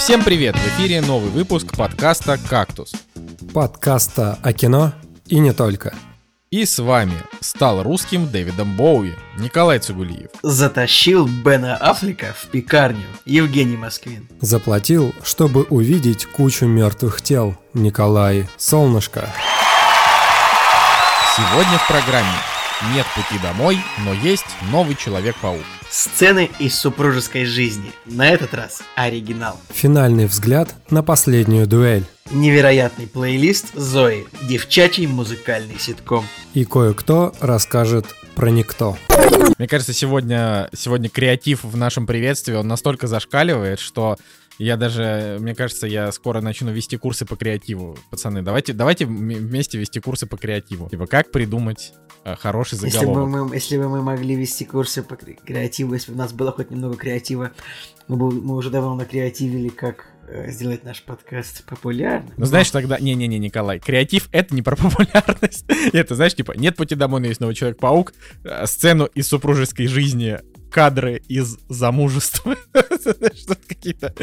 Всем привет! В эфире новый выпуск подкаста «Кактус». Подкаста о кино и не только. И с вами стал русским Дэвидом Боуи Николай Цугулиев. Затащил Бена Аффлека в пекарню Евгений Москвин. Заплатил, чтобы увидеть кучу мертвых тел Николай Солнышко. Сегодня в программе нет пути домой, но есть новый Человек-паук. Сцены из супружеской жизни. На этот раз оригинал. Финальный взгляд на последнюю дуэль. Невероятный плейлист Зои. Девчачий музыкальный ситком. И кое-кто расскажет про никто. Мне кажется, сегодня, сегодня креатив в нашем приветствии, он настолько зашкаливает, что я даже, мне кажется, я скоро начну вести курсы по креативу. Пацаны, давайте, давайте вместе вести курсы по креативу. Типа, как придумать э, хороший заголовок. Если бы, мы, если бы мы могли вести курсы по креативу, если бы у нас было хоть немного креатива, мы, бы, мы уже давно накреативили, как э, сделать наш подкаст популярным. Ну, знаешь, тогда... Не-не-не, Николай, креатив — это не про популярность. это, знаешь, типа, нет пути домой, но есть новый Человек-паук, э, сцену из супружеской жизни кадры из замужества. Какие-то...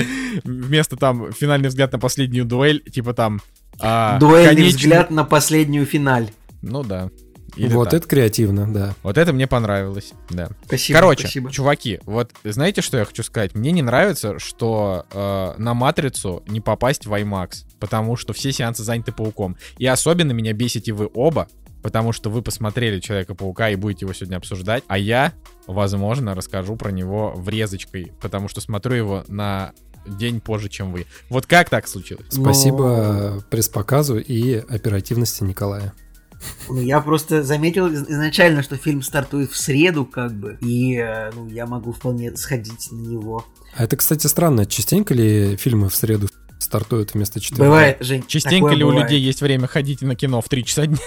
Вместо там финальный взгляд на последнюю дуэль, типа там... А, Дуэльный конечный... взгляд на последнюю финаль. Ну да. Или вот так. это креативно, да. Вот это мне понравилось, да. Спасибо. Короче, спасибо. чуваки, вот знаете, что я хочу сказать? Мне не нравится, что э, на матрицу не попасть в IMAX, потому что все сеансы заняты пауком. И особенно меня бесите вы оба, потому что вы посмотрели Человека-паука и будете его сегодня обсуждать, а я, возможно, расскажу про него врезочкой, потому что смотрю его на день позже, чем вы. Вот как так случилось? Спасибо Но... пресс-показу и оперативности Николая. Ну, я просто заметил изначально, что фильм стартует в среду, как бы, и э, ну, я могу вполне сходить на него. А это, кстати, странно. Частенько ли фильмы в среду стартуют вместо четверга. Бывает, Жень. Частенько ли бывает. у людей есть время ходить на кино в 3 часа дня?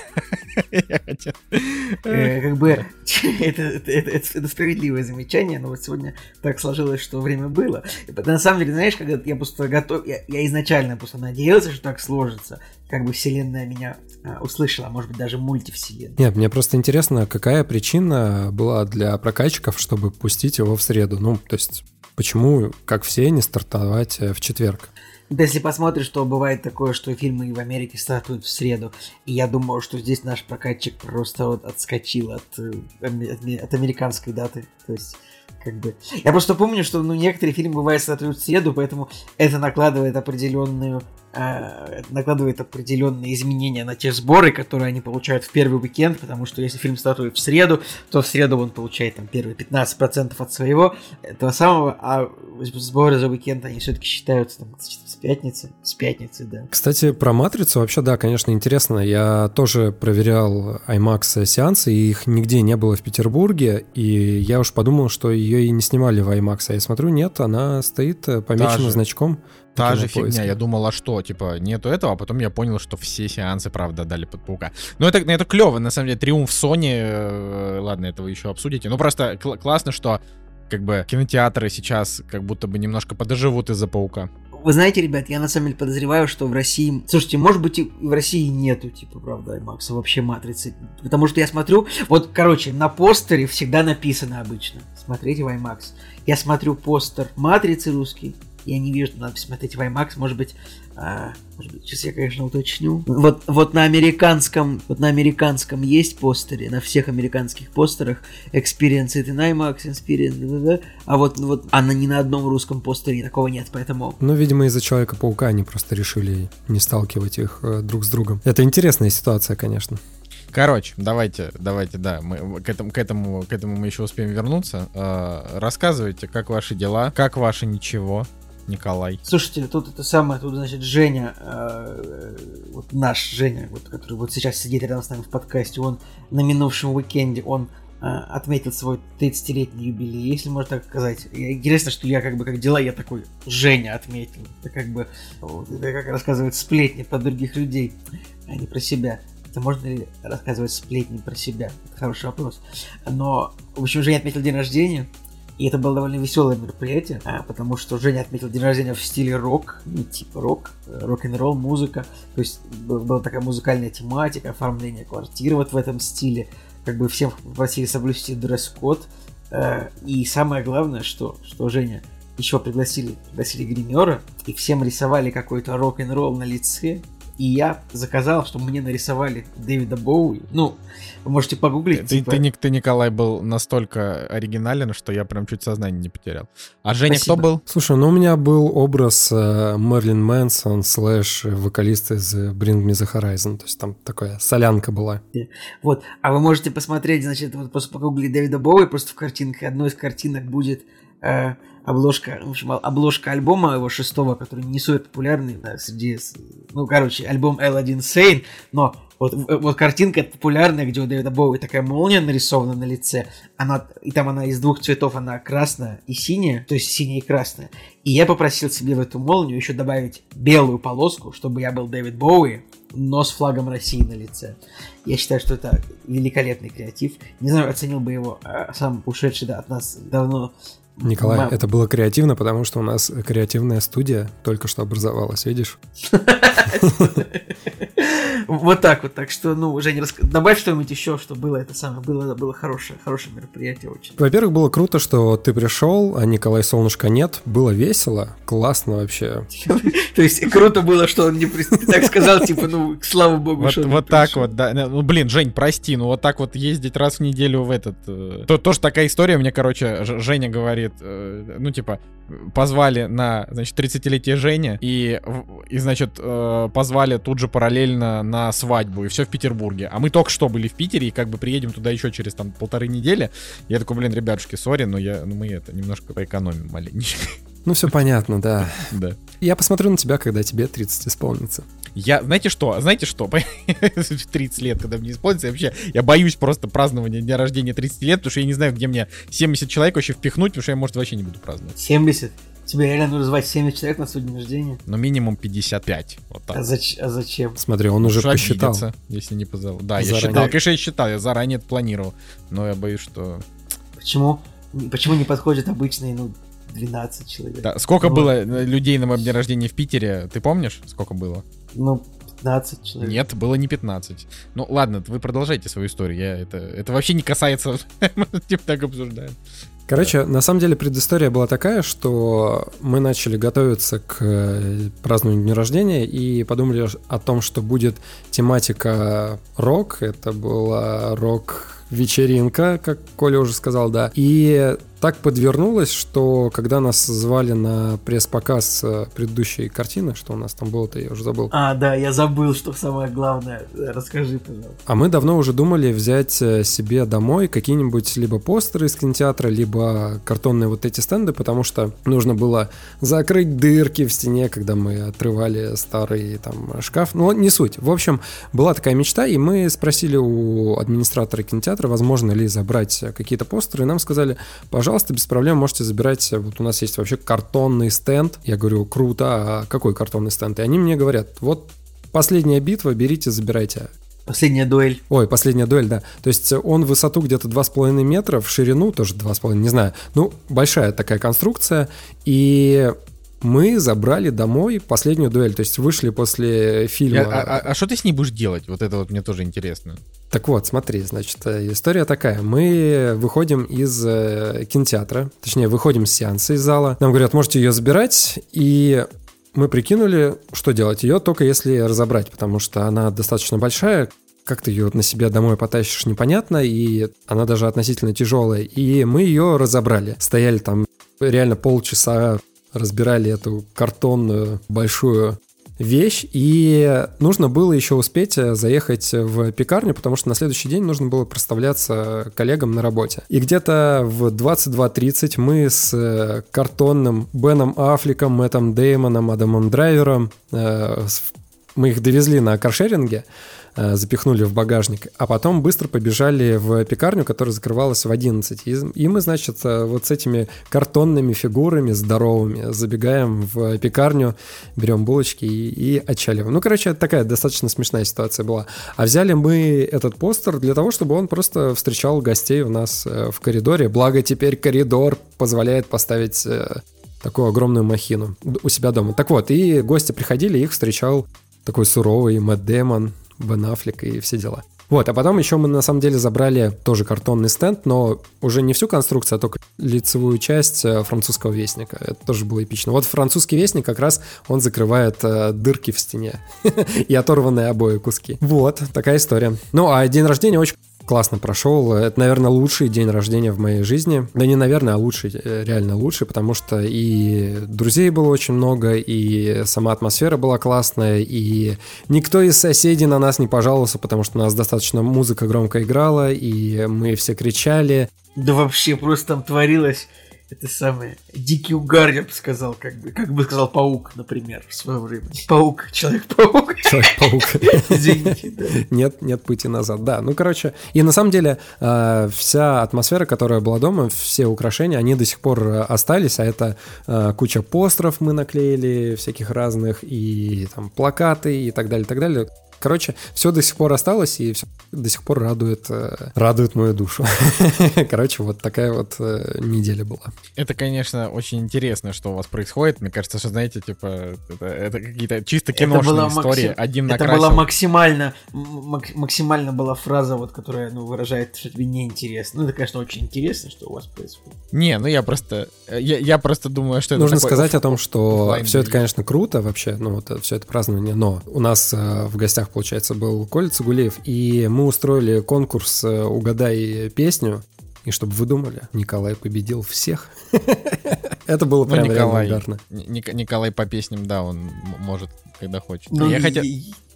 Э, как бы это справедливое замечание, но вот сегодня так сложилось, что время было. На самом деле, знаешь, когда я просто готов, я изначально просто надеялся, что так сложится, как бы вселенная меня а, услышала, а может быть даже мультивселенная. Нет, мне просто интересно, какая причина была для прокачиков, чтобы пустить его в среду. Ну, то есть, почему, как все, не стартовать э, в четверг? Да если посмотришь, то бывает такое, что фильмы в Америке стартуют в среду. И я думаю, что здесь наш прокатчик просто вот отскочил от, э, от американской даты. То есть как бы... Я просто помню, что ну, некоторые фильмы бывают стартуют в среду, поэтому это накладывает определенную накладывает определенные изменения на те сборы, которые они получают в первый уикенд, потому что если фильм стартует в среду, то в среду он получает там первые 15% от своего этого самого, а сборы за уикенд они все-таки считаются там, с пятницы, с пятницы, да. Кстати, про Матрицу вообще, да, конечно, интересно. Я тоже проверял IMAX сеансы, и их нигде не было в Петербурге, и я уж подумал, что ее и не снимали в IMAX, а я смотрю, нет, она стоит э, помечена значком. Та же фигня. Я думал, а что, типа, нету этого, а потом я понял, что все сеансы, правда, дали под паука. Но это, это клево, на самом деле, триумф Sony. Э, ладно, это вы еще обсудите. Ну, просто кл- классно, что как бы кинотеатры сейчас как будто бы немножко подоживут из-за паука. Вы знаете, ребят, я на самом деле подозреваю, что в России... Слушайте, может быть, и в России нету, типа, правда, IMAX, вообще матрицы. Потому что я смотрю... Вот, короче, на постере всегда написано обычно. Смотрите в IMAX. Я смотрю постер матрицы русский, я не вижу, надо посмотреть в IMAX, может быть, а, может быть, сейчас я, конечно, уточню. Вот, вот на американском, вот на американском есть постере, на всех американских постерах Experience it in IMAX, Experience, да, да, да. а вот, вот, а на, ни на одном русском постере такого нет, поэтому... Ну, видимо, из-за Человека-паука они просто решили не сталкивать их э, друг с другом. Это интересная ситуация, конечно. Короче, давайте, давайте, да, мы к этому, к этому, к этому мы еще успеем вернуться. Э, рассказывайте, как ваши дела, как ваше ничего, Николай. Слушайте, тут это самое, тут, значит, Женя, э, вот наш Женя, вот, который вот сейчас сидит рядом с нами в подкасте, он на минувшем уикенде, он э, отметил свой 30-летний юбилей, если можно так сказать. Интересно, что я как бы, как дела, я такой, Женя отметил. Это как бы, вот, это как рассказывают сплетни про других людей, а не про себя. Это можно ли рассказывать сплетни про себя? Это хороший вопрос. Но, в общем, Женя отметил день рождения, и это было довольно веселое мероприятие, а, потому что Женя отметил день рождения в стиле рок, ну, типа рок, э, рок-н-ролл, музыка. То есть была такая музыкальная тематика, оформление квартиры вот в этом стиле. Как бы всем просили соблюсти дресс-код. Э, и самое главное, что, что Женя еще пригласили, пригласили гримера, и всем рисовали какой-то рок-н-ролл на лице, и я заказал, чтобы мне нарисовали Дэвида Боуи. Ну, вы можете погуглить. Ты, типа... ты, ты, Николай, был настолько оригинален, что я прям чуть сознание не потерял. А Женя Спасибо. кто был? Слушай, ну у меня был образ э, Мерлин Мэнсон слэш вокалист из Bring Me The Horizon. То есть там такая солянка была. Вот. А вы можете посмотреть, значит, вот просто погуглить Дэвида Боуи, просто в картинках. Одной из картинок будет э, обложка, в общем, обложка альбома его шестого, который не супер популярный да, среди, ну, короче, альбом L1 Sane, но вот, вот картинка популярная, где у Дэвида Боуи такая молния нарисована на лице, она, и там она из двух цветов, она красная и синяя, то есть синяя и красная. И я попросил себе в эту молнию еще добавить белую полоску, чтобы я был Дэвид Боуи, но с флагом России на лице. Я считаю, что это великолепный креатив. Не знаю, оценил бы его а, сам ушедший да, от нас давно Николай, Мам. это было креативно, потому что у нас креативная студия только что образовалась, видишь? Вот так вот. Так что, ну, Женя, добавь что-нибудь еще, что было это самое. Было, было хорошее, хорошее мероприятие очень. Во-первых, было круто, что ты пришел, а Николай Солнышко нет. Было весело, классно вообще. То есть круто было, что он не так сказал, типа, ну, слава богу, Вот, что вот так вот, да. Ну, блин, Жень, прости, ну вот так вот ездить раз в неделю в этот... э, То, тоже такая история, мне, короче, Женя говорит, э, ну, типа, позвали на, значит, 30-летие Женя, и, и значит, э, позвали тут же параллельно на свадьбу, и все в Петербурге. А мы только что были в Питере, и как бы приедем туда еще через там полторы недели. Я такой, блин, ребятушки, сори, но я, ну, мы это, немножко поэкономим маленечко. Ну, все понятно, да. да. Я посмотрю на тебя, когда тебе 30 исполнится. Я, знаете что, знаете что, 30 лет, когда мне исполнится, я вообще, я боюсь просто празднования дня рождения 30 лет, потому что я не знаю, где мне 70 человек вообще впихнуть, потому что я, может, вообще не буду праздновать. 70. Тебе реально нужно звать 70 человек на свой день рождения? Но минимум 55, вот так. А, зач- а зачем? Смотри, он уже Уж посчитал. если не позову. Да, я Заранее. считал, конечно, я считал, я заранее это планировал, но я боюсь, что... Почему? Почему не подходят обычные, ну, 12 человек? Да, сколько Ну, было э, людей на моем дне рождения в Питере, ты помнишь, сколько было? Ну, 15 человек. Нет, было не 15. Ну ладно, вы продолжайте свою историю, я это, это вообще не касается, мы типа так обсуждаем. Короче, на самом деле предыстория была такая, что мы начали готовиться к э, празднованию дня рождения и подумали о том, что будет тематика рок. Это была рок-вечеринка, как Коля уже сказал, да. И так подвернулось, что когда нас звали на пресс-показ э, предыдущей картины, что у нас там было-то, я уже забыл. А, да, я забыл, что самое главное. Расскажи, пожалуйста. А мы давно уже думали взять э, себе домой какие-нибудь либо постеры из кинотеатра, либо картонные вот эти стенды, потому что нужно было закрыть дырки в стене, когда мы отрывали старый там шкаф. Ну, не суть. В общем, была такая мечта, и мы спросили у администратора кинотеатра, возможно ли забрать какие-то постеры, и нам сказали, пожалуйста, без проблем можете забирать, вот у нас есть вообще картонный стенд. Я говорю, круто, а какой картонный стенд? И они мне говорят, вот последняя битва, берите, забирайте. Последняя дуэль. Ой, последняя дуэль, да. То есть он в высоту где-то 2,5 метра, в ширину тоже 2,5, не знаю. Ну, большая такая конструкция. И мы забрали домой последнюю дуэль. То есть вышли после фильма. Я- а, а- а что ты с ней будешь делать? Вот это вот мне тоже интересно. Так вот, смотри, значит, э, история такая. Мы выходим из э, кинотеатра, точнее, выходим с сеанса из зала. Нам говорят, можете ее забирать, и мы прикинули, что делать. Ее только если разобрать, потому что она достаточно большая, как ты ее на себе домой потащишь, непонятно, и она даже относительно тяжелая. И мы ее разобрали. Стояли там реально полчаса, разбирали эту картонную большую вещь, и нужно было еще успеть э, заехать в пекарню, потому что на следующий день нужно было проставляться коллегам на работе. И где-то в 22.30 мы с э, картонным Беном Аффлеком, Мэттом Деймоном, Адамом Драйвером, э, мы их довезли на каршеринге, запихнули в багажник, а потом быстро побежали в пекарню, которая закрывалась в 11. И, и мы, значит, э, вот с этими картонными фигурами здоровыми забегаем в пекарню, берем булочки и, и отчаливаем. Ну, короче, такая достаточно смешная ситуация была. А взяли мы этот постер для того, чтобы он просто встречал гостей у нас э, в коридоре. Благо теперь коридор позволяет поставить э, такую огромную махину у себя дома. Так вот, и гости приходили, их встречал такой суровый Мэтт Дэймон, Бен Аффлек и все дела. Вот, а потом еще мы на самом деле забрали тоже картонный стенд, но уже не всю конструкцию, а только лицевую часть э, французского вестника. Это тоже было эпично. Вот французский вестник как раз он закрывает э, дырки в стене и оторванные обои куски. Вот, такая история. Ну, а день рождения очень классно прошел. Это, наверное, лучший день рождения в моей жизни. Да не, наверное, а лучший, э, реально лучший, потому что и друзей было очень много, и сама атмосфера была классная, и никто из соседей на нас не пожаловался, потому что у нас достаточно музыка громко играла, и мы все кричали. Да вообще просто там творилось это самое, дикий угар, я бы сказал, как бы, как бы сказал паук, например, в свое время. Паук, Человек-паук. Человек-паук. Извините, да. Нет, нет пути назад, да. Ну, короче, и на самом деле э, вся атмосфера, которая была дома, все украшения, они до сих пор э, остались, а это э, куча постеров мы наклеили, всяких разных, и там плакаты, и так далее, и так далее. Короче, все до сих пор осталось, и все до сих пор радует, э, радует мою душу. Короче, вот такая вот э, неделя была. Это, конечно, очень интересно, что у вас происходит. Мне кажется, что, знаете, типа, это, это какие-то чисто киношные истории. Максим... Один накрасил. Это была максимально, мак- максимально была фраза, вот, которая, ну, выражает, что тебе неинтересно. Ну, это, конечно, очень интересно, что у вас происходит. Не, ну я просто, я, я просто думаю, что это Нужно сказать о том, что все это, конечно, круто вообще, ну, вот все это празднование, но у нас э, в гостях получается, был Коля Цигулеев, и мы устроили конкурс э, «Угадай песню», и чтобы вы думали, Николай победил всех. Это было ну, прям ну, Николай, реально Николай по песням, да, он может, когда хочет. Ну, я хотел...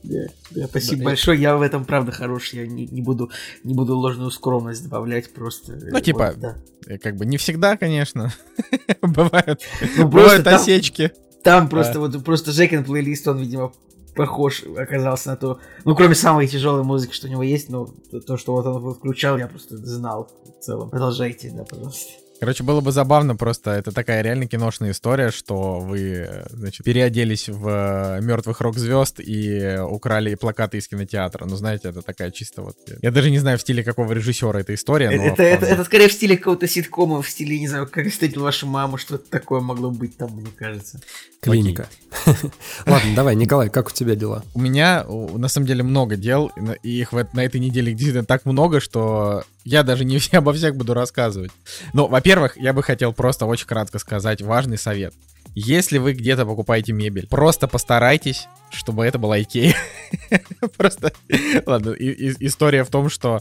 Да, да, спасибо да, большое. Я в этом правда хорош. Я не, не буду не буду ложную скромность добавлять просто. Ну типа, вот, да. Э, как бы не всегда, конечно, бывают, ну, бывают там, осечки. Там просто вот просто Жекин плейлист, он видимо похож оказался на то, ну, кроме самой тяжелой музыки, что у него есть, но то, что вот он включал, я просто знал в целом. Продолжайте, да, пожалуйста. Короче, было бы забавно просто, это такая реально киношная история, что вы, значит, переоделись в э, мертвых рок-звезд и украли плакаты из кинотеатра. Ну, знаете, это такая чисто вот... Я даже не знаю, в стиле какого режиссера эта история, но... Это, это, это скорее в стиле какого-то ситкома, в стиле, не знаю, как встретил вашу маму, что-то такое могло быть там, мне кажется. Клиника. Ладно, давай, Николай, как у тебя дела? У меня, на самом деле, много дел, и их на этой неделе действительно так много, что я даже не обо всех буду рассказывать. Но, во-первых, я бы хотел просто очень кратко сказать важный совет. Если вы где-то покупаете мебель, просто постарайтесь, чтобы это была Икея. Просто, ладно, история в том, что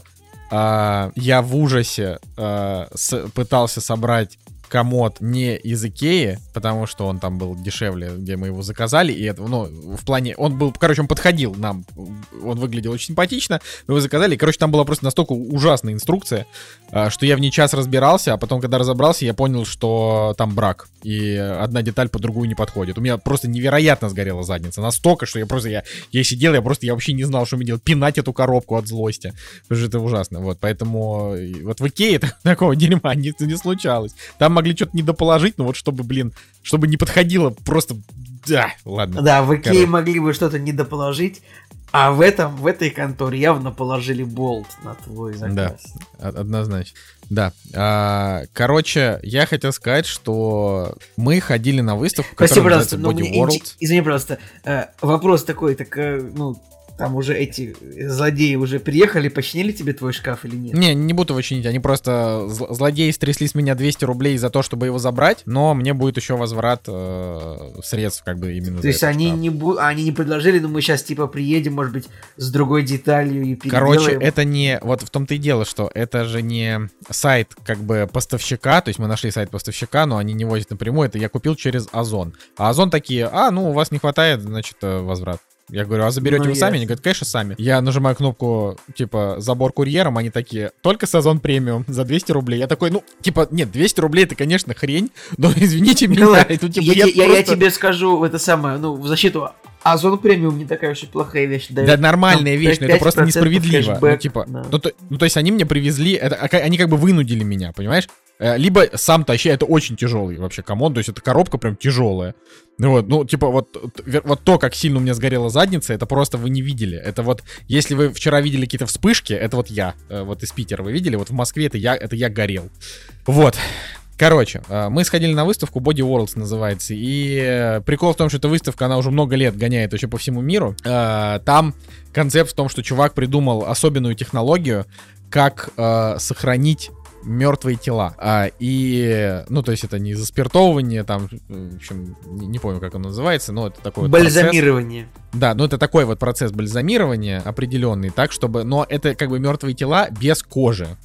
а, я в ужасе а, пытался собрать комод не из Икеи, потому что он там был дешевле, где мы его заказали, и это, ну, в плане, он был, короче, он подходил нам, он выглядел очень симпатично, мы его заказали, и, короче, там была просто настолько ужасная инструкция, а, что я в ней час разбирался, а потом, когда разобрался, я понял, что там брак, и одна деталь по другую не подходит. У меня просто невероятно сгорела задница, настолько, что я просто, я, я сидел, я просто, я вообще не знал, что мне делать, пинать эту коробку от злости, потому что это ужасно, вот, поэтому вот в Икее такого дерьма не, не случалось. Там могли что-то недоположить, но вот чтобы, блин, чтобы не подходило, просто... Да, ладно. Да, в Икее Короче. могли бы что-то недоположить, а в этом, в этой конторе явно положили болт на твой заказ. Да, однозначно. Да. А, короче, я хотел сказать, что мы ходили на выставку, Прости, которая пожалуйста, Body World. Извини, пожалуйста, э, вопрос такой, так, э, ну, там уже эти злодеи уже приехали, починили тебе твой шкаф или нет? Не, не буду его чинить, они просто... Злодеи стрясли с меня 200 рублей за то, чтобы его забрать, но мне будет еще возврат э, средств, как бы именно То есть они не, бу... они не предложили, но мы сейчас типа приедем, может быть, с другой деталью и переделаем. Короче, это не... Вот в том-то и дело, что это же не сайт как бы поставщика, то есть мы нашли сайт поставщика, но они не возят напрямую, это я купил через Озон. А Озон такие, а, ну, у вас не хватает, значит, э, возврат. Я говорю, а заберете ну, вы сами? Они говорят, конечно, сами. Я нажимаю кнопку, типа, забор курьером, они такие, только сезон премиум за 200 рублей. Я такой, ну, типа, нет, 200 рублей это, конечно, хрень, но извините меня. Ну, типа, я, я, я, просто... я тебе скажу это самое, ну, в защиту Озона премиум не такая уж и плохая вещь. Дает, да, нормальная вещь, но это просто несправедливо. Кэшбэк, ну, типа, да. ну, то, ну, то есть они мне привезли, это, а, они как бы вынудили меня, понимаешь? Э, либо сам тащи, это очень тяжелый вообще come on, то есть эта коробка прям тяжелая. Ну вот, ну типа вот, вот то, как сильно у меня сгорела задница, это просто вы не видели. Это вот, если вы вчера видели какие-то вспышки, это вот я, э, вот из Питера вы видели, вот в Москве это я, это я горел. Вот. Короче, э, мы сходили на выставку Body Worlds называется. И прикол в том, что эта выставка, она уже много лет гоняет вообще по всему миру. Там концепт в том, что чувак придумал особенную технологию, как сохранить мертвые тела. А, и, ну, то есть это не заспиртовывание, там, в общем, не, не помню, как оно называется, но это такой вот процесс. Бальзамирование. Да, ну это такой вот процесс бальзамирования определенный, так, чтобы, но это как бы мертвые тела без кожи.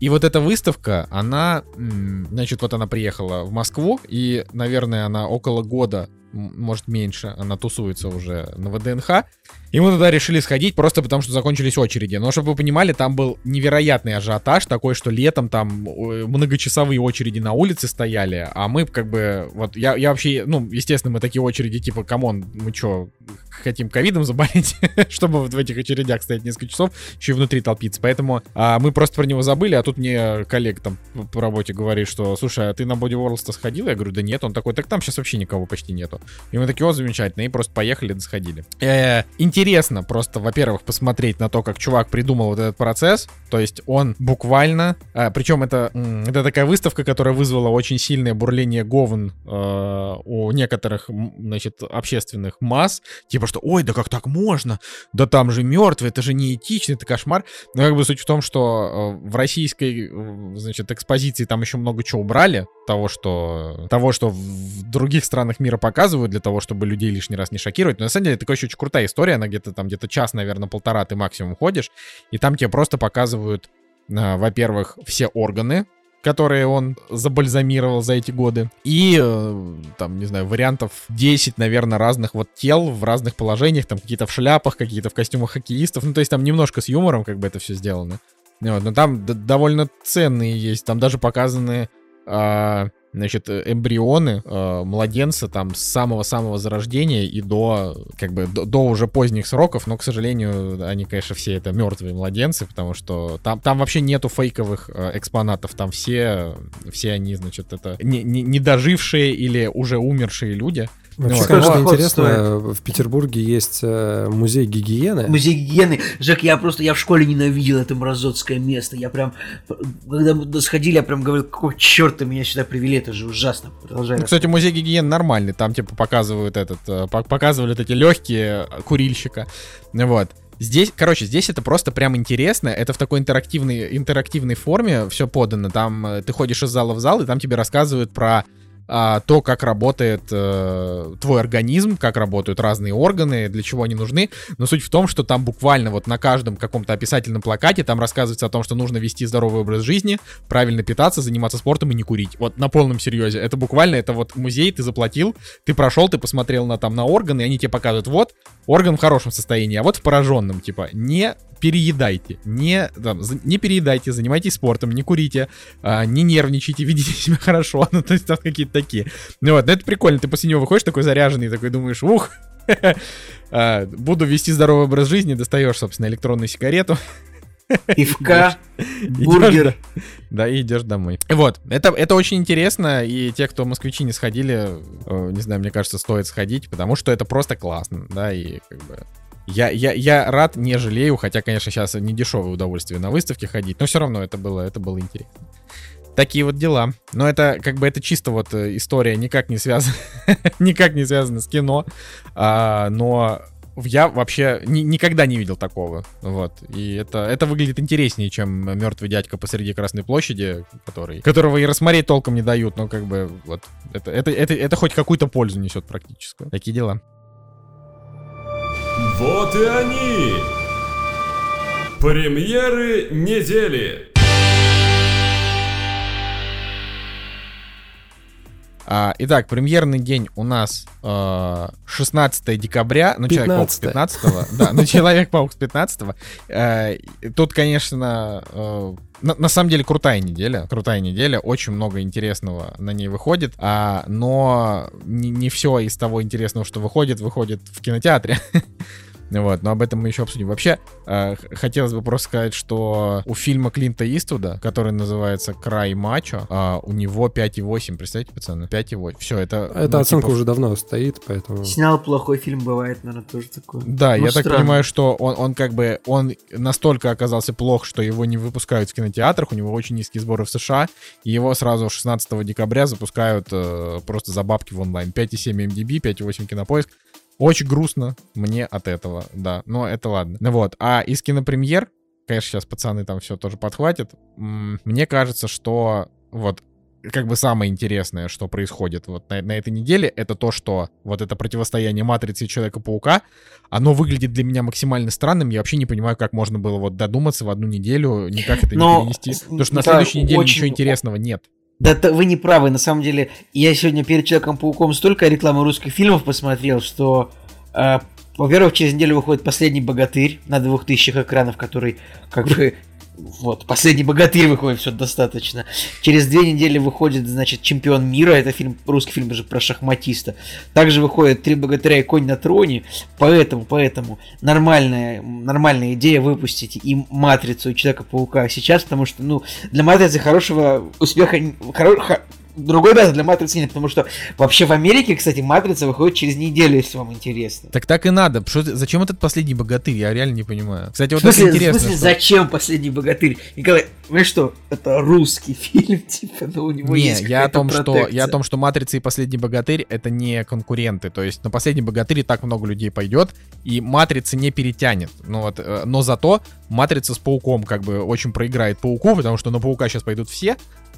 И вот эта выставка, она, значит, вот она приехала в Москву, и, наверное, она около года, может, меньше, она тусуется уже на ВДНХ. И мы туда решили сходить просто потому, что закончились очереди. Но, чтобы вы понимали, там был невероятный ажиотаж такой, что летом там э, многочасовые очереди на улице стояли, а мы как бы, вот я, я вообще, ну, естественно, мы такие очереди, типа, come on, мы что, хотим ковидом заболеть, чтобы вот в этих очередях стоять несколько часов, еще и внутри толпиться. Поэтому а, мы просто про него забыли, а тут мне коллега там по работе говорит, что, слушай, а ты на Body Worlds сходил? Я говорю, да нет. Он такой, так там сейчас вообще никого почти нету. И мы такие, о, замечательно, и просто поехали, да сходили. Э, интересно просто, во-первых, посмотреть на то, как чувак придумал вот этот процесс. То есть он буквально, а, причем это, это такая выставка, которая вызвала очень сильное бурление говн э, у некоторых, значит, общественных масс. Типа, что, ой, да как так можно? Да там же мертвые, это же неэтично, это кошмар. Но как бы суть в том, что э, в российской, э, значит, экспозиции там еще много чего убрали, того, что, того, что в других странах мира показывают для того, чтобы людей лишний раз не шокировать. Но на самом деле это очень, очень крутая история, она где-то там где-то час, наверное, полтора ты максимум ходишь, и там тебе просто показывают, а, во-первых, все органы, которые он забальзамировал за эти годы. И, э, там, не знаю, вариантов 10, наверное, разных вот тел в разных положениях. Там какие-то в шляпах, какие-то в костюмах хоккеистов. Ну, то есть там немножко с юмором как бы это все сделано. Вот, но там довольно ценные есть. Там даже показаны а, значит, э, эмбрионы э, младенца там с самого-самого зарождения и до, как бы, до, до уже поздних сроков, но, к сожалению, они, конечно, все это мертвые младенцы, потому что там, там вообще нету фейковых э, экспонатов, там все, все они, значит, это не, не, не дожившие или уже умершие люди. Вообще, Вот. конечно, Сколько интересно, в Петербурге есть э, музей гигиены. Музей гигиены. Жек, я просто, я в школе ненавидел это мразотское место. Я прям, когда мы туда сходили, я прям говорил, какого черта меня сюда привели, это же ужасно. Продолжай. Ну, кстати, музей гигиены нормальный, там, типа, показывают этот, э, по- показывали вот эти легкие э, курильщика, вот. Здесь, короче, здесь это просто прям интересно. Это в такой интерактивной, интерактивной форме все подано. Там ты ходишь из зала в зал, и там тебе рассказывают про а, то, как работает э, твой организм, как работают разные органы, для чего они нужны. Но суть в том, что там буквально вот на каждом каком-то описательном плакате там рассказывается о том, что нужно вести здоровый образ жизни, правильно питаться, заниматься спортом и не курить. Вот на полном серьезе. Это буквально, это вот музей, ты заплатил, ты прошел, ты посмотрел на там на органы, и они тебе показывают, вот, орган в хорошем состоянии, а вот в пораженном, типа, не переедайте, не, там, не переедайте, занимайтесь спортом, не курите, а, не нервничайте, ведите себя хорошо, ну, то есть там какие-то такие. Ну вот, ну это прикольно, ты после него выходишь такой заряженный, такой думаешь, ух, а, буду вести здоровый образ жизни, достаешь, собственно, электронную сигарету, Пивка, бургер. да, и идешь домой. Вот, это, это очень интересно, и те, кто москвичи не сходили, э, не знаю, мне кажется, стоит сходить, потому что это просто классно, да, и как бы... Я, я, я рад, не жалею, хотя, конечно, сейчас не дешевое удовольствие на выставке ходить, но все равно это было, это было интересно. Такие вот дела. Но это как бы это чисто вот э, история никак не связана, никак не связана с кино, а, но я вообще ни- никогда не видел такого. Вот. И это, это выглядит интереснее, чем мертвый дядька посреди Красной площади, который, которого и рассмотреть толком не дают, но как бы вот это, это, это, это хоть какую-то пользу несет практическую. Такие дела. Вот и они! Премьеры недели! Итак, премьерный день у нас э, 16 декабря, ну, Человек-паук с 15. 15 да, ну, Человек-паук с 15 Э, Тут, конечно, э, на, на самом деле крутая неделя, крутая неделя, очень много интересного на ней выходит, а, но не, не все из того интересного, что выходит, выходит в кинотеатре. Вот, но об этом мы еще обсудим. Вообще, э, хотелось бы просто сказать, что у фильма Клинта Иствуда, который называется «Край мачо», а, у него 5,8, представляете, пацаны? 5,8. Все, это... Эта ну, оценка типа, уже давно стоит, поэтому... Снял плохой фильм, бывает, наверное, тоже такое. Да, Ну, я так странно. понимаю, что он, он как бы, он настолько оказался плох, что его не выпускают в кинотеатрах, у него очень низкие сборы в США, и его сразу 16 декабря запускают э, просто за бабки в онлайн. 5,7 MDB, 5,8 кинопоиск. Очень грустно мне от этого, да, но это ладно. Ну вот, а из кинопремьер, конечно, сейчас пацаны там все тоже подхватят, мне кажется, что вот как бы самое интересное, что происходит вот на, на этой неделе, это то, что вот это противостояние Матрицы и Человека-паука, оно выглядит для меня максимально странным. Я вообще не понимаю, как можно было вот додуматься в одну неделю, никак это Но, не перенести. Потому что на да, следующей неделе очень- ничего интересного нет. Да т- вы не правы, на самом деле. Я сегодня перед Человеком-пауком столько рекламы русских фильмов посмотрел, что, э, во-первых, через неделю выходит «Последний богатырь» на двух тысячах экранов, который как бы... Вот, «Последний богатырь» выходит, все достаточно. Через две недели выходит, значит, «Чемпион мира», это фильм, русский фильм даже про шахматиста. Также выходит «Три богатыря и конь на троне», поэтому, поэтому нормальная, нормальная идея выпустить и «Матрицу», и «Человека-паука» сейчас, потому что, ну, для «Матрицы» хорошего успеха... хоро- Другой даты для «Матрицы» нет, потому что вообще в Америке, кстати, «Матрица» выходит через неделю, если вам интересно. Так так и надо. Что зачем этот последний богатырь? Я реально не понимаю. Кстати, В вот смысле, это в интересно. смысле, что- зачем «Последний богатырь»? Николай, вы что, это русский фильм, типа, ну у него Не, есть я о том, что я о том, что Матрица и Последний богатырь это не конкуренты. То есть на Последний богатырь так много людей пойдет, и Матрица не перетянет. Ну вот, э, но зато Матрица с Пауком как бы очень проиграет Пауку, потому что на Паука сейчас пойдут все.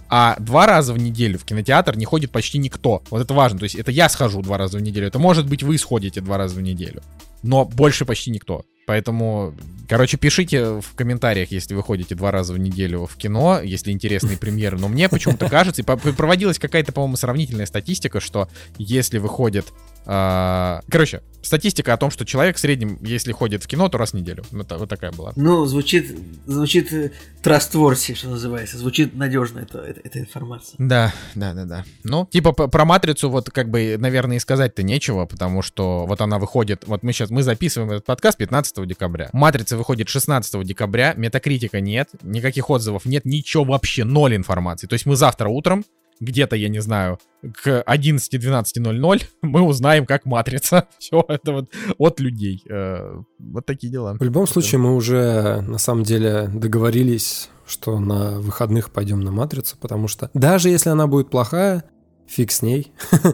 А два раза в неделю в кинотеатр не ходит почти никто. Вот это важно. То есть это я схожу два раза в неделю. Это может быть вы сходите два раза в неделю. Но больше почти никто. Поэтому, короче, пишите в комментариях, если вы ходите два раза в неделю в кино, если интересные премьеры. Но мне почему-то кажется, и проводилась какая-то, по-моему, сравнительная статистика, что если выходит... а, Короче, статистика о том, что человек в среднем, если ходит в кино, то раз в неделю. Вот, та- вот такая была. Ну, звучит, звучит э, trustworthy, что называется. Звучит надежно эта, эта, эта информация. Да, да, да, да. Ну, типа про матрицу вот как бы, наверное, и сказать-то нечего, потому что вот она выходит, вот мы сейчас, мы записываем этот подкаст 15 декабря. Матрица выходит 16 декабря, метакритика нет, никаких отзывов нет, ничего вообще, ноль информации. То есть мы завтра утром, где-то, я не знаю, к 11-12.00 мы узнаем, как матрица. Все это вот от людей. Э, Вот такие дела. В любом случае, мы уже на самом деле договорились, что на выходных пойдем на матрицу, потому что даже если она будет плохая, фиг с ней.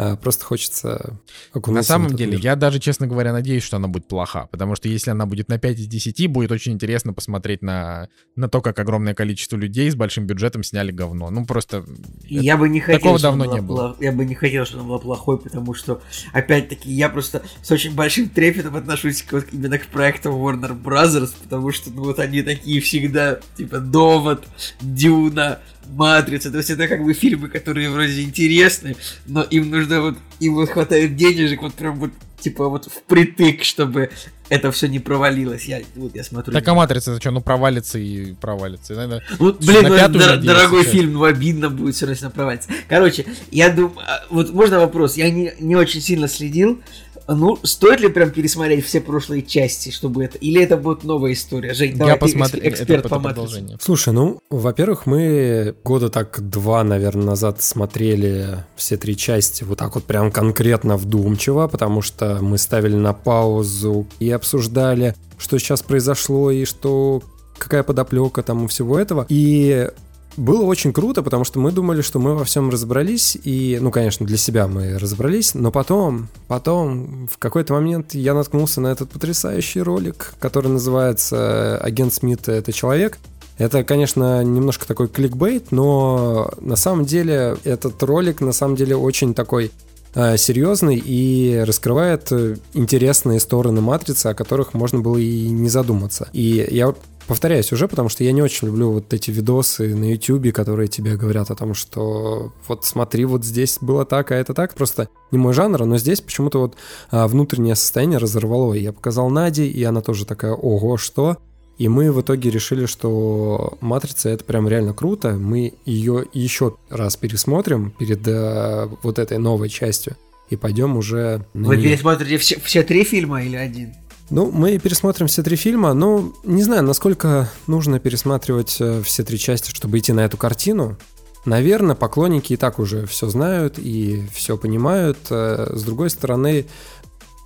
А, Просто хочется На самом деле, мир. я даже, честно говоря, надеюсь, что она будет плоха. Потому что если она будет на 5 из 10, будет очень интересно посмотреть на, на то, как огромное количество людей с большим бюджетом сняли говно. Ну, просто... Я бы не хотел, Такого давно она не была было. плох- Я бы не хотел, чтобы она была плохой, потому что, опять-таки, я просто с очень большим трепетом отношусь к, вот именно к проектам Warner Brothers, потому что, ну, вот они такие всегда, типа, Довод, Дюна, Матрица, то есть это как бы фильмы, которые вроде интересны, но им нужно вот, им вот хватает денежек, вот прям вот, типа, вот впритык, чтобы это все не провалилось. Я, вот я смотрю. Так а матрица, это что, ну провалится и провалится. Наверное, Ну, блин, ну, дор- надеюсь дорогой сейчас. фильм, ну обидно будет все равно провалится. Короче, я думаю, вот можно вопрос? Я не, не очень сильно следил. Ну, стоит ли прям пересмотреть все прошлые части, чтобы это... Или это будет новая история? Жень, давай, я ты посмотрю, эксперт это по продолжение. Слушай, ну, во-первых, мы года так два, наверное, назад смотрели все три части вот так вот прям конкретно вдумчиво, потому что мы ставили на паузу и обсуждали, что сейчас произошло и что какая подоплека там у всего этого. И было очень круто, потому что мы думали, что мы во всем разобрались, и, ну, конечно, для себя мы разобрались, но потом, потом, в какой-то момент я наткнулся на этот потрясающий ролик, который называется «Агент Смит — это человек», это, конечно, немножко такой кликбейт, но на самом деле этот ролик на самом деле очень такой э, серьезный и раскрывает интересные стороны матрицы, о которых можно было и не задуматься. И я повторяюсь уже, потому что я не очень люблю вот эти видосы на YouTube, которые тебе говорят о том, что вот смотри, вот здесь было так, а это так. Просто не мой жанр, но здесь почему-то вот а, внутреннее состояние разорвало. И я показал Наде, и она тоже такая, ого, что? И мы в итоге решили, что «Матрица» — это прям реально круто. Мы ее еще раз пересмотрим перед э, вот этой новой частью и пойдем уже Вы пересмотрите все, все три фильма или один? Ну, мы пересмотрим все три фильма, но не знаю, насколько нужно пересматривать э, все три части, чтобы идти на эту картину. Наверное, поклонники и так уже все знают и все понимают. Э, С другой стороны,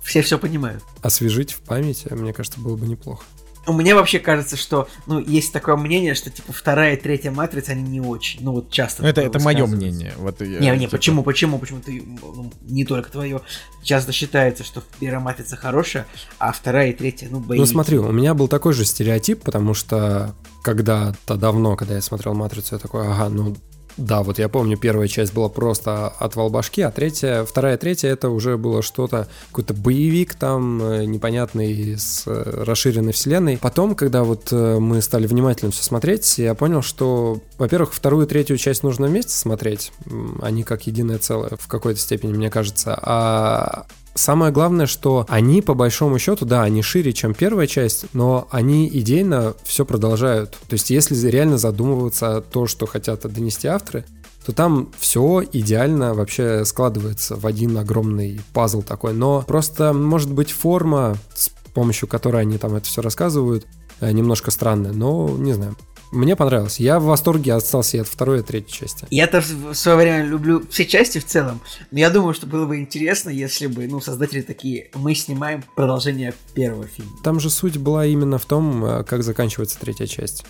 Все все понимают. освежить в памяти, мне кажется, было бы неплохо. Мне вообще кажется, что, ну, есть такое мнение, что, типа, вторая и третья матрица, они не очень. Ну, вот часто. Это, такое это мое мнение. Вот, я, Не, не, типа, почему, почему, почему ты, ну, не только твое, часто считается, что первая матрица хорошая, а вторая и третья, ну, бои. Ну смотри, у меня был такой же стереотип, потому что когда-то давно, когда я смотрел «Матрицу», я такой, ага, ну да, вот я помню, первая часть была просто отвал башки, а третья, вторая, третья, это уже было что-то, какой-то боевик там э, непонятный с э, расширенной вселенной. Потом, когда вот э, мы стали внимательно все смотреть, я понял, что, во-первых, вторую третью часть нужно вместе смотреть, они как единое целое в какой-то степени, мне кажется, а Самое главное, что они, по большому счету, да, они шире, чем первая часть, но они идейно все продолжают. То есть, если реально задумываться о то, что хотят донести авторы, то там все идеально вообще складывается в один огромный пазл такой. Но просто, может быть, форма, с помощью которой они там это все рассказывают, э, немножко странная, но не знаю. Мне понравилось. Я в восторге остался и от второй и третьей части. Я-то в в свое время люблю все части в целом, но я думаю, что было бы интересно, если бы, ну, создатели такие, мы снимаем продолжение первого фильма. Там же суть была именно в том, э, как заканчивается третья часть.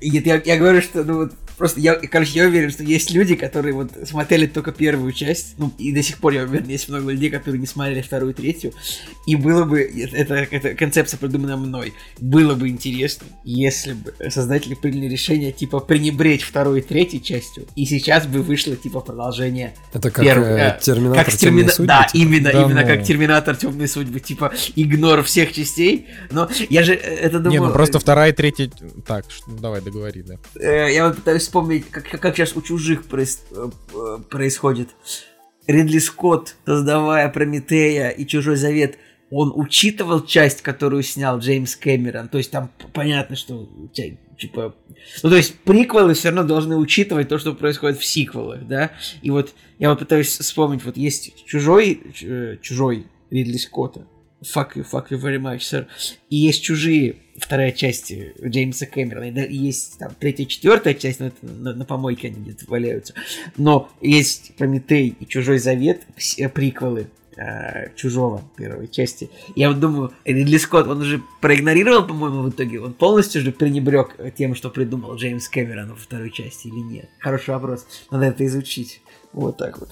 Нет, я, я говорю, что, ну, вот, просто я, короче, я уверен, что есть люди, которые вот смотрели только первую часть, ну, и до сих пор, я уверен, есть много людей, которые не смотрели вторую третью, и было бы, это, это концепция придумана мной, было бы интересно, если бы создатели приняли решение, типа, пренебречь второй и третьей частью, и сейчас бы вышло, типа, продолжение Это как Первый, э, э, Терминатор как «Темные термина... судьбы», Да, типа. именно, Да именно ну. как Терминатор Темные судьбы, типа игнор всех частей. Но я же э, это думаю. Не, ну просто вторая и третья... Так, давай, договори, да. э, я вот пытаюсь вспомнить, как, как, сейчас у чужих проис- э, э, происходит. Ридли Скотт, создавая Прометея и Чужой Завет, он учитывал часть, которую снял Джеймс Кэмерон. То есть там понятно, что типа. Ну, то есть приквелы все равно должны учитывать то, что происходит в сиквелах, да. И вот я вот пытаюсь вспомнить, вот есть чужой, э, чужой Ридли Скотта. Fuck you, fuck you very much, sir. И есть чужие, вторая часть э, Джеймса Кэмерона. И есть там третья, четвертая часть, но это на, на помойке они где-то валяются. Но есть Прометей и Чужой Завет, все приквелы э, Чужого первой части. Я вот думаю, Ридли Скотт, он уже проигнорировал, по-моему, в итоге. Он полностью же пренебрег тем, что придумал Джеймс Кэмерон во второй части или нет. Хороший вопрос. Надо это изучить. Вот так вот.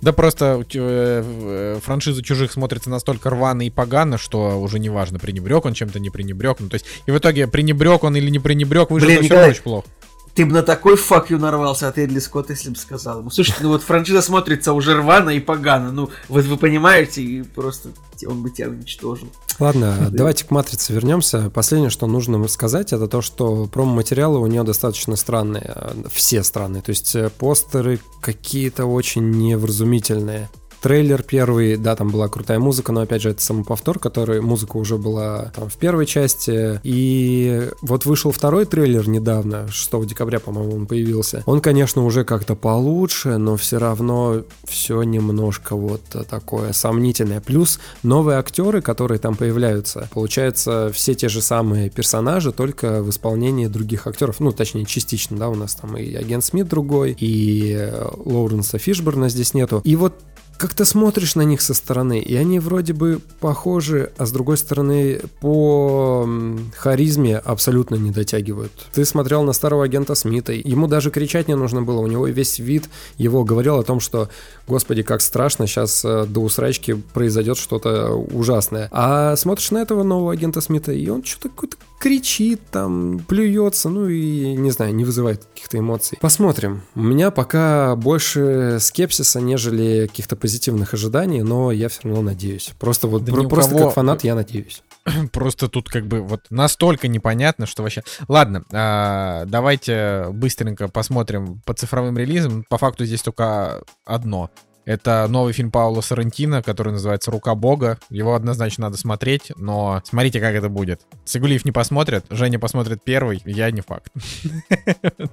Да просто э, э, франшиза чужих смотрится настолько рвано и погано, что уже не важно, пренебрег он чем-то, не пренебрег. Ну, то есть, и в итоге, пренебрег он или не пренебрег, вышло Блин, все равно очень плохо. Ты бы на такой фак нарвался от Эдли Скотта, если бы сказал ему. Слушай, ну вот франшиза смотрится уже рвано и погано. Ну, вот вы понимаете, и просто он бы тебя уничтожил. Ладно, давайте к матрице вернемся. Последнее, что нужно сказать, это то, что промо-материалы у нее достаточно странные. э, Все странные. То есть э, постеры какие-то очень невразумительные. Трейлер первый, да, там была крутая музыка, но опять же это самоповтор, который музыка уже была там в первой части. И вот вышел второй трейлер недавно, 6 декабря, по-моему, он появился. Он, конечно, уже как-то получше, но все равно все немножко вот такое сомнительное. Плюс новые актеры, которые там появляются, получается все те же самые персонажи, только в исполнении других актеров. Ну, точнее, частично, да, у нас там и агент Смит другой, и э, Лоуренса Фишборна здесь нету. И вот как-то смотришь на них со стороны, и они вроде бы похожи, а с другой стороны по харизме абсолютно не дотягивают. Ты смотрел на старого агента Смита, ему даже кричать не нужно было, у него весь вид его говорил о том, что, господи, как страшно, сейчас э, до усрачки произойдет что-то ужасное. А смотришь на этого нового агента Смита, и он что-то какой-то кричит, там, плюется, ну и, не знаю, не вызывает каких-то эмоций. Посмотрим. У меня пока больше скепсиса, нежели каких-то позитивных ожиданий, но я все равно надеюсь. Просто вот, Да про- просто кого- как фанат я надеюсь. Просто тут как бы вот настолько непонятно, что вообще... Ладно, а, давайте быстренько посмотрим по цифровым релизам. По факту здесь только одно. Это новый фильм Паула Сарантино, который называется «Рука Бога». Его однозначно надо смотреть, но смотрите, как это будет. Цигулиев не посмотрит, Женя посмотрит первый, я не факт.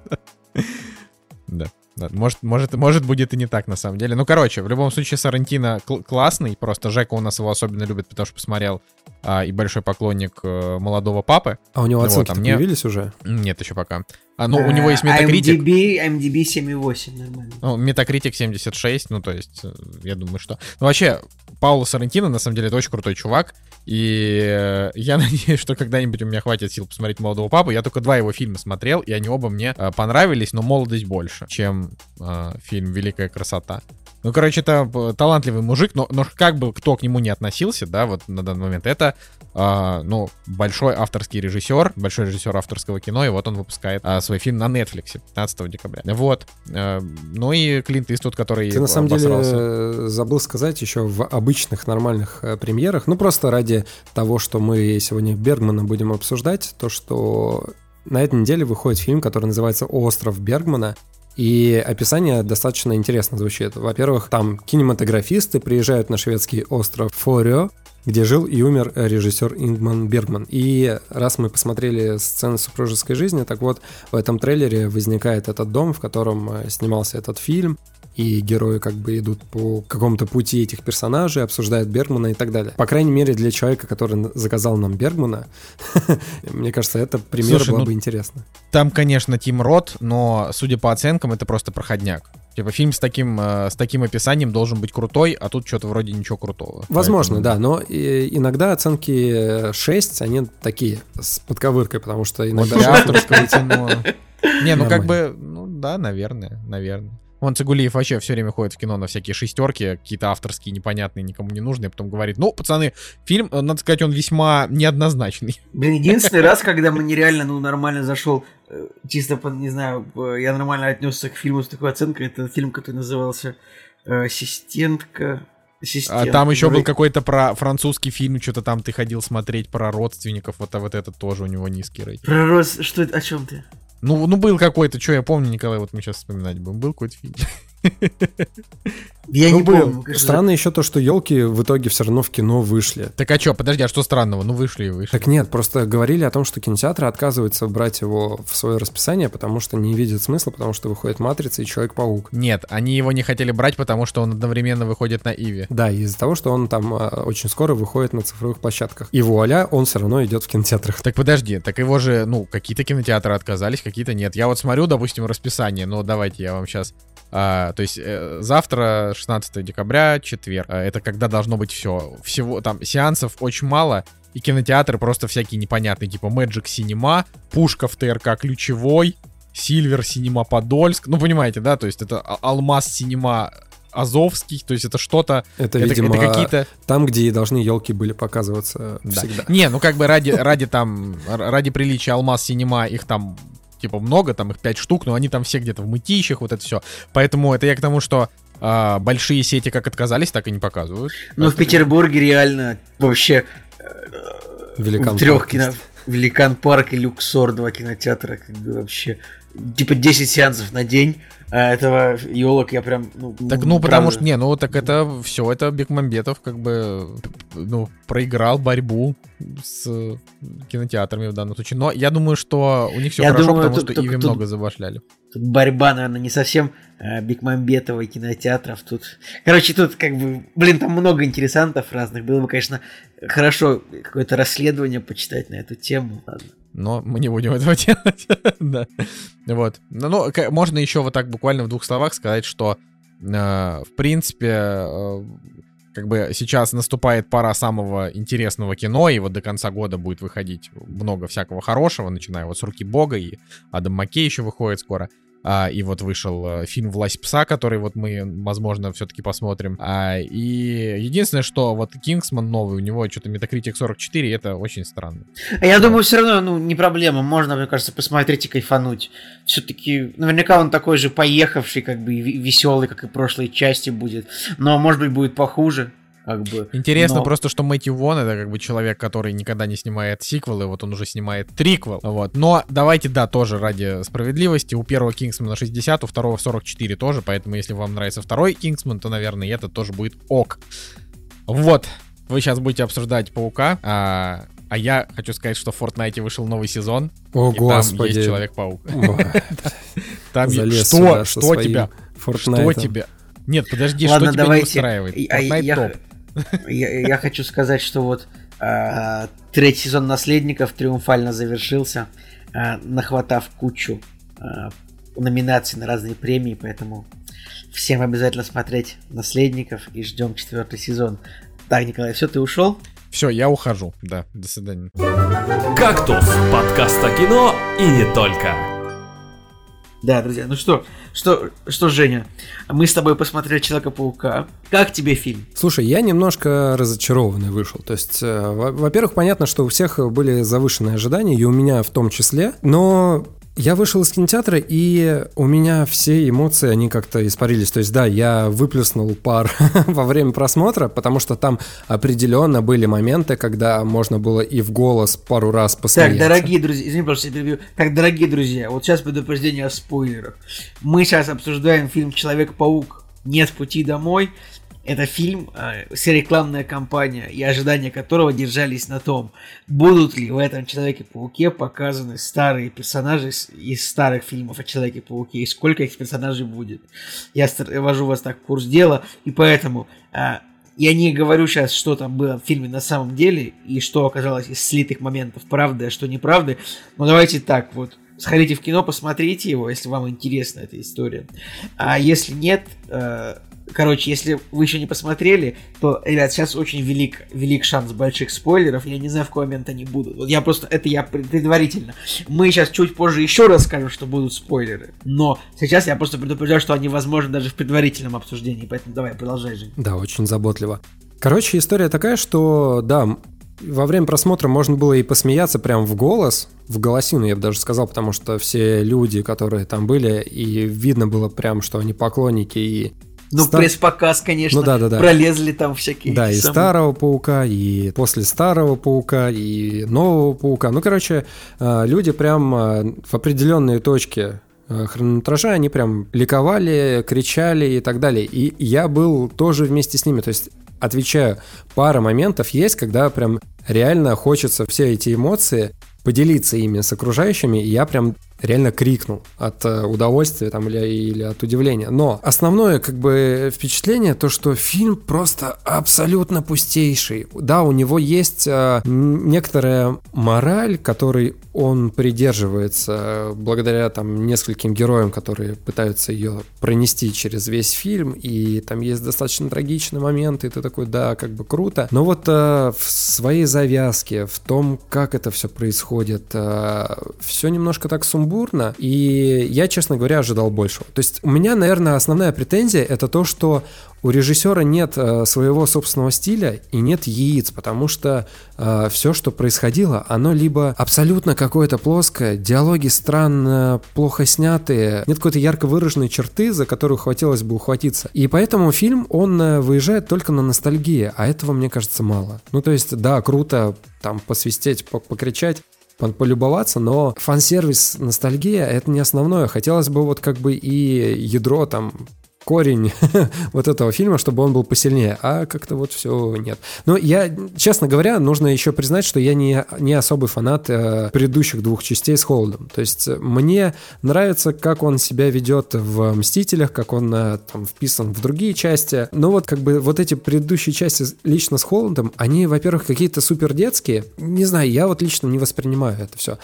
Да. Может, может, может будет и не так на самом деле. Ну, короче, в любом случае Сарантино кл- классный. Просто Жека у нас его особенно любит, потому что посмотрел а, и большой поклонник э, молодого папы. А у него Вот, оценки а мне- появились уже? Нет, еще пока. А, ну, у него есть метакритик. IMDb, IMDb 7,8, нормально. Ну, Метакритик 76, ну, то есть, э, я думаю, что... Ну, вообще, Пауло Сарантино, на самом деле, это очень крутой чувак, и э, я надеюсь, что когда-нибудь у меня хватит сил посмотреть «Молодого папу». Я только два его фильма смотрел, и они оба мне э, понравились, но «Молодость» больше, чем э, фильм «Великая красота». Ну, короче, это э, талантливый мужик, но, но как бы кто к нему не относился, да, вот на данный момент, это, э, ну, большой авторский режиссер, большой режиссер авторского кино, и вот он выпускает а, свой фильм на Netflix 15 декабря. Вот. Э, ну и Клинт Иствуд, который Ты на самом деле обосрался. э, забыл сказать еще в обычных нормальных э, премьерах, ну просто ради того, что мы сегодня Бергмана будем обсуждать, то что на этой неделе выходит фильм, который называется «Остров Бергмана», и описание достаточно интересно звучит. Во-первых, там кинематографисты приезжают на шведский остров Форио, где жил и умер режиссер Ингман Бергман. И раз мы посмотрели сцены супружеской жизни, так вот, в этом трейлере возникает этот дом, в котором э, снимался этот фильм, и герои как бы идут по какому-то пути этих персонажей, обсуждают Бергмана и так далее. По крайней мере, для человека, который заказал нам Бергмана, мне кажется, это пример Слушай, было ну, бы интересно. Там, конечно, Тим Рот, но, судя по оценкам, это просто проходняк. Типа фильм с таким, э, с таким описанием должен быть крутой, а тут что-то вроде ничего крутого. Возможно, Поэтому- да, но э, иногда оценки 6, они такие, с подковыркой, потому что Вот иногда... для авторского кино. Не, ну как бы, ну да, наверное, наверное. Вон Цигулиев вообще все время ходит в кино на всякие шестерки, какие-то авторские, непонятные, никому не нужные, потом говорит, ну, пацаны, фильм, э, надо сказать, он весьма неоднозначный. Блин, единственный раз, когда мне реально, ну, нормально зашел, э, чисто, не знаю, я нормально отнесся к фильму с такой оценкой, это фильм, который назывался э, «Ассистентка». А Ассистент. там еще был какой-то про французский фильм, что-то там ты ходил смотреть про родственников, вот, а вот это тоже у него низкий рейтинг. Про Рос... Что это? О чем ты? Ну, ну был какой-то, что я помню, Николай, вот мы сейчас вспоминать будем, был какой-то фильм. Я Ну, не блин, помню. Странно еще то, что елки в итоге все равно в кино вышли. Так а что, подожди, а что странного? Ну вышли и вышли. Так нет, просто говорили о том, что кинотеатры отказываются брать его в свое расписание, потому что не видят смысла, потому что выходит «Матрица» и «Человек-паук». Нет, они его не хотели брать, потому что он одновременно выходит на Иви. Да, из-за того, что он там а, очень скоро выходит на цифровых площадках. И вуаля, он все равно идет в кинотеатрах. Так подожди, так его же, ну, какие-то кинотеатры отказались, какие-то нет. Я вот смотрю, допустим, расписание, ну, давайте я вам сейчас... то есть э, завтра, 16 декабря, четверг, а, это когда должно быть все. Всего там сеансов очень мало, и кинотеатры просто всякие непонятные, типа Magic Cinema, Пушка в ТРК Ключевой, Сильвер Синема Подольск. Ну, понимаете, да? То есть это А- Алмаз Синема Азовский, то есть это что-то... Это, Это, видимо, это какие-то... там, где и должны елки были показываться Да. всегда. Не, ну как бы ради, ради там, ради приличия Алмаз Синема, их там типа много, там их 5 штук, но они там все где-то в мытищах, вот это все. Поэтому это я к тому, что а, большие сети как отказались, так и не показывают. Ну, в Петербурге реально вообще Великан в трех кино... Великан Парк и Люксор, два кинотеатра, как бы вообще... Типа 10 сеансов на день, а этого елок я прям... Ну, Так, ну, потому правда. что, не, ну, так это все, это Бекмамбетов как бы, ну, проиграл борьбу с кинотеатрами в данном случае. Но я думаю, что у них все Я хорошо, думаю, потому тут- что Иви много забашляли. Тут борьба, наверное, не совсем э, Бекмамбетова и кинотеатров. Тут, короче, тут как бы, блин, там много интересантов разных. Было бы, конечно, хорошо какое-то расследование почитать на эту тему. Ладно. Но мы не будем этого делать. да. Вот. Ну, ну, можно еще вот так буквально в двух словах сказать, что э, в принципе э, как бы сейчас наступает пора самого интересного кино, и вот до конца года будет выходить много всякого хорошего, начиная вот с «Руки Бога», и Адам Маккей еще выходит скоро. А, и вот вышел э, фильм «Власть пса», который вот мы, возможно, все-таки посмотрим. А, и единственное, что вот «Кингсман» новый, у него что-то Metacritic 44, и это очень странно. А я думаю, все равно, ну, не проблема. Можно, мне кажется, посмотреть и кайфануть. Все-таки, наверняка он такой же поехавший, как бы, веселый, как и прошлой части будет. Но, может быть, будет похуже. Как бы. Интересно Но- просто, что Мэтью Вон это как бы человек, который никогда не снимает сиквелы, вот он уже снимает триквел, вот. Но давайте, да, тоже ради справедливости, у первого Кингсмана 60, у второго 44 тоже, поэтому если вам нравится второй Кингсман, то, наверное, и этот тоже будет ок. Вот, вы сейчас будете обсуждать Паука, а, а я хочу сказать, что в Fortnite вышел новый сезон, О, и там господи. есть Человек-паук. Там Что? Что тебя? Что тебе? Нет, подожди, что тебя не устраивает? А Fortnite я, топ. Я- я хочу сказать, что вот Э, третий сезон «Наследников» триумфально завершился, э, нахватав кучу э, номинаций на разные премии, поэтому всем обязательно смотреть «Наследников» и ждем четвертый сезон. Так, Николай, все, ты ушел? Все, я ухожу. Да, до свидания. «Кактус» — подкаст о кино и не только. Да, друзья, ну что, что, что, Женя, мы с тобой посмотрели Человека-паука. Как тебе фильм? Слушай, я немножко разочарованный вышел. То есть, э, во- во-первых, понятно, что у всех были завышенные ожидания, и у меня в том числе, но я вышел из кинотеатра, и у меня все эмоции, они как-то испарились. То есть, да, я выплеснул пар во время просмотра, потому что там определенно были моменты, когда можно было и в голос пару раз посмеяться. Так, дорогие друзья, извини, пожалуйста, перебью. Так, дорогие друзья, вот сейчас предупреждение о спойлерах. Мы сейчас обсуждаем фильм Человек-паук Нет пути домой. Это фильм, вся рекламная кампания и ожидания которого держались на том, будут ли в этом Человеке-пауке показаны старые персонажи из старых фильмов о Человеке-пауке, и сколько их персонажей будет. Я ввожу вас так в курс дела, и поэтому э, я не говорю сейчас, что там было в фильме на самом деле, и что оказалось из слитых моментов правды, а что неправды. Но давайте так вот. Сходите в кино, посмотрите его, если вам интересна эта история. А если нет, э, короче, если вы еще не посмотрели, то, ребят, сейчас очень велик, велик шанс больших спойлеров. Я не знаю, в какой момент они будут. Вот я просто, это я пред- предварительно. Мы сейчас чуть позже еще раз скажем, что будут спойлеры. Но сейчас я просто предупреждаю, что они возможны даже в предварительном обсуждении. Поэтому давай, продолжай, Жень. Да, очень заботливо. Короче, история такая, что, да, во время просмотра можно было и посмеяться прям в голос, в голосину, я бы даже сказал, потому что все люди, которые там были, и видно было прям, что они поклонники и... Ну, Стар- пресс-показ, конечно, Ну да, да, да. пролезли там всякие. Да, и самые- старого паука, и после старого паука, и нового паука. Ну, короче, э, люди прям э, в определенные точки э, хронометража, они прям ликовали, кричали и так далее. И я был тоже вместе с ними. То есть, отвечаю, пара моментов есть, когда прям реально хочется все эти эмоции поделиться ими с окружающими, и я прям реально крикнул от э, удовольствия там или, или от удивления. Но основное как бы впечатление то, что фильм просто абсолютно пустейший. Да, у него есть э, некоторая мораль, которой он придерживается э, благодаря там нескольким героям, которые пытаются ее пронести через весь фильм, и там есть достаточно трагичные моменты, и ты такой, да, как бы круто. Но вот э, в своей завязке, в том, как это все происходит, все немножко так сумбурно, и я, честно говоря, ожидал большего. То есть у меня, наверное, основная претензия это то, что у режиссера нет э, своего собственного стиля и нет яиц, потому что все, что происходило, оно либо абсолютно какое-то плоское, диалоги странно, плохо снятые, нет какой-то ярко выраженной черты, за которую хотелось бы ухватиться. И поэтому фильм, он э, выезжает только на ностальгии, а этого, мне кажется, мало. Ну, то есть, да, круто там посвистеть, по- покричать, полюбоваться, но фан-сервис, ностальгия — это не основное. Хотелось бы вот как бы и ядро там корень вот этого фильма, чтобы он был посильнее, а как-то вот все нет. Но я, честно говоря, нужно еще признать, что я не, не особый фанат э, предыдущих двух частей с Холдом. То есть э, мне нравится, как он себя ведет в «Мстителях», как он э, там вписан в другие части. Но вот как бы вот эти предыдущие части лично с Холландом, они, во-первых, какие-то супер детские. Не знаю, я вот лично не воспринимаю это все.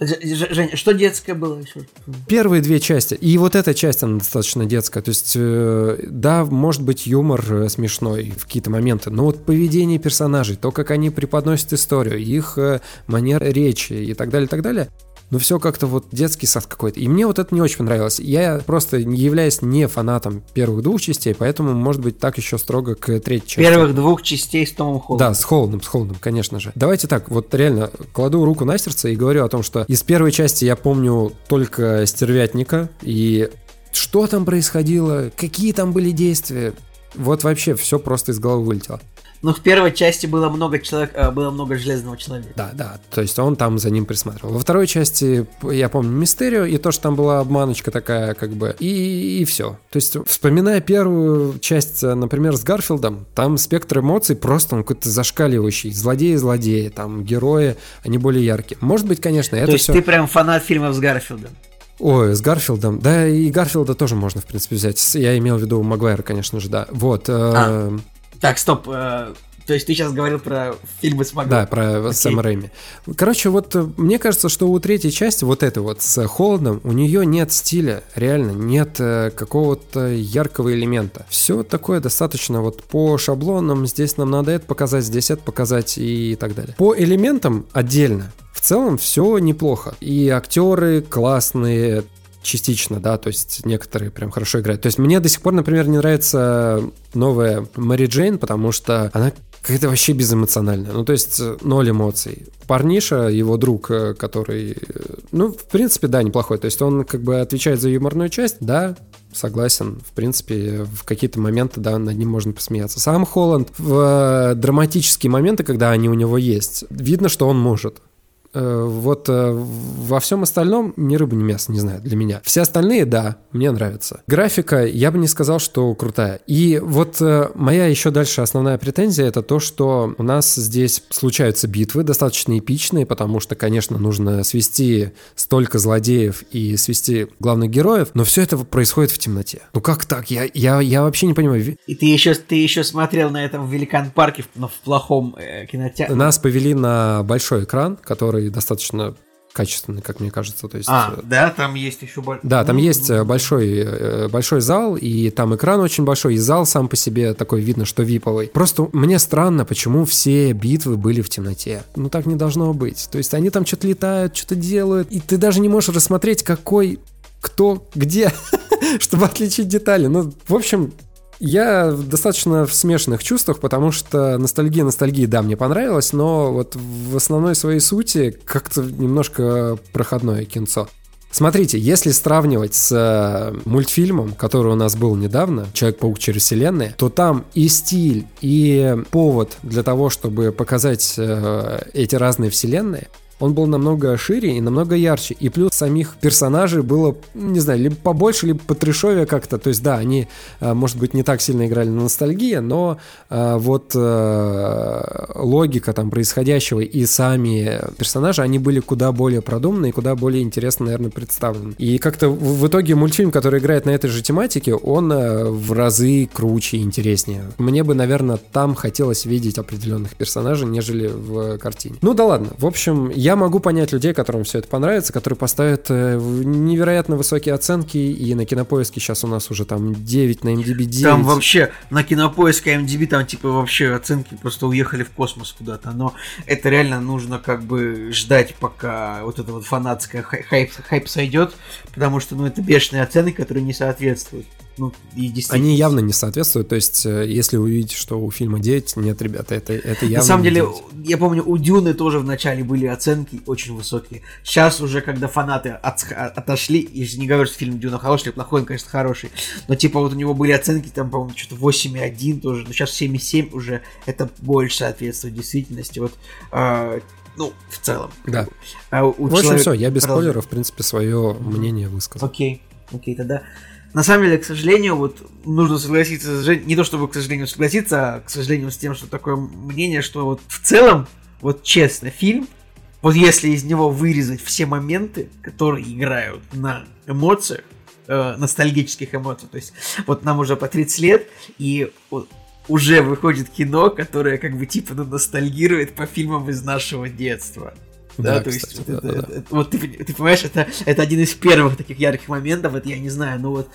Ж- Жень, что детское было еще? Первые две части, и вот эта часть, она достаточно детская. То есть, э, да, может быть, юмор э, смешной в какие-то моменты, но вот поведение персонажей, то, как они преподносят историю, их э, манера речи и так далее, и так далее, ну все как-то вот детский сад какой-то. И мне вот это не очень понравилось. Я просто не являюсь не фанатом первых двух частей, поэтому, может быть, так еще строго к третьей части. Первых двух частей с Томом Холландом. Да, с Холландом, с Холландом, конечно же. Давайте так, вот реально кладу руку на сердце и говорю о том, что из первой части я помню только стервятника и что там происходило, какие там были действия. Вот вообще все просто из головы вылетело. Но в первой части было много человек, а, было много железного человека. Да, да, то есть он там за ним присматривал. Во второй части я помню Мистерию и то, что там была обманочка такая, как бы, и, и все. То есть, вспоминая первую часть, например, с Гарфилдом, там спектр эмоций просто он какой-то зашкаливающий. Злодеи-злодеи, там герои, они более яркие. Может быть, конечно, это То есть все... ты прям фанат фильмов с Гарфилдом. Ой, с Гарфилдом. Да, и Гарфилда тоже можно, в принципе, взять. Я имел в виду Магуайра, конечно же, да. Вот. э, А. Так, стоп. э, То есть ты сейчас говорил про фильмы с Магом. Да, про Окей. Сэма Рэйми. Короче, вот э, мне кажется, что у третьей части, вот этой вот с Холодом, у нее нет стиля, реально, нет э, какого-то яркого элемента. Все такое достаточно вот по шаблонам, здесь нам надо это показать, здесь это показать и так далее. По элементам отдельно. В целом все неплохо. И актеры классные, частично, да, то есть некоторые прям хорошо играют. То есть мне до сих пор, например, не нравится новая Мэри Джейн, потому что она какая-то вообще безэмоциональная. Ну, то есть э, ноль эмоций. Парниша, его друг, э, который, э, ну, в принципе, да, неплохой. То есть он как бы отвечает за юморную часть, да, согласен. В принципе, в какие-то моменты, да, над ним можно посмеяться. Сам Холланд в драматические моменты, когда они у него есть, видно, что он может. Э, Вот э, во всем остальном ни рыба, ни мясо, не знаю, для меня. Все остальные, да, мне нравятся. Графика, я бы не сказал, что крутая. И вот э, моя еще дальше основная претензия это то, что у нас здесь случаются битвы достаточно эпичные, потому что, конечно, нужно свести столько злодеев и свести главных героев, но все это происходит в темноте. Ну как так? Я, я, я вообще не понимаю. И ты еще, ты еще смотрел на этом в Великан Парке, ну, в плохом э, кинотеатре. Нас повели на большой экран, который достаточно качественный, как мне кажется. То есть, А, э, да, там есть еще больше. Да, там есть э, большой, э, большой зал, и там экран очень большой, и зал сам по себе такой видно, что виповый. Просто мне странно, почему все битвы были в темноте. Ну так не должно быть. То есть они там что-то летают, что-то делают, и ты даже не можешь рассмотреть, какой, кто, где, чтобы отличить детали. Ну, в общем, я достаточно в смешанных чувствах, потому что ностальгия ностальгии, да, мне понравилась, но вот в основной своей сути как-то немножко проходное кинцо. Смотрите, если сравнивать с э, мультфильмом, который у нас был недавно, Человек-паук через вселенные, то там и стиль, и повод для того, чтобы показать э, эти разные вселенные, он был намного шире и намного ярче. И плюс самих персонажей было, не знаю, либо побольше, либо потрешовее как-то. То есть, да, они, э, может быть, не так сильно играли на ностальгии, но э, вот э, логика там происходящего и сами персонажи, они были куда более продуманные и куда более интересно, наверное, представлены. И как-то в, итоге мультфильм, который играет на этой же тематике, он в разы круче и интереснее. Мне бы, наверное, там хотелось видеть определенных персонажей, нежели в картине. Ну да ладно. В общем, я могу понять людей, которым все это понравится, которые поставят э, невероятно высокие оценки, и на Кинопоиске сейчас у нас уже там 9, на MDB 9. Там вообще на кинопоиске MDB там типа вообще оценки просто уехали в космос куда-то. Но это реально нужно как бы ждать, пока вот это вот фанатская хай- хайп, хайп сойдет, потому что ну это бешеные оценки, которые не соответствуют. Ну, и действительно. Они явно не соответствуют, то есть, э, если вы увидите, что у фильма 9, нет, ребята, это, это явно На самом деле, 9. я помню, у Дюны тоже в начале были оценки очень высокие. Сейчас уже, когда фанаты от- отошли, и не говорю, что фильм Дюна хороший или плохой, он, конечно, хороший. Но типа вот у него были оценки, там, по-моему, что-то 8,1 тоже. Но сейчас 7,7 уже это больше соответствует действительности. Вот, а, ну, в целом. Да. А у В общем, человека- все, я без Продолжай. спойлеров, в принципе, свое мнение высказал. Окей, окей, тогда. На самом деле, к сожалению, вот нужно согласиться, не то чтобы, к сожалению, согласиться, а, к сожалению, с тем, что такое мнение, что вот в целом, вот честно, фильм, вот если из него вырезать все моменты, которые играют на эмоциях, э, ностальгических эмоциях, то есть вот нам уже по 30 лет, и вот уже выходит кино, которое как бы типа ну, ностальгирует по фильмам из нашего детства. Да, Да, то кстати, есть, да, это- да. это- вот ты, ты понимаешь, это, это один из первых таких ярких моментов, это я не знаю, ну вот,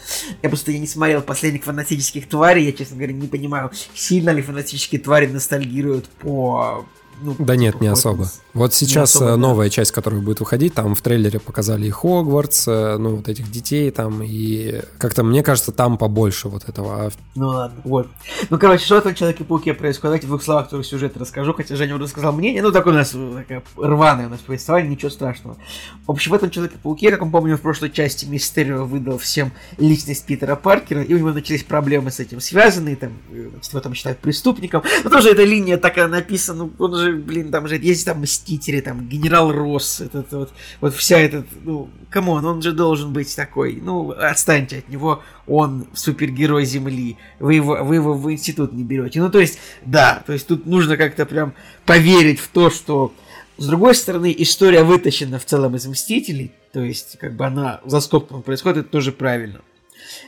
я просто я не смотрел последних фантастических тварей, я, честно говоря, не понимаю, сильно ли фантастические твари ностальгируют по... Ну, Да нет, не особо. Вот сейчас особо, э, да. новая часть, которая будет выходить, там в трейлере показали и Хогвартс, э, ну вот этих детей там, и как-то мне кажется, там побольше вот этого. А Ну ладно, вот. Ну, короче, что в этом Человеке-пауке происходит? Давайте в двух словах тоже сюжет расскажу, хотя Женя уже сказал мнение. Ну, такое у нас э, такая рваное у нас повествование, ничего страшного. В общем, в этом Человеке-пауке, как мы помним, в прошлой части Мистерио выдал всем личность Питера Паркера, и у него начались проблемы с этим связанные, там, его там считают преступником. Но тоже эта линия такая написана, ну, он же, блин, там же есть там Мстители, там, Генерал Росс, этот вот, вот вся эта, ну, come on, он же должен быть такой, ну, отстаньте от него, он супергерой Земли, вы его, вы его в институт не берете. Ну, то есть, да, то есть тут нужно как-то прям поверить в то, что с другой стороны, история вытащена в целом из Мстителей, то есть, как бы она за скобками происходит, это тоже правильно.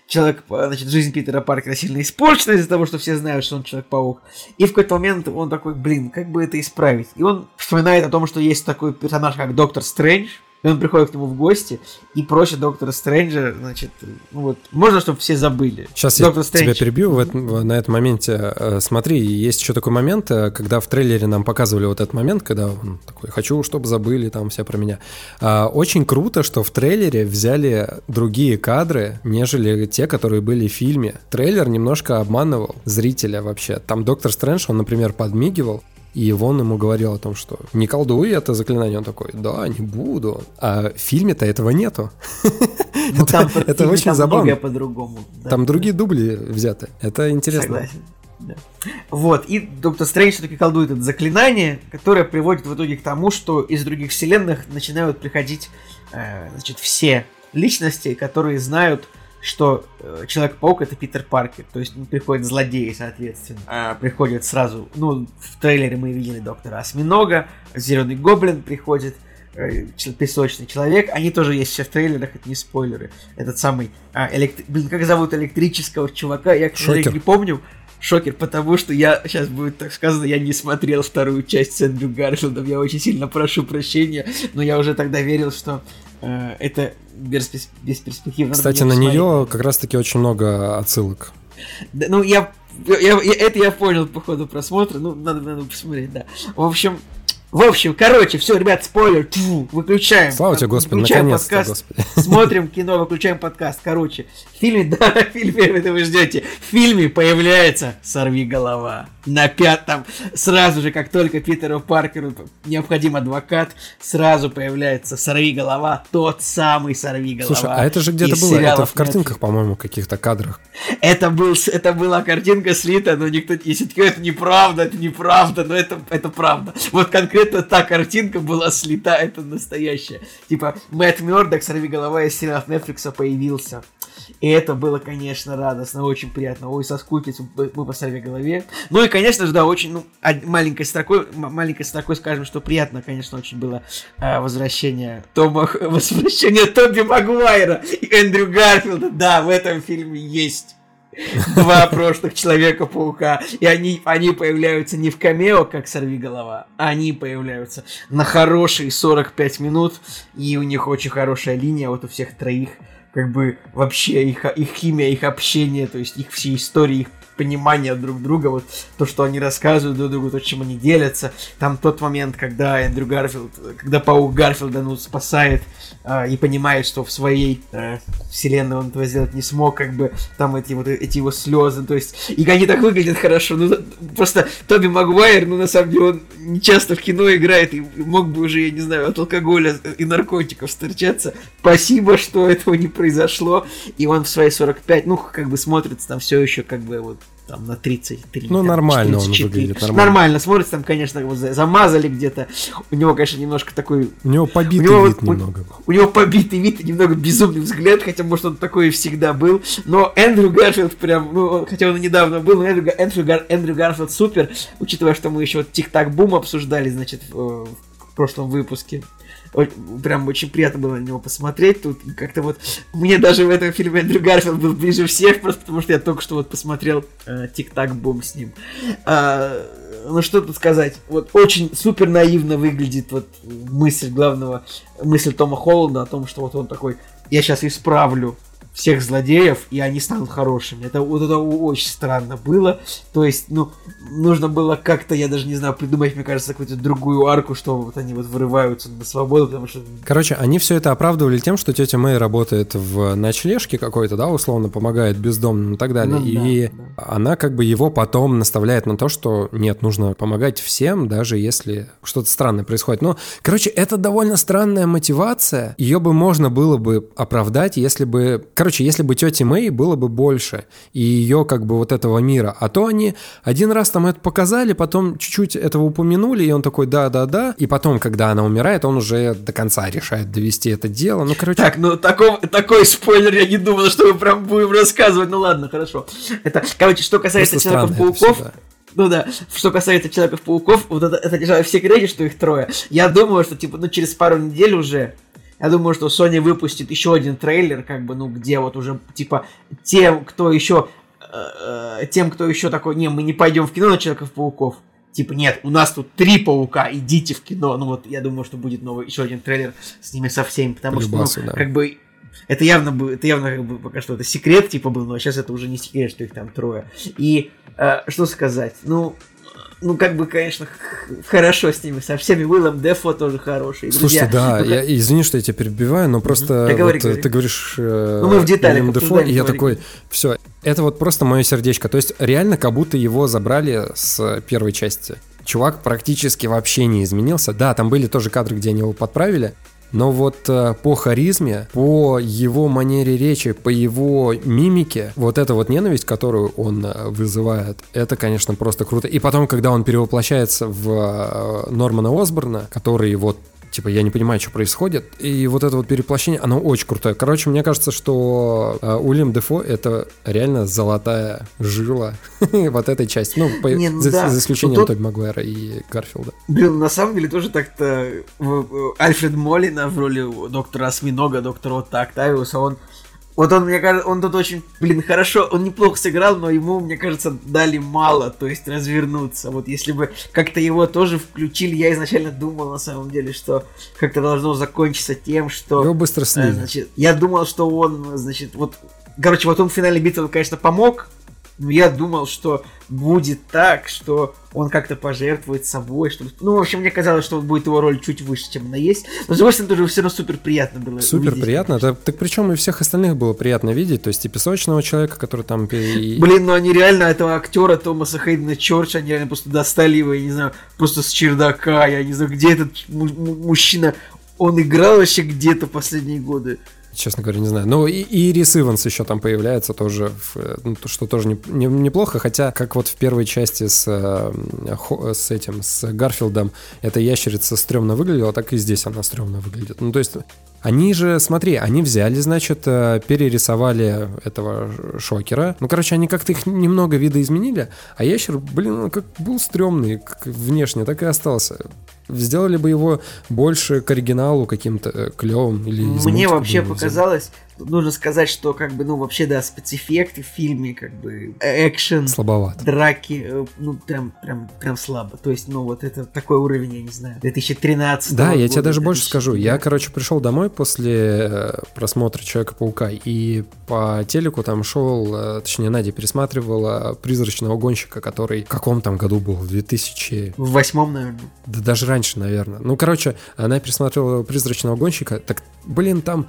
Человек, значит, жизнь Питера Паркера сильно испорчена из-за того, что все знают, что он Человек-паук. И в какой-то момент он такой, блин, как бы это исправить? И он вспоминает о том, что есть такой персонаж, как Доктор Стрэндж, и он приходит к нему в гости и просит доктора Стрэнджа, значит, ну вот, можно, чтобы все забыли. Сейчас Доктор я Стрэндж... тебя перебью в этом, на этом моменте. Э, смотри, есть еще такой момент, э, когда в трейлере нам показывали вот этот момент, когда он такой, хочу, чтобы забыли там все про меня. А, очень круто, что в трейлере взяли другие кадры, нежели те, которые были в фильме. Трейлер немножко обманывал зрителя вообще. Там доктор Стрэндж, он, например, подмигивал, и Ивон ему говорил о том, что не колдуй это заклинание. Он такой, да, не буду. А в фильме-то этого нету. Ну, это, там, это очень там забавно. по-другому. Да, там да. другие дубли взяты. Это интересно. Согласен. Да. Вот, и Доктор Стрэндж все-таки колдует это заклинание, которое приводит в итоге к тому, что из других вселенных начинают приходить э, значит, все личности, которые знают что э, Человек-паук это Питер Паркер, то есть ну, приходят злодеи, соответственно. А, приходят сразу, ну, в трейлере мы видели доктора Осьминога, Зеленый Гоблин приходит, э, Песочный Человек, они тоже есть сейчас в трейлерах, это не спойлеры. Этот самый, а, электри... блин, как зовут электрического чувака, я, к сожалению, не помню. Шокер, потому что я, сейчас будет так сказано, я не смотрел вторую часть с Эндрю Гарфилдом, я очень сильно прошу прощения, но я уже тогда верил, что это бесперспективно. бесперспективно. Кстати, на нее как раз-таки очень много отсылок. Да, ну, я, я, я, это я понял по ходу просмотра, ну, надо, надо посмотреть, да. В общем, в общем, короче, все, ребят, спойлер, тьфу, выключаем. Слава тебе, Господи, наконец-то, Господи. Смотрим кино, выключаем подкаст. Короче, в фильме, да, в фильме, это вы ждете, в фильме появляется «Сорви голова». На пятом, сразу же, как только Питеру Паркеру необходим адвокат, сразу появляется «Сорви голова», тот самый «Сорви голова». Слушай, а это же где-то было, это в картинках, по-моему, каких-то кадрах. Это, был, это была картинка слита, но никто, если это неправда, это неправда, но это, это правда. Вот конкретно та картинка была слита, это настоящая. Типа, Мэтт Мёрдок, сорви голова из сериалов Netflix появился. И это было, конечно, радостно, очень приятно. Ой, соскучились мы по сорви голове. Ну и, конечно же, да, очень, ну, маленькой строкой, маленькой строкой скажем, что приятно, конечно, очень было э, возвращение Тома, возвращение Тоби Магуайра и Эндрю Гарфилда. Да, в этом фильме есть два прошлых Человека-паука. И они, они появляются не в камео, как сорви голова, а они появляются на хорошие 45 минут. И у них очень хорошая линия, вот у всех троих. Как бы вообще их, их химия, их общение, то есть их все истории, их понимание друг друга, вот то, что они рассказывают друг другу, то, чем они делятся. Там тот момент, когда Эндрю Гарфилд, когда паук Гарфилда ну, спасает э, и понимает, что в своей э, вселенной он этого сделать не смог, как бы там эти вот эти его слезы, то есть, и они так выглядят хорошо. Ну, просто Тоби Магуайр, ну, на самом деле, он не часто в кино играет и мог бы уже, я не знаю, от алкоголя и наркотиков встречаться. Спасибо, что этого не произошло. И он в свои 45, ну, как бы смотрится там все еще как бы вот там на 33. Ну, там, нормально 44. он выглядит. Нормально. нормально смотрится, там, конечно, его замазали где-то. У него, конечно, немножко такой... У него побитый у него, вид у, немного. У, у него побитый вид и немного безумный взгляд, хотя, может, он такой и всегда был. Но Эндрю Гарфилд прям, ну, хотя он и недавно был, но Эндрю, Эндрю, Гар, Эндрю Гарфилд супер, учитывая, что мы еще вот Тик-Так Бум обсуждали, значит, в, в прошлом выпуске прям очень приятно было на него посмотреть. Тут как-то вот мне даже в этом фильме Эндрю Гарфилд был ближе всех, просто потому что я только что вот посмотрел э, Тик-Так Бум с ним. А, ну что тут сказать? Вот очень супер наивно выглядит вот мысль главного, мысль Тома Холланда о том, что вот он такой, я сейчас исправлю всех злодеев, и они станут хорошими. Это вот это очень странно было. То есть, ну, нужно было как-то, я даже не знаю, придумать, мне кажется, какую-то другую арку, что вот они вот вырываются на свободу, потому что... Короче, они все это оправдывали тем, что тетя Мэй работает в ночлежке какой-то, да, условно помогает бездомным и так далее. Ну, и да, да. она как бы его потом наставляет на то, что нет, нужно помогать всем, даже если что-то странное происходит. Но, короче, это довольно странная мотивация. Ее бы можно было бы оправдать, если бы Короче, если бы тети Мэй было бы больше, и ее как бы вот этого мира, а то они один раз там это показали, потом чуть-чуть этого упомянули, и он такой да-да-да, и потом, когда она умирает, он уже до конца решает довести это дело. Ну, короче... Так, ну такой, такой спойлер я не думал, что мы прям будем рассказывать. Ну ладно, хорошо. Это, короче, что касается Человеков-пауков, ну да, что касается Человеков-пауков, вот это, это держали все кредит, что их трое. Я думаю, что типа, ну через пару недель уже Я думаю, что Sony выпустит еще один трейлер, как бы, ну, где вот уже, типа, тем, кто еще, э, тем, кто еще такой, не, мы не пойдем в кино на Человеков-пауков, типа, нет, у нас тут три паука, идите в кино. Ну вот, я думаю, что будет новый еще один трейлер с ними со всеми, потому Полюбасу, что, ну, да. как бы, это явно, бы, это явно как бы пока что это секрет, типа, был, но сейчас это уже не секрет, что их там трое. И э, что сказать, ну, ну, как бы, конечно, хорошо с ними, со всеми. Уиллом Дефо тоже хороший. Слушай, да, ну, как- я, извини, что я тебя перебиваю, но просто Да говори, вот, э, говори. ты говоришь э, Ну, мы в деталях Уильям Дефо, и я говори. такой, все, это вот просто мое сердечко. То есть реально как будто его забрали с первой части. Чувак практически вообще не изменился. Да, там были тоже кадры, где они его подправили, но вот э, по харизме, по его манере речи, по его мимике, вот эта вот ненависть, которую он э, вызывает, это, конечно, просто круто. И потом, когда он перевоплощается в э, Нормана Осборна, который вот Типа, я не понимаю, что происходит. И вот это вот переплощение, оно очень крутое. Короче, мне кажется, что э, Уильям Дефо — это реально золотая жила вот этой части. Ну, по- Не, ну за, да. за исключением Ну, Тоби Магуайра и Гарфилда. Блин, на самом деле тоже так-то в- в- Альфред Молина в роли доктора Осьминога, доктора Октавиуса, он вот он, мне кажется, он тут очень, блин, хорошо, он неплохо сыграл, но ему, мне кажется, дали мало, то есть развернуться. Вот если бы как-то его тоже включили, я изначально думал, на самом деле, что как-то должно закончиться тем, что... Его быстро Э, слили. Значит, я думал, что он, значит, вот, короче, вот он в финале битвы, конечно, помог, но я думал, что будет так, что он как-то пожертвует собой, что Ну, в общем, мне казалось, что будет его роль чуть выше, чем она есть. Но, с другой стороны, тоже все равно супер приятно было. Супер увидеть. приятно. Так, так причем и всех остальных было приятно видеть. То есть и песочного человека, который там... Блин, ну они реально этого актера Томаса Хейдена Чорча, они реально просто достали его, я не знаю, просто с чердака, я не знаю, где этот му- му- мужчина. Он играл вообще где-то последние годы. Честно говоря, не знаю. Ну, и, и Рис Иванс еще там появляется тоже, в, э, ну, то, что тоже не- не- неплохо, хотя, как вот в первой части с, э, с этим, с Гарфилдом, эта ящерица стрёмно выглядела, так и здесь она стрёмно выглядит. Ну, то есть, они же, смотри, они взяли, значит, э, перерисовали этого шокера. Ну, короче, они как-то их немного видоизменили, а ящер, блин, он как был стрёмный как внешне, так и остался. Сделали бы его больше к оригиналу каким-то клевым или Мне вообще показалось, нужно сказать, что как бы, ну, вообще, да, спецэффекты в фильме, как бы, экшен, Слабовато. драки, э, ну, прям, прям, прям слабо. То есть, ну, вот это такой уровень, я не знаю, 2013 Да, я года, тебе даже больше 2000. скажу. Я, короче, пришел домой после э, просмотра Человека-паука, и по телеку там шел, э, точнее, Надя пересматривала призрачного гонщика, который в каком там году был? В 2000... В восьмом, наверное. Да даже раньше, наверное. Ну, короче, она пересматривала призрачного гонщика. Так, блин, там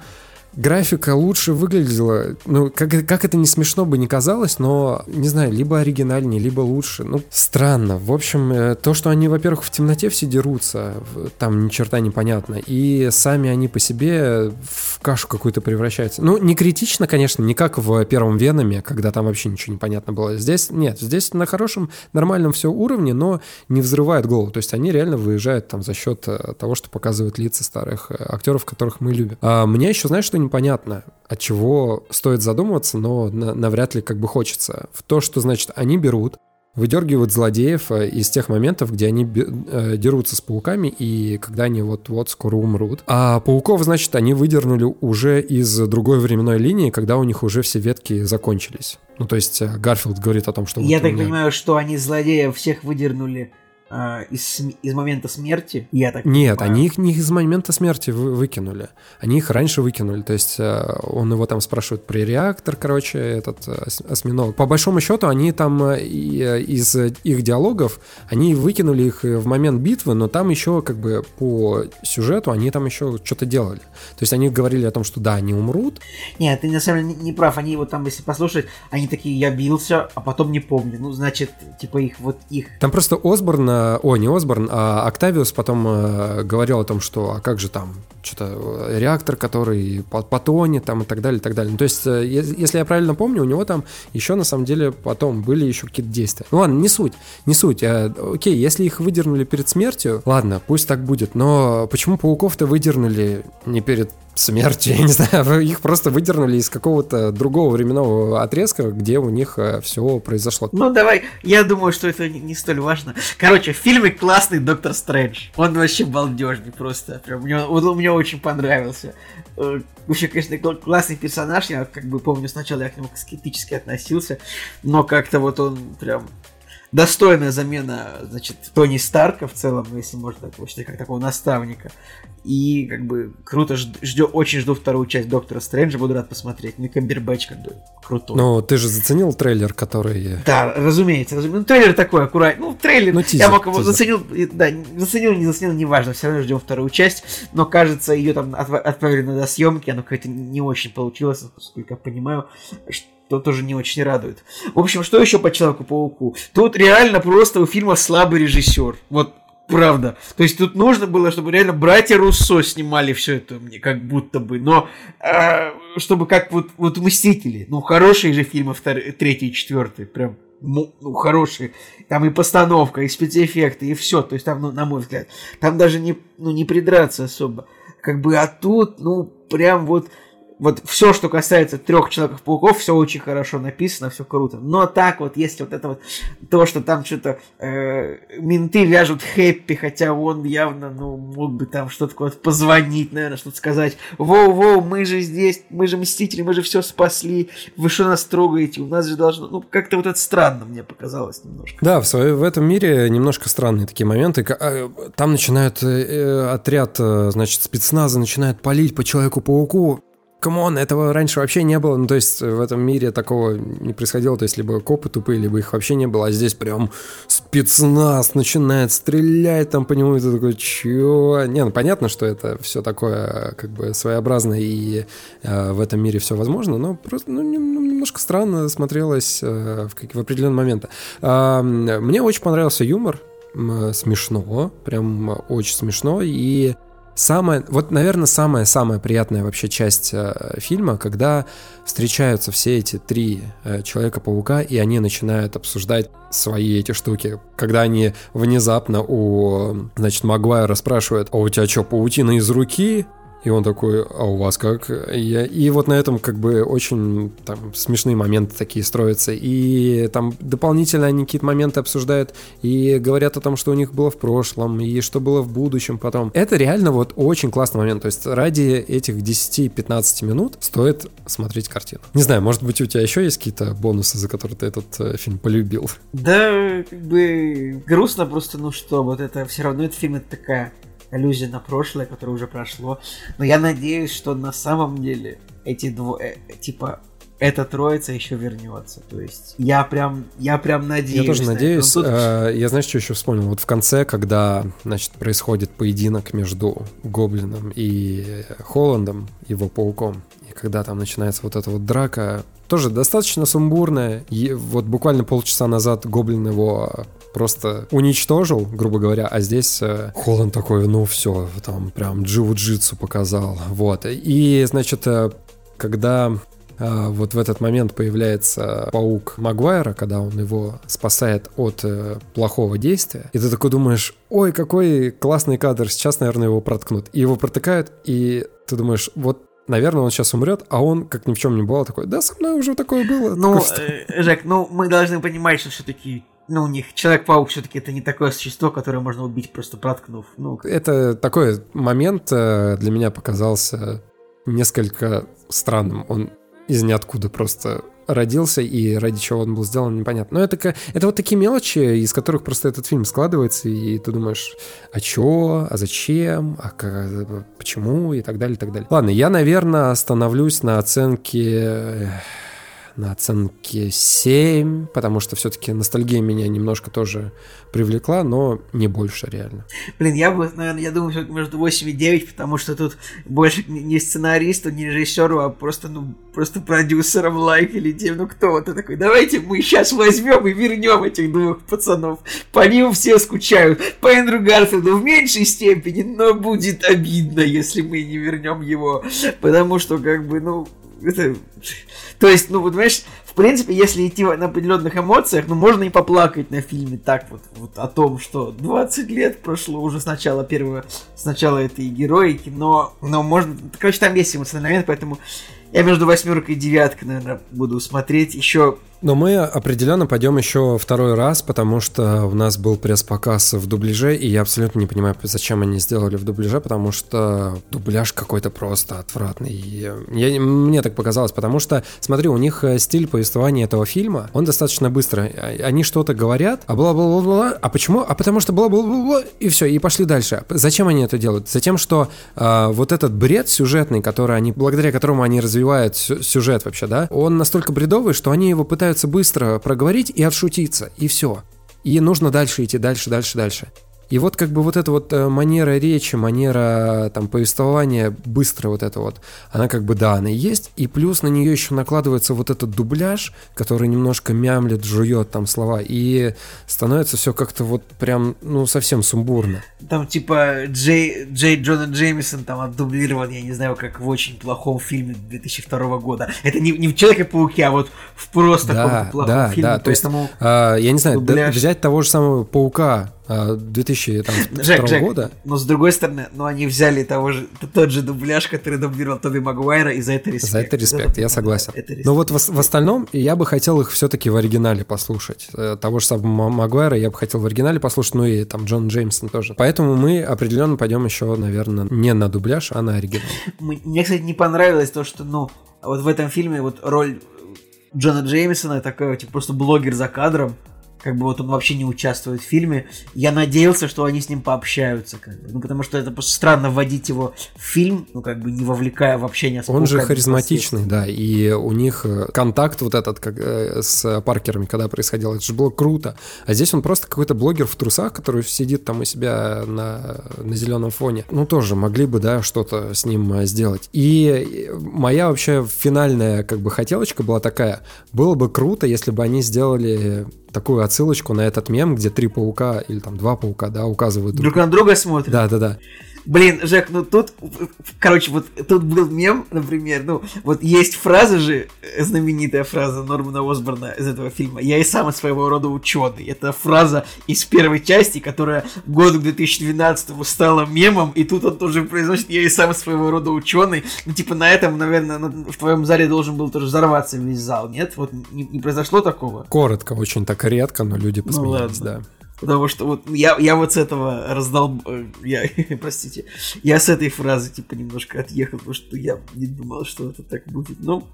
графика лучше выглядела. Ну, как, как это не смешно бы не казалось, но, не знаю, либо оригинальнее, либо лучше. Ну, странно. В общем, э, то, что они, во-первых, в темноте все дерутся, там ни черта непонятно, и сами они по себе в кашу какую-то превращаются. Ну, не критично, конечно, не как в первом Веноме, когда там вообще ничего не понятно было. Здесь нет, здесь на хорошем, нормальном все уровне, но не взрывает голову. То есть они реально выезжают там за счет э, того, что показывают лица старых э, актеров, которых мы любим. А мне еще, знаешь, что непонятно, от чего стоит задумываться, но на- навряд ли как бы хочется. В то, что, значит, они берут, выдергивают злодеев э, из тех моментов, где они э, дерутся с пауками и когда они вот-вот скоро умрут. А пауков, значит, они выдернули уже из другой временной линии, когда у них уже все ветки закончились. Ну, то есть э, Гарфилд говорит о том, что... Я вот так меня- понимаю, что они злодеев всех выдернули а, из, из момента смерти. Я так Нет, понимаю. они их не из момента смерти вы- выкинули. Они их раньше выкинули. То есть э, он его там спрашивает про реактор, короче, этот э, ос- осьминог. По большому счету, они там э, э, из их диалогов, они выкинули их в момент битвы, но там еще как бы по сюжету они там еще что-то делали. То есть они говорили о том, что да, они умрут, Нет, ты на самом деле не, прав. Они вот там, если послушать, они такие, я бился, а потом не помню. Ну, значит, типа их, вот их Там просто Осборн, о, не Осборн, а Октавиус потом э, говорил о том, что, а как же там, что-то э, реактор, который по- потонет там и так далее, и так далее. Ну, то есть, э, если я правильно помню, у него там еще на самом деле потом были еще какие-то действия. Ну ладно, не суть, не суть. Э, окей, если их выдернули перед смертью, ладно, пусть так будет. Но почему пауков-то выдернули не перед смертью, я не знаю, их просто выдернули из какого-то другого временного отрезка, где у них э, все произошло. Ну давай, я думаю, что это не, столь важно. Короче, в фильме классный Доктор Стрэндж. Он вообще балдежный просто. Прям, мне, он, мне очень понравился. Э, вообще, конечно, классный персонаж. Я как бы помню, сначала я к нему скептически относился, но как-то вот он прям достойная замена, значит, Тони Старка в целом, если можно так считать, как такого наставника. И как бы круто, ждё, очень жду вторую часть Доктора Стрэнджа, буду рад посмотреть. Ну и Камбербэтч как бы крутой. Ну, ты же заценил трейлер, который... Да, разумеется, разумеется. Ну, трейлер такой аккуратный. Ну, трейлер, ну, тизер, я мог его тизер. заценил, да, заценил, не заценил, неважно, все равно ждем вторую часть. Но кажется, ее там отправили на съемки, оно какое-то не очень получилось, насколько я понимаю что тоже не очень радует. В общем, что еще по Человеку-пауку? Тут реально просто у фильма слабый режиссер. Вот правда. То есть тут нужно было, чтобы реально братья Руссо снимали все это мне, как будто бы. Но э, чтобы как вот, вот Мстители. Ну, хорошие же фильмы второй, третий и четвертый. Прям ну, хорошие. Там и постановка, и спецэффекты, и все. То есть там, ну, на мой взгляд, там даже не, ну, не придраться особо. Как бы, а тут, ну, прям вот вот все, что касается трех Человеков-пауков, все очень хорошо написано, все круто. Но так вот, если вот это вот, то, что там что-то э, менты вяжут Хэппи, хотя он явно, ну, мог бы там что-то вот позвонить, наверное, что-то сказать. Воу-воу, мы же здесь, мы же мстители, мы же все спасли, вы что нас трогаете, у нас же должно... Ну, как-то вот это странно мне показалось немножко. Да, в, свое, в этом мире немножко странные такие моменты. А, там начинают э, э, отряд, э, значит, спецназа начинает палить по Человеку-пауку, come on, этого раньше вообще не было. Ну, то есть в этом мире такого не происходило. То есть либо копы тупые, либо их вообще не было. А здесь прям спецназ начинает стрелять там по нему. И ты такой, чё? Не, ну понятно, что это все такое как бы своеобразное и э, в этом мире все возможно, но просто ну, ну немножко странно смотрелось э, в, в определенный момент. Э, мне очень понравился юмор. Смешно, прям очень смешно. И Самое, вот, наверное, самая-самая приятная вообще часть э, фильма, когда встречаются все эти три э, Человека-паука, и они начинают обсуждать свои эти штуки. Когда они внезапно у, значит, Магуайра спрашивают, а у тебя что, паутина из руки? И он такой, а у вас как? И, и вот на этом как бы очень там смешные моменты такие строятся. И там дополнительно они какие-то моменты обсуждают и говорят о том, что у них было в прошлом и что было в будущем потом. Это реально вот очень классный момент. То есть ради этих 10-15 минут стоит смотреть картину. Не знаю, может быть у тебя еще есть какие-то бонусы, за которые ты этот э, фильм полюбил? Да, как бы грустно просто, ну что, вот это все равно этот фильм это такая аллюзия на прошлое, которое уже прошло. Но я надеюсь, что на самом деле эти двое, э, типа, эта троица еще вернется. То есть я прям, я прям надеюсь. Я тоже надеюсь. Тут... Э, я знаешь, что еще вспомнил? Вот в конце, когда, значит, происходит поединок между Гоблином и Холландом, его пауком, и когда там начинается вот эта вот драка, тоже достаточно сумбурная. И вот буквально полчаса назад Гоблин его просто уничтожил, грубо говоря, а здесь э, Холланд такой, ну все, там прям джиу-джитсу показал, вот. И, значит, э, когда э, вот в этот момент появляется паук Магуайра, когда он его спасает от э, плохого действия, и ты такой думаешь, ой, какой классный кадр, сейчас, наверное, его проткнут. И его протыкают, и ты думаешь, вот наверное, он сейчас умрет, а он, как ни в чем не было, такой, да, со мной уже такое было. Ну, такой, э, Жек, ну, мы должны понимать, что все-таки ну, у них Человек-паук все-таки это не такое существо, которое можно убить, просто проткнув. Ну, это такой момент э, для меня показался несколько странным. Он из ниоткуда просто родился, и ради чего он был сделан, непонятно. Но это, это вот такие мелочи, из которых просто этот фильм складывается, и ты думаешь, а чё, а зачем, а как, почему, и так далее, и так далее. Ладно, я, наверное, остановлюсь на оценке на оценке 7, потому что все-таки ностальгия меня немножко тоже привлекла, но не больше реально. Блин, я бы, наверное, я думаю, что между 8 и 9, потому что тут больше не сценаристу, не режиссеру, а просто, ну, просто продюсером лайк или тем, ну кто вот такой, давайте мы сейчас возьмем и вернем этих двух пацанов. По ним все скучают. По Эндрю Гарфилду в меньшей степени, но будет обидно, если мы не вернем его. Потому что, как бы, ну, это... То есть, ну, вот, понимаешь, в принципе, если идти на определенных эмоциях, ну, можно и поплакать на фильме так вот, вот о том, что 20 лет прошло уже с начала первого, с начала этой героики, но, но можно... Короче, там есть эмоциональный момент, поэтому я между восьмеркой и девяткой, наверное, буду смотреть. Еще но мы определенно пойдем еще второй раз, потому что у нас был пресс-показ в дубляже, и я абсолютно не понимаю, зачем они сделали в дубляже, потому что дубляж какой-то просто отвратный. Я, мне так показалось, потому что, смотри, у них э, стиль повествования этого фильма, он достаточно быстро. А, они что-то говорят, а бла-бла-бла-бла, а почему? А потому что бла-бла-бла-бла, и все, и пошли дальше. Зачем они это делают? Затем, что э, вот этот бред сюжетный, который они, благодаря которому они развивают сюжет вообще, да, он настолько бредовый, что они его пытаются быстро проговорить и отшутиться, и все. И нужно дальше идти, дальше, дальше, дальше. И вот как бы вот эта вот э, манера речи, манера там повествования, быстро вот это вот, она как бы да, она есть, и плюс на нее еще накладывается вот этот дубляж, который немножко мямлет, жует там слова, и становится все как-то вот прям, ну, совсем сумбурно. Там типа Джей, Джей Джона Джеймисон там отдублирован, я не знаю, как в очень плохом фильме 2002 года. Это не, не в Человеке-пауке, а вот в просто да, плохом да, фильме. Да, то есть, а, я не знаю, дубляж... взять того же самого Паука, 2002 Жек, Жек, года. Но с другой стороны, ну они взяли того же, тот же дубляж, который дублировал Тоби Магуайра, и за это респект. За это респект, это, я согласен. Это Но вот в, в остальном я бы хотел их все-таки в оригинале послушать. Э, того же самого Магуайра я бы хотел в оригинале послушать, ну и там Джон Джеймсон тоже. Поэтому мы определенно пойдем еще, наверное, не на дубляж, а на оригинал. Мне, кстати, не понравилось то, что, ну, вот в этом фильме вот роль Джона Джеймисона такой, типа, просто блогер за кадром, как бы вот он вообще не участвует в фильме. Я надеялся, что они с ним пообщаются, как бы. Ну, потому что это просто странно вводить его в фильм, ну, как бы не вовлекая в общение с Он же харизматичный, да, и у них э, контакт вот этот как, э, с Паркерами, когда происходило, это же было круто. А здесь он просто какой-то блогер в трусах, который сидит там у себя на, на зеленом фоне. Ну, тоже могли бы, да, что-то с ним э, сделать. И моя вообще финальная, как бы, хотелочка была такая. Было бы круто, если бы они сделали такую отсылочку на этот мем, где три паука или там два паука, да, указывают друг, друг на друга смотрят. Да, да, да. Блин, Жек, ну тут, короче, вот тут был мем, например, ну, вот есть фраза же, э, знаменитая фраза Нормана Осборна из этого фильма, я и сам от своего рода ученый. Это фраза из первой части, которая году 2012 стала мемом, и тут он тоже произносит, я и сам своего рода ученый. Ну, типа, на этом, наверное, в твоем зале должен был тоже взорваться весь зал, нет? Вот не, не произошло такого? Коротко, очень так редко, но люди посмеялись, ну, да. Потому что вот я, я вот с этого раздал... Э, я, простите. Я с этой фразы, типа, немножко отъехал, потому что я не думал, что это так будет. Ну,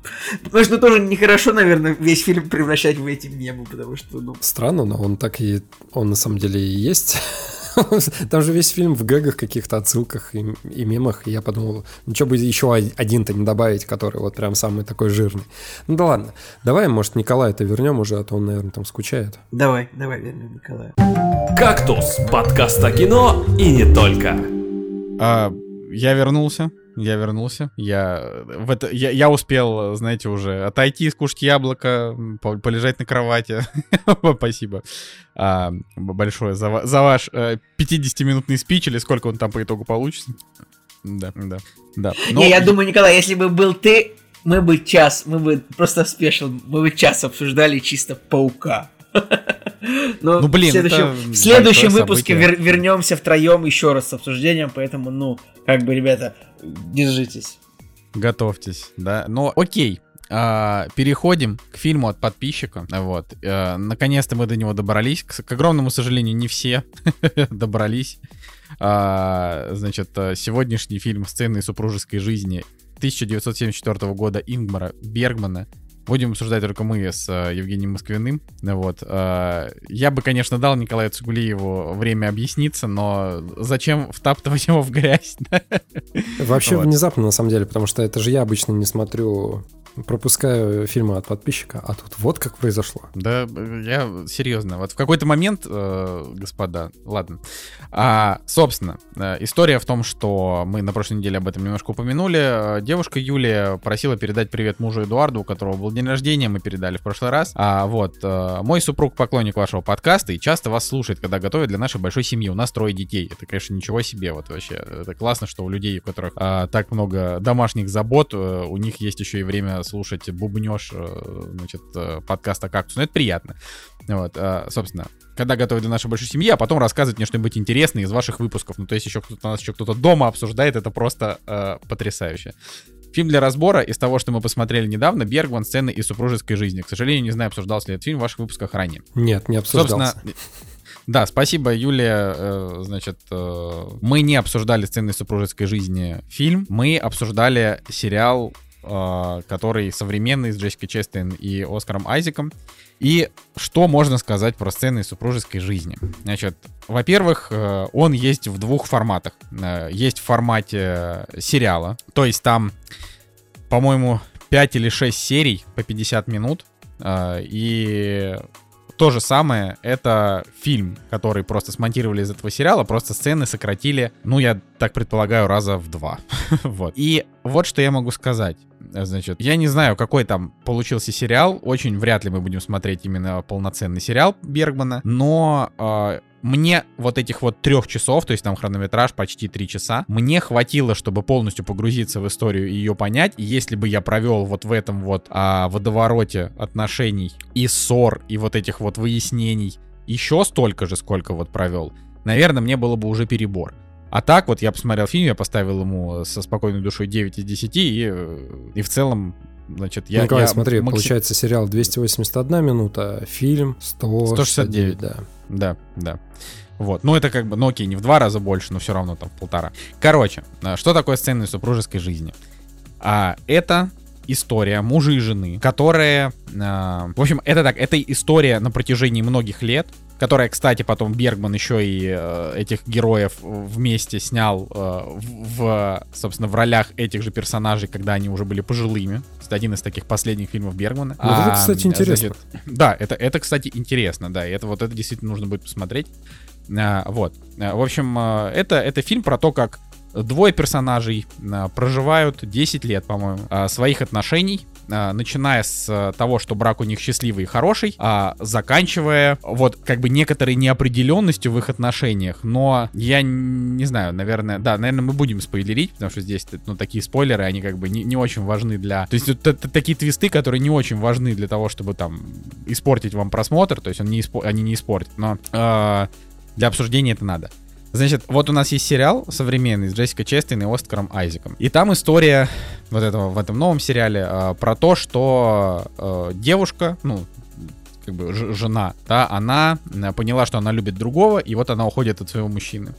потому что тоже нехорошо, наверное, весь фильм превращать в эти мемы, потому что, ну... Странно, но он так и... Он на самом деле и есть. Там же весь фильм в гэгах, каких-то отсылках и, и мемах. И я подумал, ну что бы еще один-то не добавить, который вот прям самый такой жирный. Ну да ладно. Давай, может, Николая это вернем уже, а то он, наверное, там скучает. Давай, давай вернем Николая. «Кактус» — подкаст о кино и не только. А, я вернулся. Я вернулся. Я, в это, я, я успел, знаете, уже отойти, скушать яблоко, полежать на кровати. Спасибо а, большое за, за ваш э, 50-минутный спич, или сколько он там по итогу получится. Да, да, да. Но... Не, я думаю, Николай, если бы был ты, мы бы час, мы бы просто спешил, мы бы час обсуждали чисто паука. Но ну, блин, в следующем, в следующем выпуске вер, вернемся втроем еще раз с обсуждением, поэтому, ну, как бы, ребята, держитесь. Готовьтесь, да. Но окей, а, переходим к фильму от подписчика. Вот. А, наконец-то мы до него добрались. К, к огромному сожалению, не все добрались. А, значит, сегодняшний фильм «Сцены супружеской жизни» 1974 года Ингмара Бергмана Будем обсуждать только мы с uh, Евгением Москвиным. Вот. Uh, я бы, конечно, дал Николаю Цугулиеву время объясниться, но зачем втаптывать его в грязь? Вообще вот. внезапно, на самом деле, потому что это же я обычно не смотрю пропускаю фильмы от подписчика, а тут вот как произошло. Да, э, я серьезно. Вот в какой-то момент, э, господа, ладно. А, собственно, э, история в том, что мы на прошлой неделе об этом немножко упомянули. Э, Девушка Юлия просила передать привет мужу Эдуарду, у которого был день рождения, мы передали в прошлый раз. А вот, э, мой супруг поклонник вашего подкаста и часто вас слушает, когда готовит для нашей большой семьи. У нас трое детей. Это, конечно, ничего себе. Вот вообще, это классно, что у людей, у которых а, так много домашних забот, э, у них есть еще и время слушать бубнеж, э, значит, э, подкаста «Кактус». Ну, это приятно. Вот, а, собственно, когда готовят для нашей большой семьи, а потом рассказывать мне что-нибудь интересное из ваших выпусков. Ну, то есть еще кто-то у нас еще кто-то дома обсуждает, это просто э, потрясающе. Фильм для разбора из того, что мы посмотрели недавно, Бергман, сцены из супружеской жизни. К сожалению, не знаю, обсуждался ли этот фильм в ваших выпусках ранее. Нет, не обсуждался. Собственно, да, спасибо, Юлия. Э, Значит, э, мы не обсуждали сцены супружеской жизни фильм, мы обсуждали сериал, э, который современный с Джессикой Честейн и Оскаром Айзеком. И что можно сказать про сцены супружеской жизни? Значит, во-первых, э, он есть в двух форматах. Э, Есть в формате сериала, то есть там, по-моему, 5 или 6 серий по 50 минут. Э, И то же самое, это фильм, который просто смонтировали из этого сериала, просто сцены сократили, ну, я так предполагаю, раза в два. вот. И вот что я могу сказать. Значит, я не знаю, какой там получился сериал. Очень вряд ли мы будем смотреть именно полноценный сериал Бергмана. Но э, мне вот этих вот трех часов, то есть там хронометраж почти три часа, мне хватило, чтобы полностью погрузиться в историю и ее понять. И если бы я провел вот в этом вот а, водовороте отношений и ссор, и вот этих вот выяснений еще столько же, сколько вот провел, наверное, мне было бы уже перебор. А так вот я посмотрел фильм, я поставил ему со спокойной душой 9 из 10, и, э, и в целом, значит, я... Николай, я смотри, максим- получается сериал 281 минута, фильм 169. 169. да. Да, да. Вот. Ну, это как бы, ну окей, не в два раза больше, но все равно там полтора. Короче, а, что такое сцены супружеской жизни? А, это история мужа и жены, которые... а, в общем, это так, это история на протяжении многих лет, которая, кстати, потом Бергман еще и э, этих героев вместе снял э, в, в, собственно, в ролях этих же персонажей, когда они уже были пожилыми. Это один из таких последних фильмов Бергмана. Вот это, кстати, интересно. да, это, это, кстати, интересно, да, и это вот это действительно нужно будет посмотреть. А, вот. А, В общем, а, это, это фильм про то, как двое персонажей а, проживают 10 лет, по-моему, а, своих отношений, а, начиная с а, того, что брак у них счастливый и хороший, а заканчивая вот как бы некоторой неопределенностью в их отношениях, но я не знаю, наверное, да, наверное, мы будем спойлерить, потому что здесь, ну, такие спойлеры, они как бы не, не очень важны для... То есть это т- такие твисты, которые не очень важны для того, чтобы там испортить вам просмотр, то есть он не испо- они не испортят, но э, для обсуждения это надо. Значит, вот у нас есть сериал современный с Джессикой Честейн и Оскаром Айзеком. И там история вот этого в этом новом сериале э, про то, что э, девушка, ну, как бы жена, да, она э, поняла, что она любит другого, и вот она уходит от своего мужчины.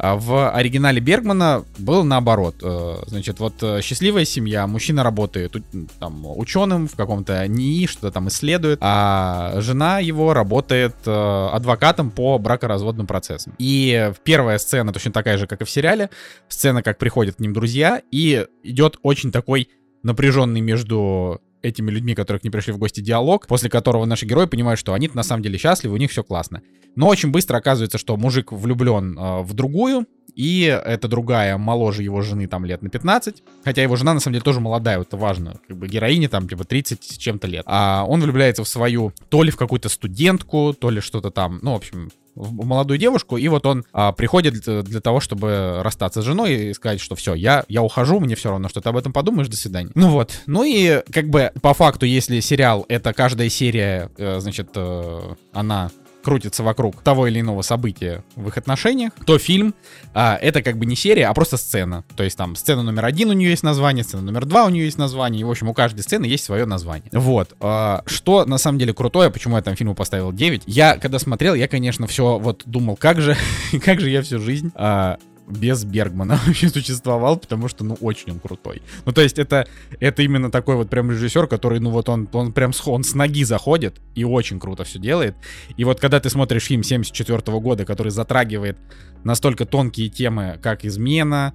А в оригинале Бергмана было наоборот. Э, Значит, вот э, счастливая семья, мужчина работает там ученым в каком-то НИИ, что-то там исследует, а жена его работает э, адвокатом по бракоразводным процессам. И первая сцена точно такая же, как и в сериале. Сцена, как приходят к ним друзья, и идет очень такой напряженный между этими людьми, которые к ним пришли в гости, диалог, после которого наши герои понимают, что они на самом деле счастливы, у них все классно. Но очень быстро оказывается, что мужик влюблен э, в другую, и эта другая моложе его жены там лет на 15, хотя его жена на самом деле тоже молодая, вот это важно, как бы героине там типа 30 с чем-то лет. А он влюбляется в свою, то ли в какую-то студентку, то ли что-то там, ну, в общем, в молодую девушку, и вот он а, приходит для, для того, чтобы расстаться с женой и сказать, что все, я, я ухожу, мне все равно, что ты об этом подумаешь, до свидания. Ну вот, ну и как бы по факту, если сериал, это каждая серия, э, значит, э, она крутится вокруг того или иного события в их отношениях, то фильм а, это как бы не серия, а просто сцена. То есть там сцена номер один у нее есть название, сцена номер два у нее есть название, и в общем у каждой сцены есть свое название. Вот. А, что на самом деле крутое, почему я там фильму поставил 9, я когда смотрел, я, конечно, все вот думал, как же, как же я всю жизнь а, без Бергмана вообще существовал, потому что, ну, очень он крутой. Ну, то есть это, это именно такой вот прям режиссер, который, ну, вот он, он прям с, он с ноги заходит и очень круто все делает. И вот когда ты смотришь фильм 74 года, который затрагивает настолько тонкие темы, как измена,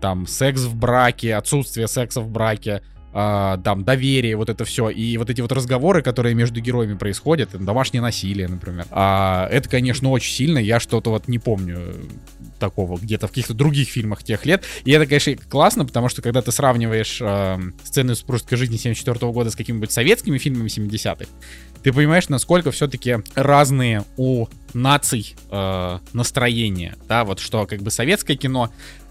там, секс в браке, отсутствие секса в браке, а, там доверие, вот это все, и вот эти вот разговоры, которые между героями происходят, домашнее насилие, например. А, это, конечно, очень сильно. Я что-то вот не помню такого где-то в каких-то других фильмах тех лет. И это, конечно, классно, потому что когда ты сравниваешь э, сцены супружеской жизни 74 года с какими-нибудь советскими фильмами 70-х, ты понимаешь, насколько все-таки разные у наций э, настроения, да, вот что как бы советское кино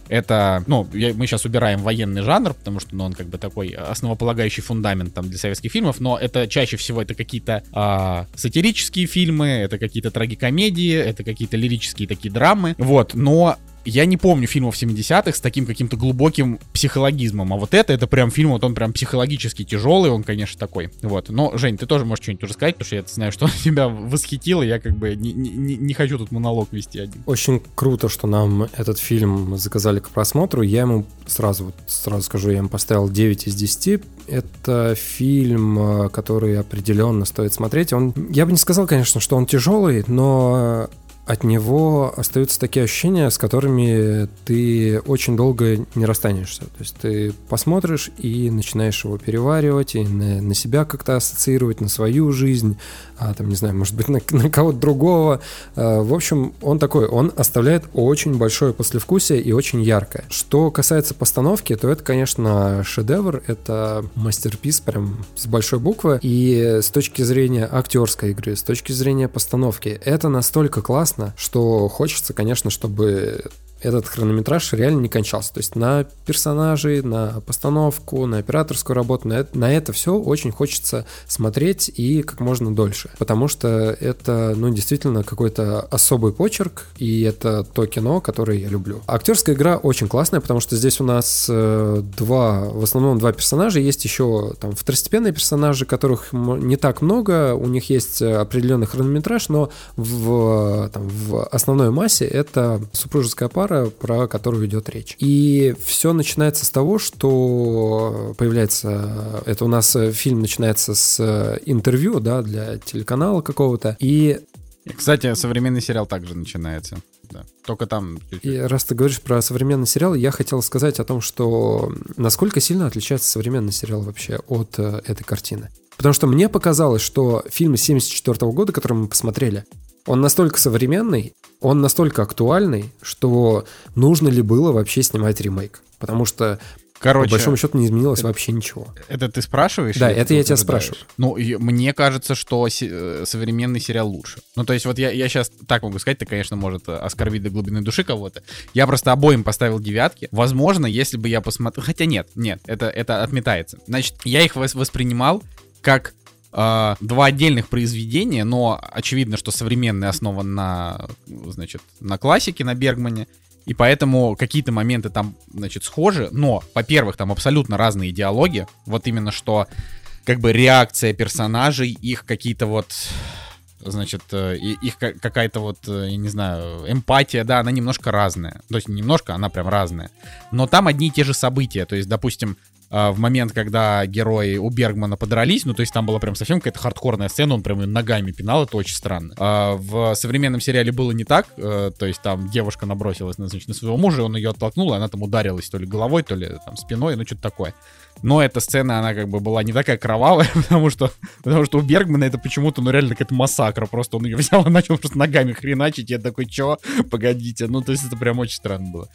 это, ну, я, мы сейчас убираем военный жанр, потому что ну, он как бы такой основополагающий фундамент там для советских фильмов, но это чаще всего это какие-то а, сатирические фильмы, это какие-то трагикомедии, это какие-то лирические такие драмы, вот, но я не помню фильмов 70-х с таким каким-то глубоким психологизмом, а вот это, это прям фильм, вот он прям психологически тяжелый, он, конечно, такой. Вот. Но, Жень, ты тоже можешь что-нибудь рассказать, потому что я знаю, что тебя восхитило, я как бы не, не, не хочу тут монолог вести один. Очень круто, что нам этот фильм заказали к просмотру. Я ему сразу, вот, сразу скажу, я ему поставил 9 из 10. Это фильм, который определенно стоит смотреть. Он, я бы не сказал, конечно, что он тяжелый, но от него остаются такие ощущения, с которыми ты очень долго не расстанешься. То есть ты посмотришь и начинаешь его переваривать, и на, на себя как-то ассоциировать, на свою жизнь, а, там, не знаю, может быть, на, на кого-то другого. А, в общем, он такой, он оставляет очень большое послевкусие и очень яркое. Что касается постановки, то это, конечно, шедевр, это мастерпис прям с большой буквы, и с точки зрения актерской игры, с точки зрения постановки, это настолько классно, что хочется, конечно, чтобы этот хронометраж реально не кончался. То есть на персонажей, на постановку, на операторскую работу, на это, на это все очень хочется смотреть и как можно дольше. Потому что это, ну, действительно какой-то особый почерк, и это то кино, которое я люблю. Актерская игра очень классная, потому что здесь у нас э, два, в основном два персонажа, есть еще там второстепенные персонажи, которых не так много, у них есть определенный хронометраж, но в, там, в основной массе это супружеская пара, пара, про которую идет речь. И все начинается с того, что появляется... Это у нас э, фильм начинается с э, интервью, да, для телеканала какого-то. И кстати, современный сериал также начинается. Да. Только там... И раз ты говоришь про современный сериал, я хотел сказать о том, что насколько сильно отличается современный сериал вообще от э, этой картины. Потому что мне показалось, что фильм 74 года, который мы посмотрели, он настолько современный, он настолько актуальный, что нужно ли было вообще снимать ремейк. Потому что Короче, по большому счету не изменилось это, вообще ничего. Это ты спрашиваешь? Да, это я тебя спрашиваю. Ну, мне кажется, что э, современный сериал лучше. Ну, то есть вот я, я сейчас так могу сказать, это, конечно, может оскорбить до глубины души кого-то. Я просто обоим поставил девятки. Возможно, если бы я посмотрел... Хотя нет, нет, это, это отметается. Значит, я их воспринимал как э, два отдельных произведения, но очевидно, что современный основан на, значит, на классике, на Бергмане. И поэтому какие-то моменты там, значит, схожи. Но, во-первых, там абсолютно разные диалоги. Вот именно что, как бы, реакция персонажей, их какие-то вот значит, э, их какая-то вот, э, я не знаю, эмпатия, да, она немножко разная. То есть немножко, она прям разная. Но там одни и те же события. То есть, допустим, в момент, когда герои у Бергмана подрались, ну, то есть там была прям совсем какая-то хардкорная сцена, он прям ногами пинал, это очень странно. А в современном сериале было не так, э, то есть там девушка набросилась на, значит, на своего мужа, он ее оттолкнул, и она там ударилась то ли головой, то ли там спиной, ну, что-то такое. Но эта сцена, она как бы была не такая кровавая, потому что, потому что у Бергмана это почему-то, ну, реально какая-то массакра. Просто он ее взял и начал просто ногами хреначить. Я такой, чё? Погодите. Ну, то есть это прям очень странно было.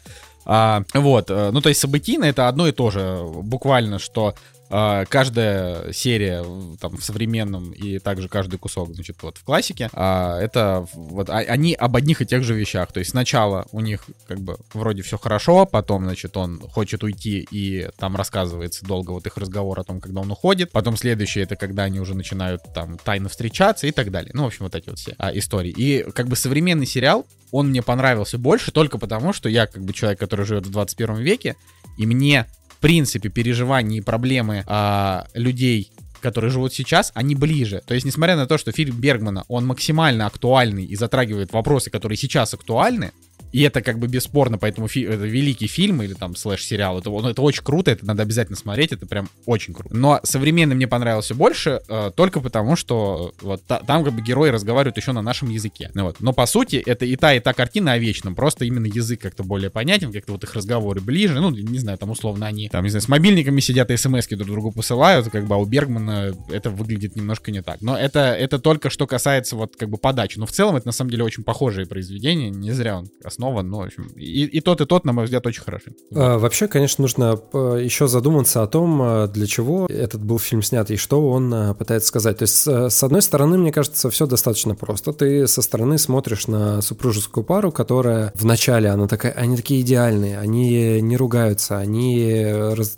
А, вот, э, ну то есть событийно это одно и то же, буквально, что каждая серия там в современном и также каждый кусок, значит, вот в классике, а, это вот а, они об одних и тех же вещах. То есть сначала у них как бы вроде все хорошо, потом, значит, он хочет уйти и там рассказывается долго вот их разговор о том, когда он уходит. Потом следующее это когда они уже начинают там тайно встречаться и так далее. Ну, в общем, вот эти вот все а, истории. И как бы современный сериал, он мне понравился больше только потому, что я как бы человек, который живет в 21 веке, и мне принципе переживания и проблемы а, людей которые живут сейчас, они ближе. То есть, несмотря на то, что фильм Бергмана, он максимально актуальный и затрагивает вопросы, которые сейчас актуальны, И это как бы бесспорно, поэтому фи- это великий фильм или там слэш-сериал. Это, он- это очень круто, это надо обязательно смотреть, это прям очень круто. Но современный мне понравился больше э, только потому, что э, вот та- там как бы герои разговаривают еще на нашем языке. Ну, вот. Но по сути это и та, и та картина о вечном, просто именно язык как-то более понятен, как-то вот их разговоры ближе, ну, не знаю, там условно они, там, не знаю, с мобильниками сидят и смс друг другу посылают, как бы, а у Бергмана это выглядит немножко не так. Но это, это только что касается вот как бы подачи. Но в целом это на самом деле очень похожие произведения, не зря он основан, но общем, и, и тот, и тот, на мой взгляд, очень хороши. А, Вообще, конечно, нужно э, еще задуматься о том, э, для чего этот был фильм снят и что он пытается сказать. То есть, с одной стороны, мне кажется, все достаточно просто. Ты со стороны смотришь на супружескую пару, которая в начале, она такая, они такие идеальные, они не ругаются, они раз-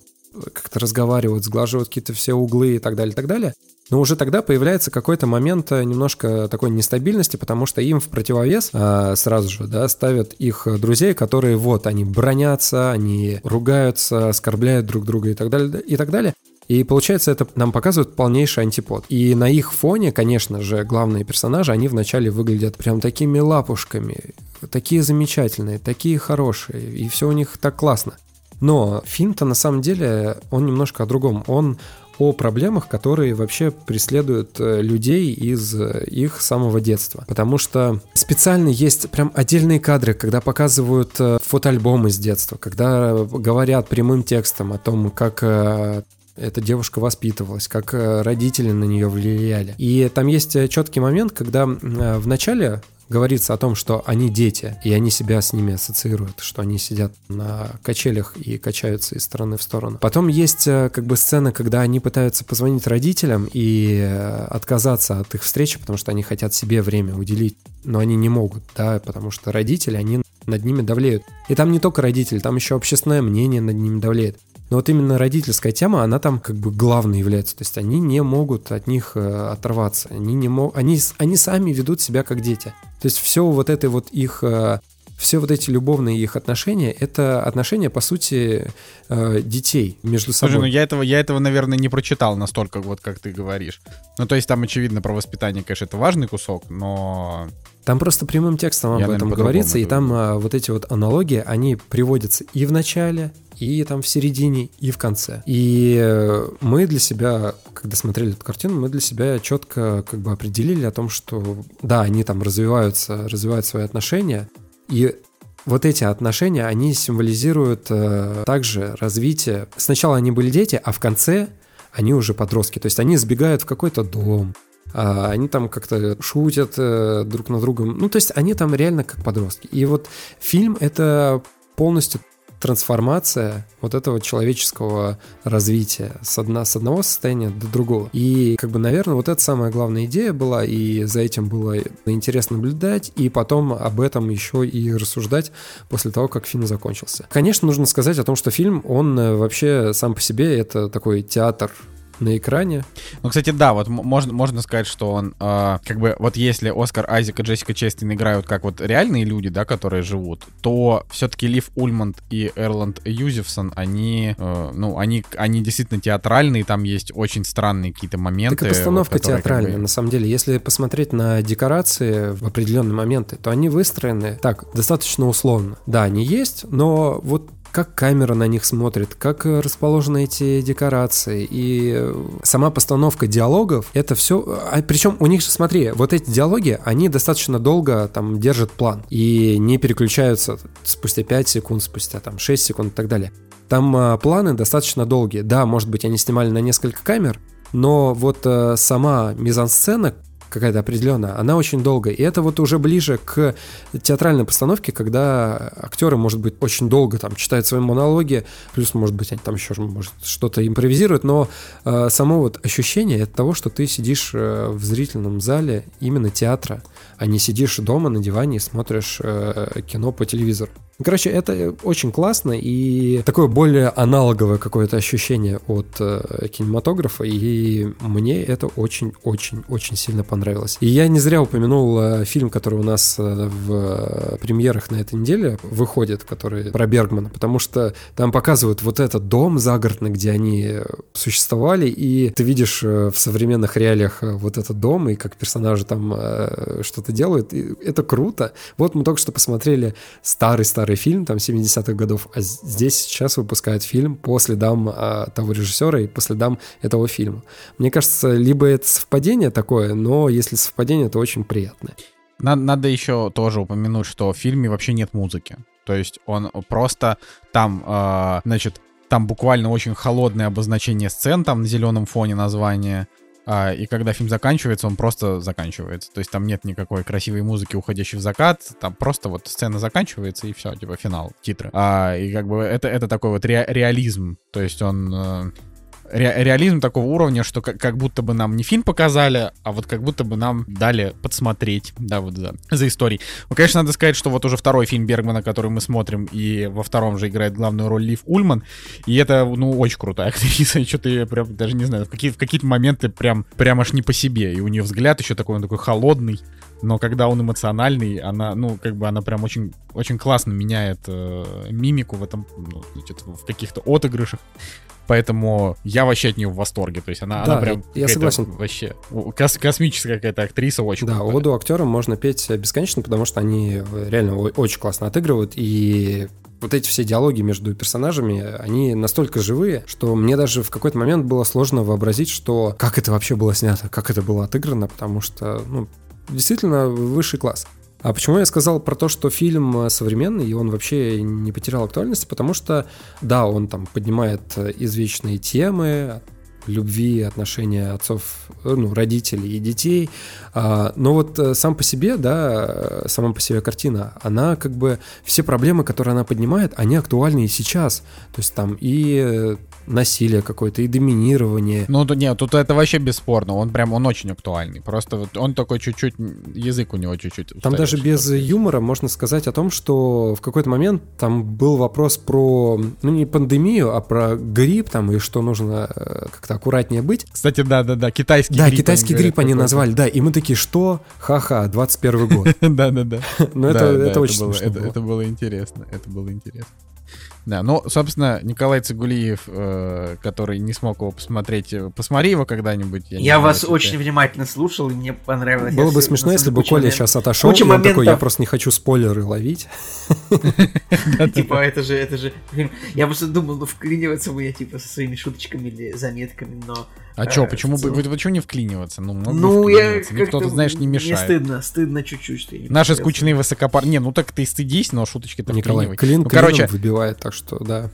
как-то разговаривают, сглаживают какие-то все углы и так далее, и так далее. Но уже тогда появляется какой-то момент э, немножко такой нестабильности, потому что им в противовес а, сразу же да, ставят их друзей, которые вот, они бронятся, они ругаются, оскорбляют друг друга и так далее, и так далее. И получается, это нам показывает полнейший антипод. И на их фоне, конечно же, главные персонажи, они вначале выглядят прям такими лапушками, такие замечательные, такие хорошие, и все у них так классно. Но фильм-то на самом деле, он немножко о другом. Он о проблемах, которые вообще преследуют э, людей из э, их самого детства. Потому что специально есть прям отдельные кадры, когда показывают э, фотоальбомы с детства, когда говорят прямым текстом о том, как эта девушка воспитывалась, как родители на нее влияли. И там есть четкий момент, когда в начале говорится о том, что они дети, и они себя с ними ассоциируют, что они сидят на качелях и качаются из стороны в сторону. Потом есть э, как бы сцена, когда они пытаются позвонить родителям и э, отказаться от их встречи, потому что они хотят себе время уделить, но они не могут, да, потому что родители, они над ними давлеют. И там не только родители, там еще общественное мнение над ними давлеет. Но вот именно родительская тема, она там как бы главной является. То есть они не могут от них э, оторваться. Они, не мог, они, они сами ведут себя как дети. То есть все вот это вот их... э, все вот эти любовные их отношения, это отношения, по сути, э, детей между собой. Слушай, ну я этого, я этого, наверное, не прочитал настолько, вот как ты говоришь. Ну, то есть там, очевидно, про воспитание, конечно, это важный кусок, но... Там просто прямым текстом об Я, этом наверное, говорится, и там а, вот эти вот аналогии, они приводятся и в начале, и там в середине, и в конце. И э, мы для себя, когда смотрели эту картину, мы для себя четко как бы определили о том, что да, они там развиваются, развивают свои отношения, и вот эти отношения, они символизируют э, также развитие. Сначала они были дети, а в конце они уже подростки. То есть они сбегают в какой-то дом, а, они там как-то шутят э, друг на другом. Ну, то есть они там реально как подростки. И вот фильм — это полностью трансформация вот этого человеческого развития с, одна, с одного состояния до другого. И, как бы, наверное, вот это самая главная идея была, и за этим было интересно наблюдать, и потом об этом еще и рассуждать после того, как фильм закончился. Конечно, нужно сказать о том, что фильм, он э, вообще сам по себе это такой театр на экране, Ну, кстати, да, вот можно, можно сказать, что он, э, как бы, вот если Оскар Айзек и Джессика Честин играют как вот реальные люди, да, которые живут, то все-таки Лив Ульманд и Эрланд Юзефсон, они, э, ну, они, они действительно театральные, там есть очень странные какие-то моменты. Так и постановка вот, которые, как театральная, бы, на самом деле. Если посмотреть на декорации в определенные моменты, то они выстроены так, достаточно условно. Да, они есть, но вот как камера на них смотрит, как э, расположены эти декорации и э, сама постановка диалогов, это все... А, причем у них же, смотри, вот эти диалоги, они достаточно долго там держат план и не переключаются спустя 5 секунд, спустя там 6 секунд и так далее. Там а, планы достаточно долгие. Да, может быть, они снимали на несколько камер, но вот э, сама мизансцена какая-то определенная, она очень долгая. И это вот уже ближе к театральной постановке, когда актеры, может быть, очень долго там читают свои монологи, плюс, может быть, они там еще может, что-то импровизируют, но э, само вот ощущение от того, что ты сидишь э, в зрительном зале именно театра, а не сидишь дома на диване и смотришь э, кино по телевизору. Ну, короче, это очень классно и такое более аналоговое какое-то ощущение от э, кинематографа, и мне это очень-очень-очень сильно понравилось. И я не зря упомянул э, фильм, который у нас э, в премьерах на этой неделе выходит, который про Бергмана, потому что там показывают вот этот дом загородный, где они существовали, и ты видишь э, в современных реалиях э, вот этот дом, и как персонажи там э, что-то делают, и это круто. Вот мы только что посмотрели старый-старый фильм, там, 70-х годов, а здесь сейчас выпускают фильм по следам а, того режиссера и по следам этого фильма. Мне кажется, либо это совпадение такое, но если совпадение, то очень приятное. Надо, надо еще тоже упомянуть, что в фильме вообще нет музыки. То есть он просто там, э, значит, там буквально очень холодное обозначение сцен, там на зеленом фоне название. А, и когда фильм заканчивается, он просто заканчивается. То есть там нет никакой красивой музыки, уходящей в закат. Там просто вот сцена заканчивается и все, типа финал, титры. А, и как бы это, это такой вот ре реализм. То есть он... Ре реализм такого уровня, что как, как будто бы нам не фильм показали, а вот как будто бы нам дали подсмотреть, да, вот за, за историей. Ну, конечно, надо сказать, что вот уже второй фильм Бергмана, который мы смотрим, и во втором же играет главную роль Лив Ульман, и это, ну, очень крутая актриса, что-то я прям даже не знаю, в какие-то какие моменты прям, прям аж не по себе, и у нее взгляд еще такой, он такой холодный, но когда он эмоциональный, она, ну, как бы она прям очень, очень классно меняет э, мимику в этом, ну, значит, в каких-то отыгрышах. Поэтому я вообще от нее в восторге. То есть она, Да, она прям я согласен. вообще кос- космическая какая-то актриса, очень Да, крутая. оду актерам можно петь бесконечно, потому что они реально о- очень классно отыгрывают, и вот эти все диалоги между персонажами, они настолько живые, что мне даже в какой-то момент было сложно вообразить, что как это вообще было снято, как это было отыграно, потому что, ну, действительно высший класс. А почему я сказал про то, что фильм э, современный, и он вообще не потерял актуальности? Потому что, да, он там поднимает э, извечные темы, любви, отношения отцов, э, ну, родителей и детей. А, но вот сам по себе, да, сама по себе картина, она как бы, все проблемы, которые она поднимает, они актуальны и сейчас. То есть там и насилие какое-то, и доминирование. Ну, нет, тут это вообще бесспорно. Он прям, он очень актуальный. Просто вот он такой чуть-чуть, язык у него чуть-чуть. Там даже без такой. юмора можно сказать о том, что в какой-то момент там был вопрос про, ну не пандемию, а про грипп там и что нужно э, как-то аккуратнее быть. Кстати, да-да-да, китайский да, грипп. китайский говорят, грипп они назвали, да, и мы такие, что? Ха-ха, 21 год. Да-да-да. Ну это, Да, да, это очень смешно это было интересно, это было интересно. Да, ну, собственно, Николай Цигулиев, э, который не смог его посмотреть, э, посмотри его когда-нибудь. Я знаю, вас ты- очень внимательно слушал, и мне понравилось. Было Я бы смешно, если бы Коля куча сейчас отошел, куча и он такой, я просто не хочу спойлеры ловить. Типа, это же, это же... Я просто думал, ну вклиниваться мне, типа, со своими шуточками или заметками, но... А чё, э, почему бы, чё не вклиниваться? Ну, Ну, я. Никто, ты знаешь, не Мне мешает. стыдно, стыдно чуть-чуть, Наши скучные высокопар... Не, ну так ты стыдись, но шуточки-то Николай, вклинивай. клин Ну, короче, выбивает, так что да.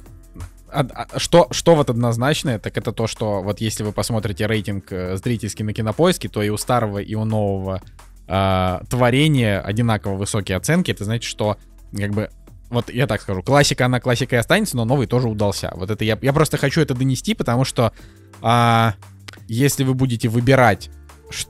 а- а что, что вот однозначное, так это то, что вот если вы посмотрите рейтинг э, зрительский на кинопоиске, то и у старого, и у нового а, творения одинаково высокие оценки. Это значит, что как бы вот я так скажу, классика, она классикой останется, но новый тоже удался. Вот это я, я просто хочу это донести, потому что а, если вы будете выбирать,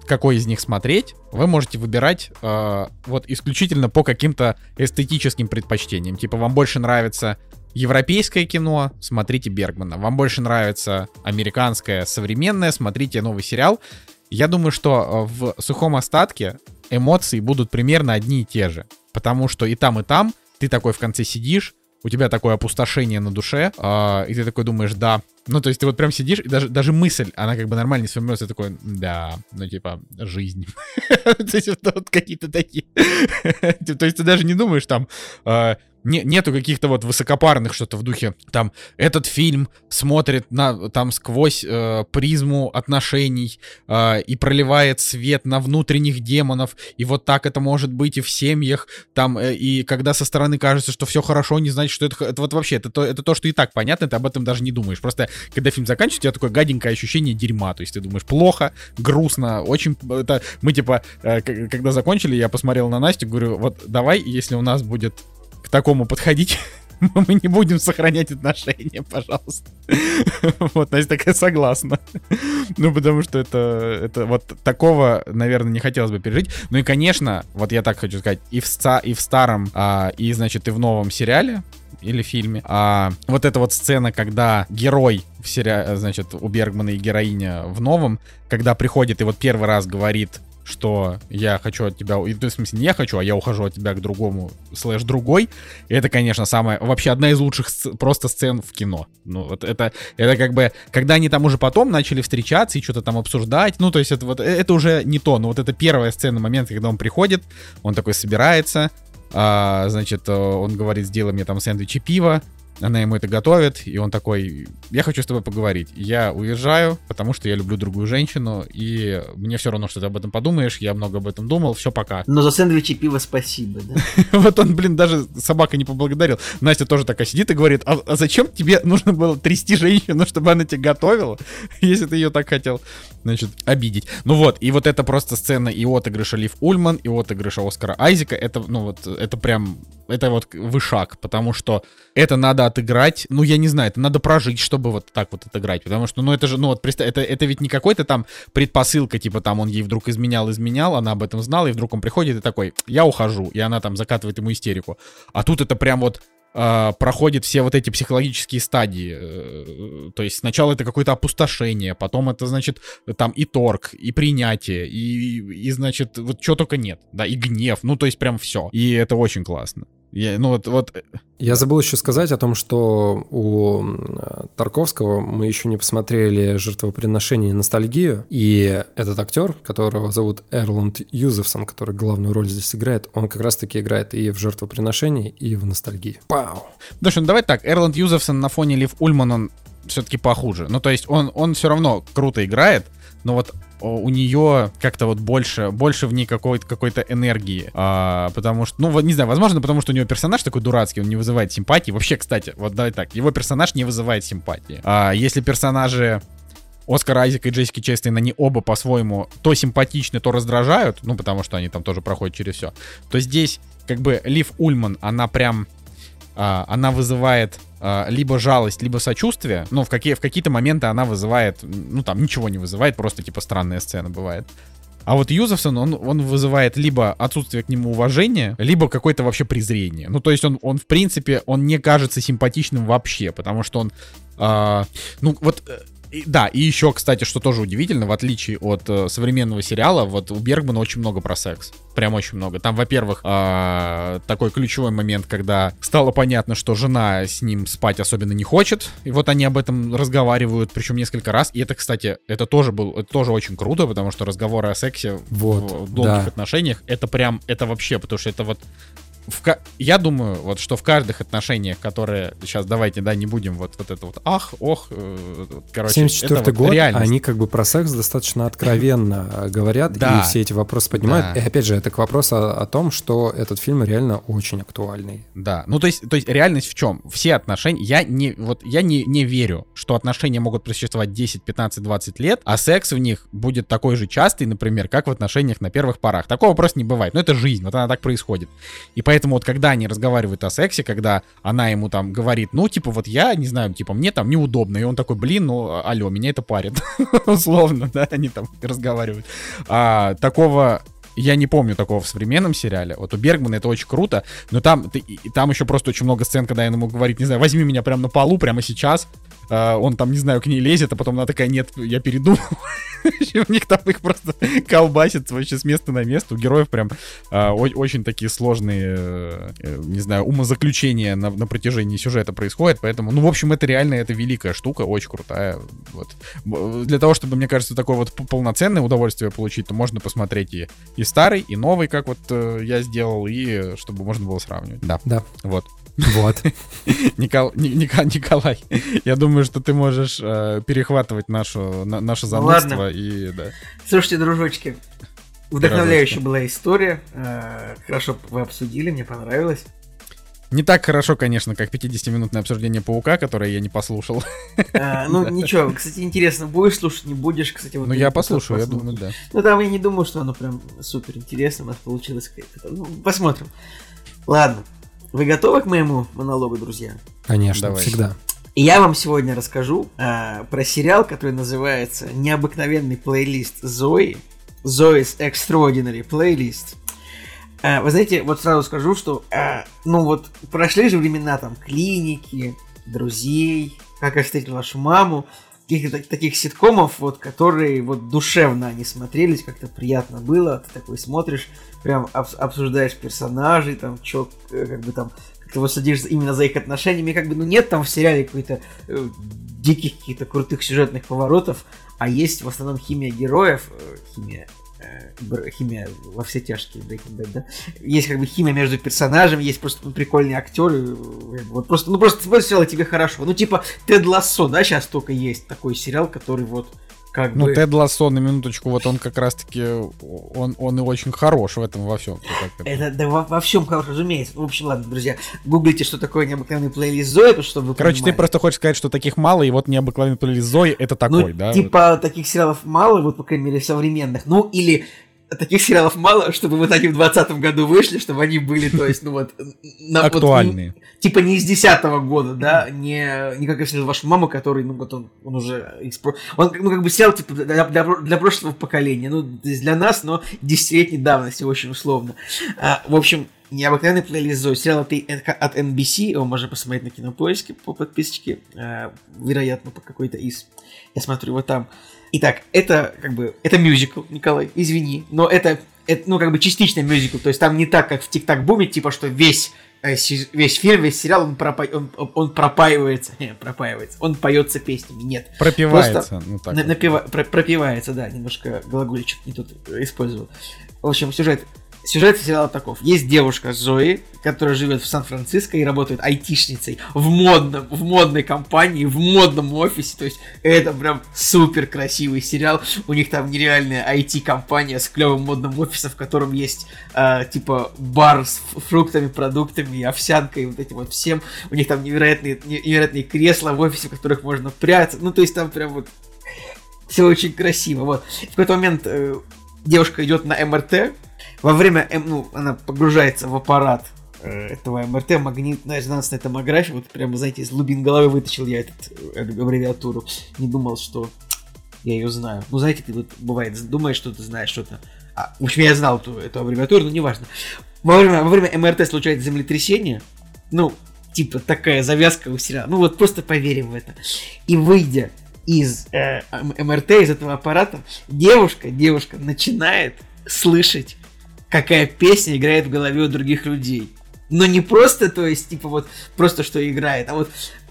какой из них смотреть, вы можете выбирать а, вот исключительно по каким-то эстетическим предпочтениям. Типа вам больше нравится европейское кино, смотрите Бергмана. Вам больше нравится американское современное, смотрите новый сериал. Я думаю, что э, в сухом остатке эмоции будут примерно одни и те же. Потому что и там, и там ты такой в конце сидишь, у тебя такое опустошение на душе, а, и ты такой думаешь, да. Ну, то есть ты вот прям сидишь, и даже, даже мысль, она как бы нормально сформируется, ты такой, да, ну, типа, жизнь. То есть вот вот какие-то такие. То есть ты даже не думаешь там, а, не- нету каких-то вот высокопарных что-то в духе, там, этот фильм смотрит на, там, сквозь э, призму отношений э, и проливает свет на внутренних демонов, и вот так это может быть и в семьях, там, э, и когда со стороны кажется, что все хорошо, не значит, что это, это вот вообще, это то, это то, что и так понятно, ты об этом даже не думаешь. Просто, когда фильм заканчивается, у тебя такое гаденькое ощущение дерьма, то есть ты думаешь, плохо, грустно, очень, это, мы, типа, э, когда закончили, я посмотрел на Настю, говорю, вот давай, если у нас будет к такому подходить, мы не будем сохранять отношения, пожалуйста. Вот, Настя такая согласна. Ну, потому что это, это вот такого, наверное, не хотелось бы пережить. Ну и, конечно, вот я так хочу сказать, и в, ста, и в старом, а, и, значит, и в новом сериале, или фильме. А вот эта вот сцена, когда герой в сериале, значит, у Бергмана и героиня в новом, когда приходит и вот первый раз говорит что я хочу от тебя, в смысле, не хочу, а я ухожу от тебя к другому, слэш другой, это, конечно, самая, вообще одна из лучших просто сцен в кино. Ну, вот это, это как бы, когда они там уже потом начали встречаться и что-то там обсуждать, ну, то есть это вот, это уже не то, но вот это первая сцена, момент, когда он приходит, он такой собирается, а, значит, он говорит, сделай мне там сэндвич и пиво, она ему это готовит, и он такой, я хочу с тобой поговорить. Я уезжаю, потому что я люблю другую женщину, и мне все равно, что ты об этом подумаешь, я много об этом думал, все, пока. Но за сэндвичи пиво спасибо, да? Вот он, блин, даже собака не поблагодарил. Настя тоже такая сидит и говорит, а, а зачем тебе нужно было трясти женщину, чтобы она тебе готовила, если ты ее так хотел, значит, обидеть. Ну вот, и вот это просто сцена и отыгрыша Лив Ульман, и отыгрыша Оскара Айзека, это, ну вот, это прям, это вот вышаг, потому что это надо отыграть, ну, я не знаю, это надо прожить, чтобы вот так вот отыграть, потому что, ну, это же, ну, вот, представь, это, это ведь не какой-то там предпосылка, типа, там, он ей вдруг изменял, изменял, она об этом знала, и вдруг он приходит и такой, я ухожу, и она там закатывает ему истерику. А тут это прям вот э, проходит все вот эти психологические стадии. Э, то есть сначала это какое-то опустошение, потом это, значит, там и торг, и принятие, и, и значит, вот что только нет, да, и гнев, ну, то есть прям все. И это очень классно. Я, ну вот, вот... Э, Я забыл еще сказать о том, что у Тарковского мы еще не посмотрели «Жертвоприношение и ностальгию», и этот актер, которого зовут Эрланд Юзефсон, который главную роль здесь играет, он как раз-таки играет и в «Жертвоприношении», и в «Ностальгии». Пау! Слушай, ну давай так, Эрланд Юзефсон на фоне Лив Ульман, он все-таки похуже. Ну, то есть он, он все равно круто играет, но вот у нее как-то вот больше, больше в ней какой-то какой-то энергии. А, потому что, ну, не знаю, возможно, потому что у него персонаж такой дурацкий, он не вызывает симпатии. Вообще, кстати, вот давай так, его персонаж не вызывает симпатии. А если персонажи Оскар Айзек и Джессики Честейн, они оба по-своему то симпатичны, то раздражают, ну, потому что они там тоже проходят через все, то здесь как бы Лив Ульман, она прям, а, она вызывает либо жалость, либо сочувствие. Но в, какие, в какие-то моменты она вызывает, ну там ничего не вызывает, просто типа странная сцена бывает. А вот Юзефсон, он, он вызывает либо отсутствие к нему уважения, либо какое-то вообще презрение. Ну, то есть он, он в принципе, он не кажется симпатичным вообще, потому что он, э, ну, вот э, и, да, и еще, кстати, что тоже удивительно, в отличие от э, современного сериала, вот у Бергмана очень много про секс. Прям очень много. Там, во-первых, э, такой ключевой момент, когда стало понятно, что жена с ним спать особенно не хочет. И вот они об этом разговаривают, причем несколько раз. И это, кстати, это тоже был, это тоже очень круто, потому что разговоры о сексе вот, в, долгих да. отношениях, это прям, это вообще, потому что это вот в, я думаю, вот что в каждых отношениях, которые сейчас давайте, да, не будем вот, вот это вот ах, ох, э, короче, 74 это год, реальность. они как бы про секс достаточно откровенно говорят да. и все эти вопросы поднимают. Да. И опять же, это к вопросу о, о том, что этот фильм реально очень актуальный. Да, ну то есть, то есть реальность в чем? Все отношения, я не, вот я не, не верю, что отношения могут просуществовать 10, 15, 20 лет, а секс в них будет такой же частый, например, как в отношениях на первых порах. Такого просто не бывает, но это жизнь, вот она так происходит. И поэтому Поэтому вот когда они разговаривают о сексе, когда она ему там говорит, ну, типа, вот я, не знаю, типа, мне там неудобно, и он такой, блин, ну, алло, меня это парит. Условно, да, они там разговаривают. А, такого я не помню такого в современном сериале. Вот у Бергмана это очень круто, но там, ты, там еще просто очень много сцен, когда он ему говорит, не знаю, возьми меня прямо на полу, прямо сейчас, Uh, он там, не знаю, к ней лезет, а потом она такая, нет, я передумал. У них там их просто колбасит вообще с места на место. У героев прям uh, очень такие сложные, uh, не знаю, умозаключения на, на протяжении сюжета происходят. Поэтому, ну, в общем, это реально, это великая штука, очень крутая. Вот. Для того, чтобы, мне кажется, такое вот полноценное удовольствие получить, то можно посмотреть и, и старый, и новый, как вот э, я сделал, и чтобы можно было сравнивать. Да. Да. Вот. Вот. Никол, Николай, я думаю, что ты можешь э, перехватывать нашу, на, наше занудство Ладно. и да. Слушайте, дружочки, вдохновляющая была история. Э, хорошо вы обсудили, мне понравилось. Не так хорошо, конечно, как 50-минутное обсуждение паука, которое я не послушал. А, ну ничего, кстати, интересно, будешь слушать, не будешь, кстати, вот. Ну я послушаю, я думаю, да. Ну там я не думаю, что оно прям супер интересно, у нас получилось какое-то. Ну, посмотрим. Ладно, Вы готовы к моему монологу, друзья? Конечно, Давай. всегда. И я вам сегодня расскажу э, про сериал, который называется «Необыкновенный плейлист Зои». Zoe's Extraordinary Playlist. Э, вы знаете, вот сразу скажу, что, э, ну вот, прошли же времена там клиники, друзей, как я встретил вашу маму, каких-то так- таких ситкомов, вот, которые вот душевно они смотрелись, как-то приятно было, ты такой смотришь, прям обс- обсуждаешь персонажей, там, чё, э, как бы там, как-то вот садишься именно за их отношениями, как бы, ну, нет там в сериале какой-то э, диких каких-то крутых сюжетных поворотов, а есть в основном химия героев, э, химия, химия во все тяжкие Breaking Bad, да? Есть как бы химия между персонажами, есть просто ну, прикольные актеры, э, бы, вот просто, ну просто смотришь сериал, тебе хорошо. Ну типа Тед Лассо, да, сейчас только есть такой сериал, который вот как Ну, бы... Тед Лассо, на минуточку, вот он как раз-таки, он, он и очень хорош в этом во всем. Это да, во, во всем хорошо, разумеется. В общем, ладно, друзья, гуглите, что такое необыкновенный плейлист Зои, потому что вы Короче, ты понимали. просто хочешь сказать, что таких мало, и вот необыкновенный плейлист Зои это такой, ну, да? типа таких сериалов мало, вот, по крайней мере, современных. Ну, или таких сериалов мало, чтобы вот они в 2020 году вышли, чтобы они были, то есть, ну вот... на- вот Актуальные. типа не из десятого года, да, не, не как я встретил вашу маму, который, ну вот он, он уже, он ну как бы сериал типа для, для, для прошлого поколения, ну то есть для нас, но десятилетней давности, очень условно. А, в общем, необыкновенный плейлист Зои, сериал от, от NBC, его можно посмотреть на кинопоиске по подписочке, а, вероятно, по какой-то из, я смотрю его там. Итак, это как бы, это мюзикл, Николай, извини, но это, это ну как бы частично мюзикл, то есть там не так, как в Тик-Так Буме, типа, что весь э, весь фильм, весь сериал, он, пропа- он, он пропаивается, пропаивается, он поется песнями, нет. Пропивается. ну, так На- вот. напива- про- пропивается, да, немножко глагольчик не тут э, использовал. В общем, сюжет. Сюжет сериала таков. Есть девушка Зои, которая живет в Сан-Франциско и работает айтишницей в модном, в модной компании, в модном офисе. То есть это прям супер красивый сериал. У них там нереальная IT-компания с клевым модным офисом, в котором есть э, типа бар с фруктами, продуктами, овсянкой, вот этим вот всем. У них там невероятные, не- невероятные кресла в офисе, в которых можно прятаться. Ну, то есть там прям вот все очень красиво. Вот. В какой-то момент э, девушка идет на МРТ. Во время, ну, она погружается в аппарат э, этого МРТ, магнитная резонансная томография. Вот прямо, знаете, из глубин головы вытащил я эту аббревиатуру. Не думал, что я ее знаю. Ну, знаете, ты вот бывает, думаешь, что ты знаешь что-то. А, в общем, я знал эту, эту аббревиатуру, но неважно. Во время, во время МРТ случается землетрясение. Ну, типа такая завязка у сериала. Ну вот просто поверим в это. И выйдя из э, МРТ, из этого аппарата, девушка, девушка начинает слышать, какая песня играет в голове у других людей. Но не просто, то есть, типа вот, просто что играет, а вот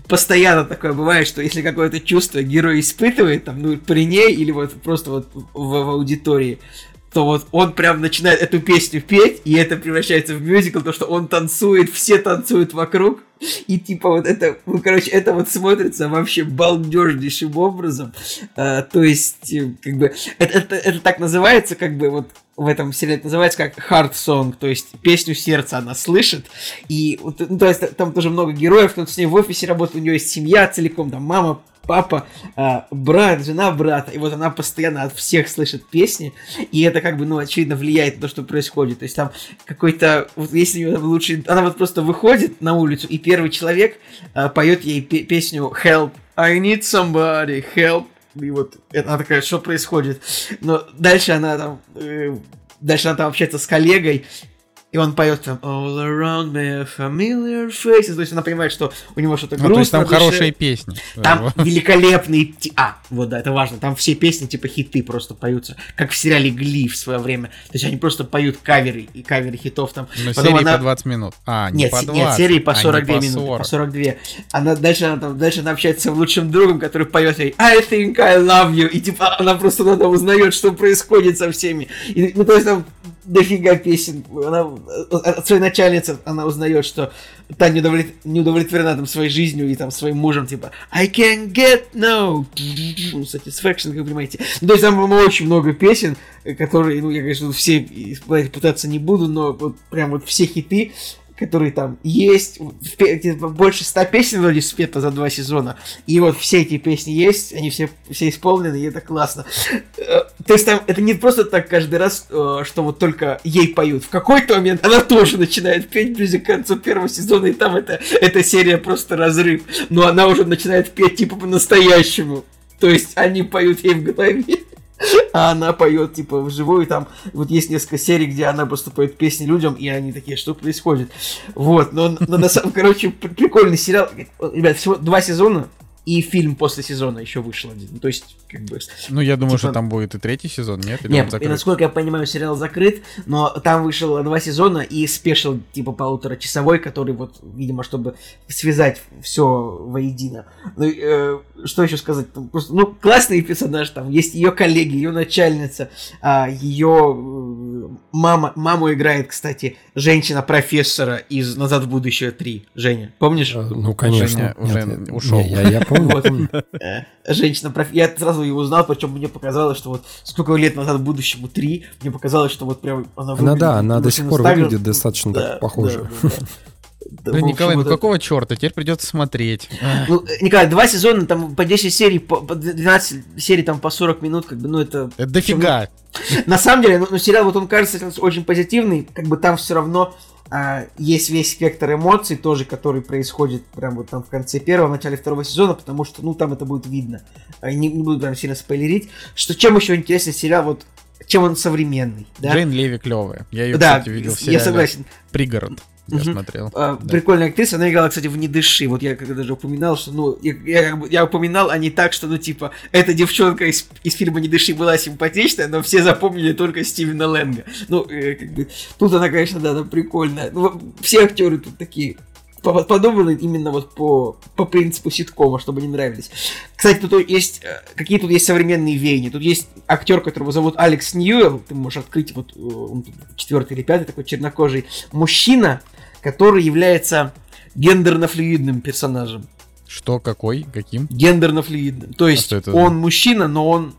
постоянно такое бывает, что если какое-то чувство герой испытывает, там, ну, при ней или вот просто вот в, в аудитории, то вот он прям начинает эту песню петь, и это превращается в мюзикл, то, что он танцует, все танцуют вокруг, и типа вот это, ну, короче, это вот смотрится вообще балдежнейшим образом. А, то есть, э, как бы, это, это, это так называется, как бы, вот в этом сериале называется как hard song, то есть песню сердца она слышит, и ну, то есть там тоже много героев, кто с ней в офисе работает, у нее есть семья целиком, там мама, папа, а, брат, жена брата, и вот она постоянно от всех слышит песни, и это как бы, ну, очевидно, влияет на то, что происходит. То есть там какой-то, вот если у нее там лучше, она вот просто выходит на улицу, и первый человек а, поет ей пе- песню Help, I need somebody, help. И вот она такая, что происходит? Но дальше она там, э, дальше она там общается с коллегой, и он поет там All around me familiar faces. То есть она понимает, что у него что-то Ну, грустно. то есть там душе. хорошие песни. Там великолепные... А, вот да, это важно. Там все песни типа хиты просто поются. Как в сериале Гли в свое время. То есть они просто поют каверы и каверы хитов там. Но Потом серии она- по 20 минут. А, не Нет, по се- 20, нет, серии по а не 42 по минуты, 40. по 42. Она дальше она там, дальше она общается с лучшим другом, который поет ей I think I love you. И типа она просто надо узнает, что происходит со всеми. И, ну, то есть там дофига песен. Она от своей начальницы она узнает, что та не, удовлет- не удовлетворена там своей жизнью и там своим мужем, типа I can get no satisfaction, как вы понимаете. Ну, то есть там очень много песен, э, которые, ну, я, конечно, все пытаться не буду, но вот прям вот все хиты, которые там есть. Больше ста песен вроде спето за два сезона. И вот все эти песни есть, они все, все исполнены, и это классно. Э, То есть там это не просто так каждый раз, э, что вот только ей поют. В какой-то момент она тоже начинает петь ближе к концу первого сезона, и там это, эта серия просто разрыв. Но она уже начинает петь типа по-настоящему. То есть они поют ей в голове. А она поет, типа, вживую, там вот есть несколько серий, где она просто поет песни людям, и они такие, что происходит? Вот, но, но на самом, короче, при- прикольный сериал. Ребят, всего два сезона, и фильм после сезона еще вышел один. То есть, как бы... Ну, я думаю, Типа- что там будет и третий сезон, нет? Или Нет, и насколько я понимаю, сериал закрыт, но там вышло два сезона и спешил, типа, полуторачасовой, который вот, видимо, чтобы связать все воедино. Ну, э, что еще сказать? Там просто, ну, классный персонаж, там есть ее коллеги, ее начальница, а, ее э, мама, маму играет, кстати, женщина-профессора из «Назад в будущее 3». Женя, помнишь? Э, Ну, конечно. Женя уже Нет, ушел. не, Я, я помню, Вот. Э, женщина. Я сразу ее узнал, причем мне показалось, что вот сколько лет назад будущему три, мне показалось, что вот прям она Она, выглядит да, она до сих пор выглядит достаточно так похоже. да, да, Николай, ну вот какого черта? Теперь придется смотреть. это- Ну, Николай, два сезона, там по 10 серий, по по 12 серий, там по 40 минут, как бы, ну это... Это дофига. На самом деле, ну, ну, сериал, вот он кажется очень позитивный, как бы там все равно а, есть весь спектр эмоций тоже, который происходит прям вот там в конце первого, в начале второго сезона, потому что, ну, там это будет видно. А, Не, не буду прям сильно спойлерить. Что чем еще интересен сериал, вот чем он современный, да? Джейн Леви клевая. Я ее, да, кстати, видел в я сериале согласен. «Пригород». Я Мгм. смотрел. А, Да. Прикольная актриса, она играла, кстати, в «Не дыши». Вот я когда даже упоминал, что, ну, я, я я упоминал, а не так, что, ну, типа, эта девчонка из, из фильма «Не дыши» была симпатичная, но все запомнили только Стивена Лэнга. Ну, э, как бы, тут она, конечно, да, она прикольная. Ну, все актеры тут такие по- подобраны именно вот по, по принципу ситкома, чтобы они нравились. Кстати, тут есть, э, какие тут есть современные веяния. Тут есть актер, которого зовут Алекс Ньюэлл, ты можешь открыть, вот э, он четвертый или пятый, такой чернокожий мужчина, который является гендерно-флюидным персонажем. Что, какой, каким? Гендерно-флюидным. То есть это? он мужчина, но он,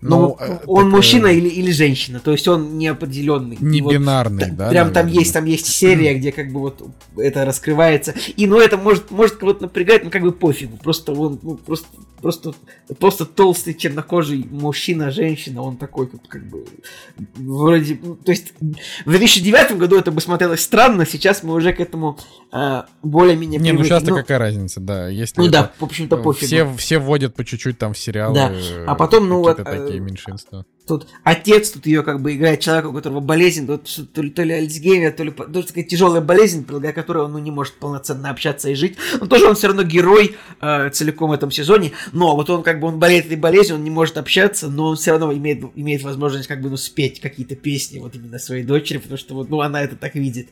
ну, э, он так, э, мужчина или, или женщина. То есть он неопределенный. Не вот бинарный, да? Прям там наверное? есть, там есть серия, где как бы вот это раскрывается. И ну это может, может кого-то напрягать, но как бы пофигу. Просто он, ну, просто, просто, просто толстый чернокожий мужчина, женщина, он такой, как, как бы, вроде, ну, то есть в 2009 году это бы смотрелось странно, сейчас мы уже к этому а, более-менее Не, ну сейчас-то Ну, какая разница, да. Если ну это, да, в общем-то э, пофигу. Все, все вводят по чуть-чуть там в сериалы. Да. э, А потом, ну, вот, э, такие меньшинства. Тут отец тут ее как бы играет человека, у которого болезнь, тут то ли, то ли Альцгеймер, то ли тоже такая тяжелая болезнь, благодаря которой он ну, не может полноценно общаться и жить. Но тоже он все равно герой э, целиком в этом сезоне. Но вот он как бы он болеет этой болезнью, он не может общаться, но он все равно имеет, имеет возможность как бы ну, спеть какие-то песни вот именно своей дочери, потому что вот ну она это так видит.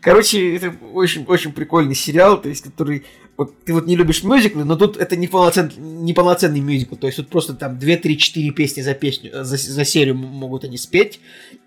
Короче, это очень очень прикольный сериал, то есть который вот ты вот не любишь мюзиклы, но тут это не, полноцен, не полноценный мюзикл, то есть тут просто там 2, 3, 4 песни за, песню, за, за серию могут они спеть,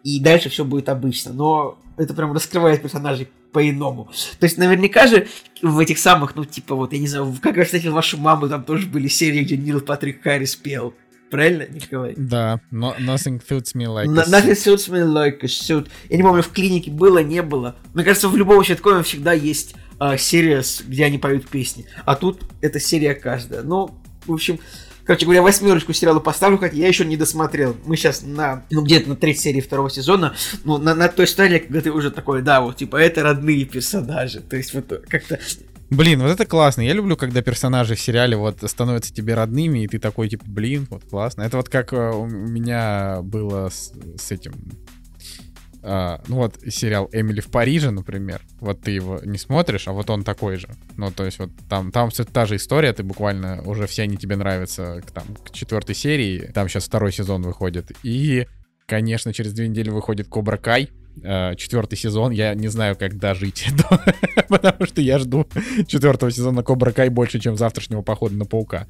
и дальше все будет обычно, но это прям раскрывает персонажей по-иному. То есть наверняка же в этих самых, ну типа вот, я не знаю, «Как я встретил вашу маму» там тоже были серии, где Нил Патрик Харрис пел. Правильно, Николай? Да, но nothing suits me like a Nothing suit. suits me like a suit. Я не помню, в клинике было, не было. Мне кажется, в любом ситкоме всегда есть а, серия, где они поют песни. А тут это серия каждая. Ну, в общем, короче говоря, восьмерочку сериалу поставлю, хотя я еще не досмотрел. Мы сейчас на, ну, где-то на третьей серии второго сезона, ну, на, на той стадии, когда ты уже такой, да, вот, типа, это родные персонажи. То есть, вот, как-то... Блин, вот это классно. Я люблю, когда персонажи в сериале вот становятся тебе родными, и ты такой, типа, блин, вот классно. Это вот как э, у меня было с, с этим... а, ну вот сериал «Эмили в Париже», например. Вот ты его не смотришь, а вот он такой же. Ну, то есть вот там, там все та же история, ты буквально уже все они тебе нравятся к, там, к четвертой серии. Там сейчас второй сезон выходит. И, конечно, через две недели выходит «Кобра Кай», э, четвертый сезон. Я не знаю, как дожить до потому что я жду четвертого сезона Кобра Кай больше, чем завтрашнего похода на паука.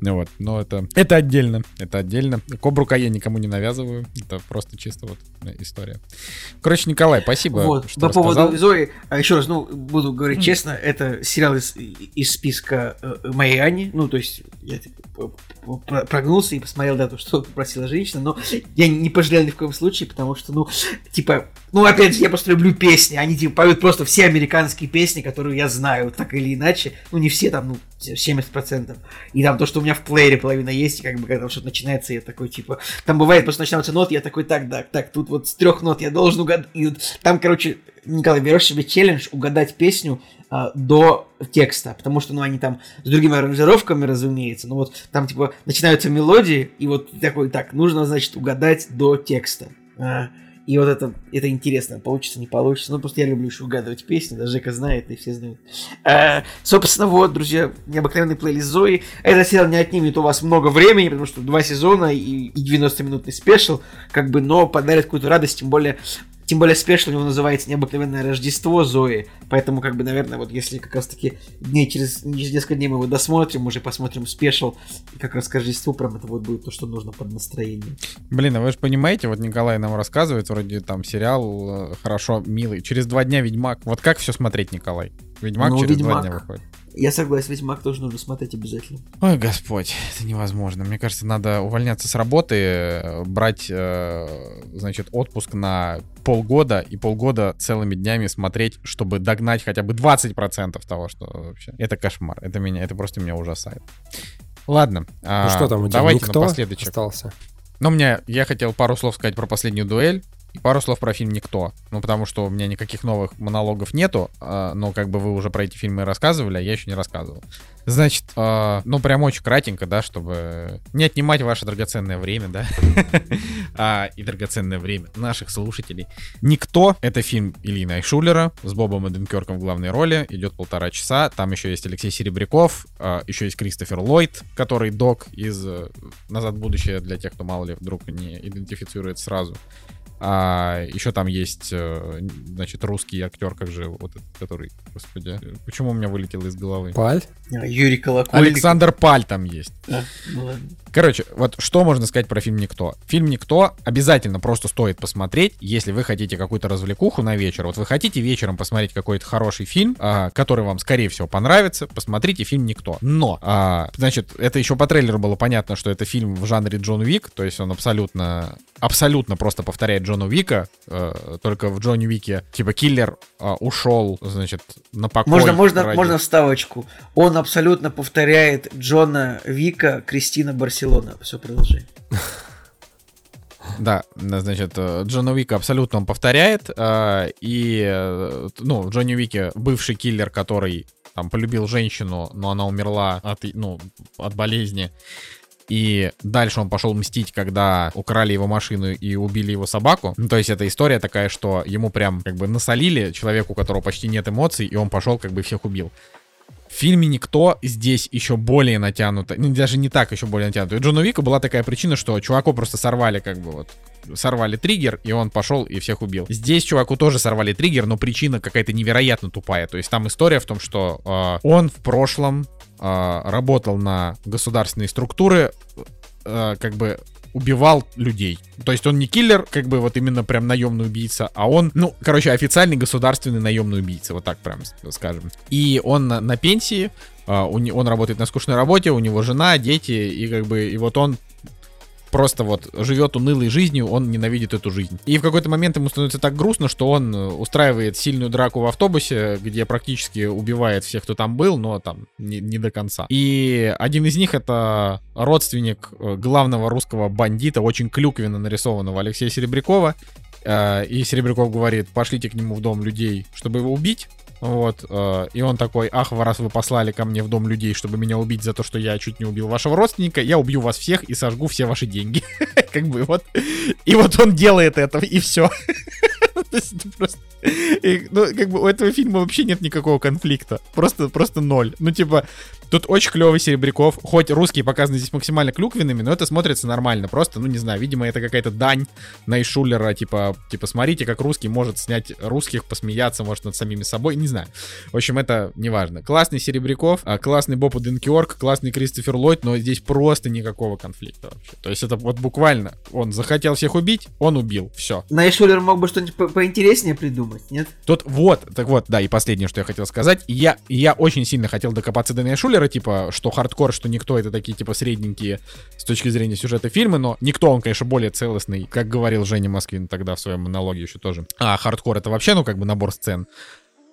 Ну вот, но это, это отдельно, это отдельно. Кобру я никому не навязываю, это просто чисто вот э, история. Короче, Николай, спасибо, Вот, что по рассказал. поводу Зои, а еще раз, ну, буду говорить честно, это сериал из, из списка э, моей Ани, ну, то есть я прогнулся и посмотрел, да, то, что попросила женщина, но я не пожалел ни в коем случае, потому что, ну, типа, ну, опять же, я просто люблю песни, они, типа, поют просто все американские песни, которые я знаю, так или иначе, ну, не все там, ну, 70%, и там то, что у меня в плеере половина есть, и как бы, когда что-то начинается, я такой, типа, там бывает, просто начинаются ноты, я такой, так, так, так, тут вот с трех нот я должен угадать, и вот там, короче, Николай, берешь себе челлендж угадать песню а, до текста, потому что, ну, они там с другими аранжировками, разумеется, но вот там, типа, начинаются мелодии, и вот такой, так, нужно, значит, угадать до текста. А, и вот это, это интересно, получится, не получится. Ну, просто я люблю еще угадывать песни, даже Жека знает, и все знают. А, собственно, вот, друзья, необыкновенный плейлист Зои. Этот сериал не отнимет у вас много времени, потому что два сезона и, и 90-минутный спешл, как бы, но подарит какую-то радость, тем более тем более special у него называется «Необыкновенное Рождество Зои», поэтому, как бы, наверное, вот если как раз-таки дней через, через несколько дней мы его досмотрим, уже посмотрим special, и как раз к Рождеству прям это вот будет то, что нужно под настроение. Блин, а вы же понимаете, вот Николай нам рассказывает, вроде там сериал э, хорошо, милый. Через два дня Ведьмак. Вот как все смотреть, Николай? Ведьмак Ну, через два «Ведьмак». дня выходит. Я согласен, Ведьмак тоже нужно смотреть обязательно. Ой, господь, это невозможно. Мне кажется, надо увольняться с работы, э, брать, э, значит, отпуск на полгода и полгода целыми днями смотреть, чтобы догнать хотя бы 20% того, что вообще. Это кошмар. Это меня, это просто меня ужасает. Ладно. Ну а, что там, у тебя давайте никто напоследочек. остался? Но у меня, я хотел пару слов сказать про последнюю дуэль. И пару слов про фильм «Никто». Ну, потому что у меня никаких новых монологов нету, а, но как бы вы уже про эти фильмы рассказывали, а я еще не рассказывал. Значит, а, ну, прям очень кратенько, да, чтобы не отнимать ваше драгоценное время, да, а, и драгоценное время наших слушателей. «Никто» — это фильм Ильи Найшулера с Бобом Эденкерком в главной роли, идет полтора часа, там еще есть Алексей Серебряков, еще есть Кристофер Ллойд, который док из э, «Назад в будущее» для тех, кто, мало ли, вдруг не идентифицирует сразу. А еще там есть, э, значит, русский актер, как же вот этот, который, господи, э, почему у меня вылетело из головы? Паль? Юрий Колокольник. Александр Паль там есть. А, ну. Короче, вот что можно сказать про фильм «Никто». Фильм «Никто» обязательно просто стоит посмотреть, если вы хотите какую-то развлекуху на вечер. Вот вы хотите вечером посмотреть какой-то хороший фильм, а, который вам, скорее всего, понравится, посмотрите фильм «Никто». Но, а, значит, это еще по трейлеру было понятно, что это фильм в жанре Джон Уик, то есть он абсолютно, абсолютно просто повторяет Джона Уика, э, только в Джоне Уике, типа, киллер а, ушел, значит, на покой. Можно, можно, ради- можно вставочку. Он абсолютно повторяет Джона Вика, Кристина Барселона. Все, продолжай. Да, значит, э, Джона Уика абсолютно он повторяет. э, И, э, ну, в Джонни Уике бывший киллер, который там полюбил женщину, но она умерла от, ну, от болезни. И дальше он пошел мстить, когда украли его машину и убили его собаку. Ну, то есть это история такая, что ему прям как бы насолили человеку, у которого почти нет эмоций, и он пошел как бы всех убил. В фильме «Никто» здесь еще более натянуто, ну, даже не так еще более натянуто. У Джона Вика была такая причина, что чуваку просто сорвали как бы вот сорвали триггер, и он пошел и всех убил. Здесь чуваку тоже сорвали триггер, но причина какая-то невероятно тупая. То есть там история в том, что э, он в прошлом работал на государственные структуры, э, как бы убивал людей. То есть он не киллер, как бы вот именно прям наемный убийца, а он, ну, короче, официальный государственный наемный убийца, вот так прям скажем. И он на, пенсии, а, он работает на скучной работе, у него жена, дети, и как бы, и вот он просто вот живет унылой жизнью, он ненавидит эту жизнь. И в какой-то момент ему становится так грустно, что он э, устраивает сильную драку в автобусе, где практически убивает всех, кто там был, но там не, не до конца. И один из них это родственник э, главного русского бандита, очень клюквенно нарисованного Алексея Серебрякова. Э, И Серебряков говорит, пошлите к нему в дом людей, чтобы его убить. Вот, э, и он такой, ах, раз вы послали ко мне в дом людей, чтобы меня убить за то, что я чуть не убил вашего родственника, я убью вас всех и сожгу все ваши деньги. Как бы вот. И вот он делает это, и все. То есть это просто И, ну, как бы у этого фильма вообще нет никакого конфликта. Просто, просто ноль. Ну, типа, тут очень клевый Серебряков. Хоть русские показаны здесь максимально клюквенными, но это смотрится нормально. Просто, ну, не знаю, видимо, это какая-то дань Найшулера. Типа, типа, смотрите, как русский может снять русских, посмеяться, может, над самими собой. Не знаю. В общем, это неважно. Классный Серебряков, а, классный Боб Денкиорк, классный Кристофер Ллойд, но здесь просто никакого конфликта вообще. То есть это вот буквально, он захотел всех убить, он убил. Все. Найшулер мог бы что-нибудь по- поинтереснее придумать, нет? Тут вот, так вот, да, и последнее, что я хотел сказать. Я, я очень сильно хотел докопаться до Шулера, типа, что хардкор, что никто, это такие, типа, средненькие с точки зрения сюжета фильмы, но никто, он, конечно, более целостный, как говорил Женя Москвин тогда в своем монологе еще тоже. А хардкор это вообще, ну, как бы набор сцен.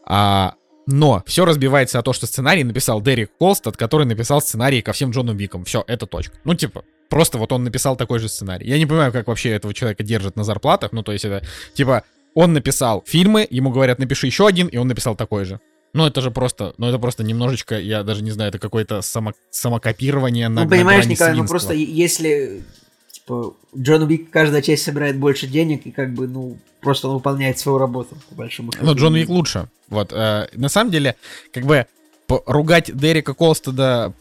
А, но все разбивается о то, что сценарий написал Дерек Колстад, который написал сценарий ко всем Джону Викам. Все, это точка. Ну, типа, просто вот он написал такой же сценарий. Я не понимаю, как вообще этого человека держат на зарплатах. Ну, то есть это, типа, он написал фильмы, ему говорят, напиши еще один, и он написал такой же. Ну, это же просто, ну, это просто немножечко, я даже не знаю, это какое-то само, самокопирование на Ну, понимаешь, на Николай, ну просто если, типа, Джон Уик каждая часть собирает больше денег, и как бы, ну, просто он выполняет свою работу, по большому счету. Ну, Джон Уик лучше. Вот, э, на самом деле, как бы, ругать Дерека Колстеда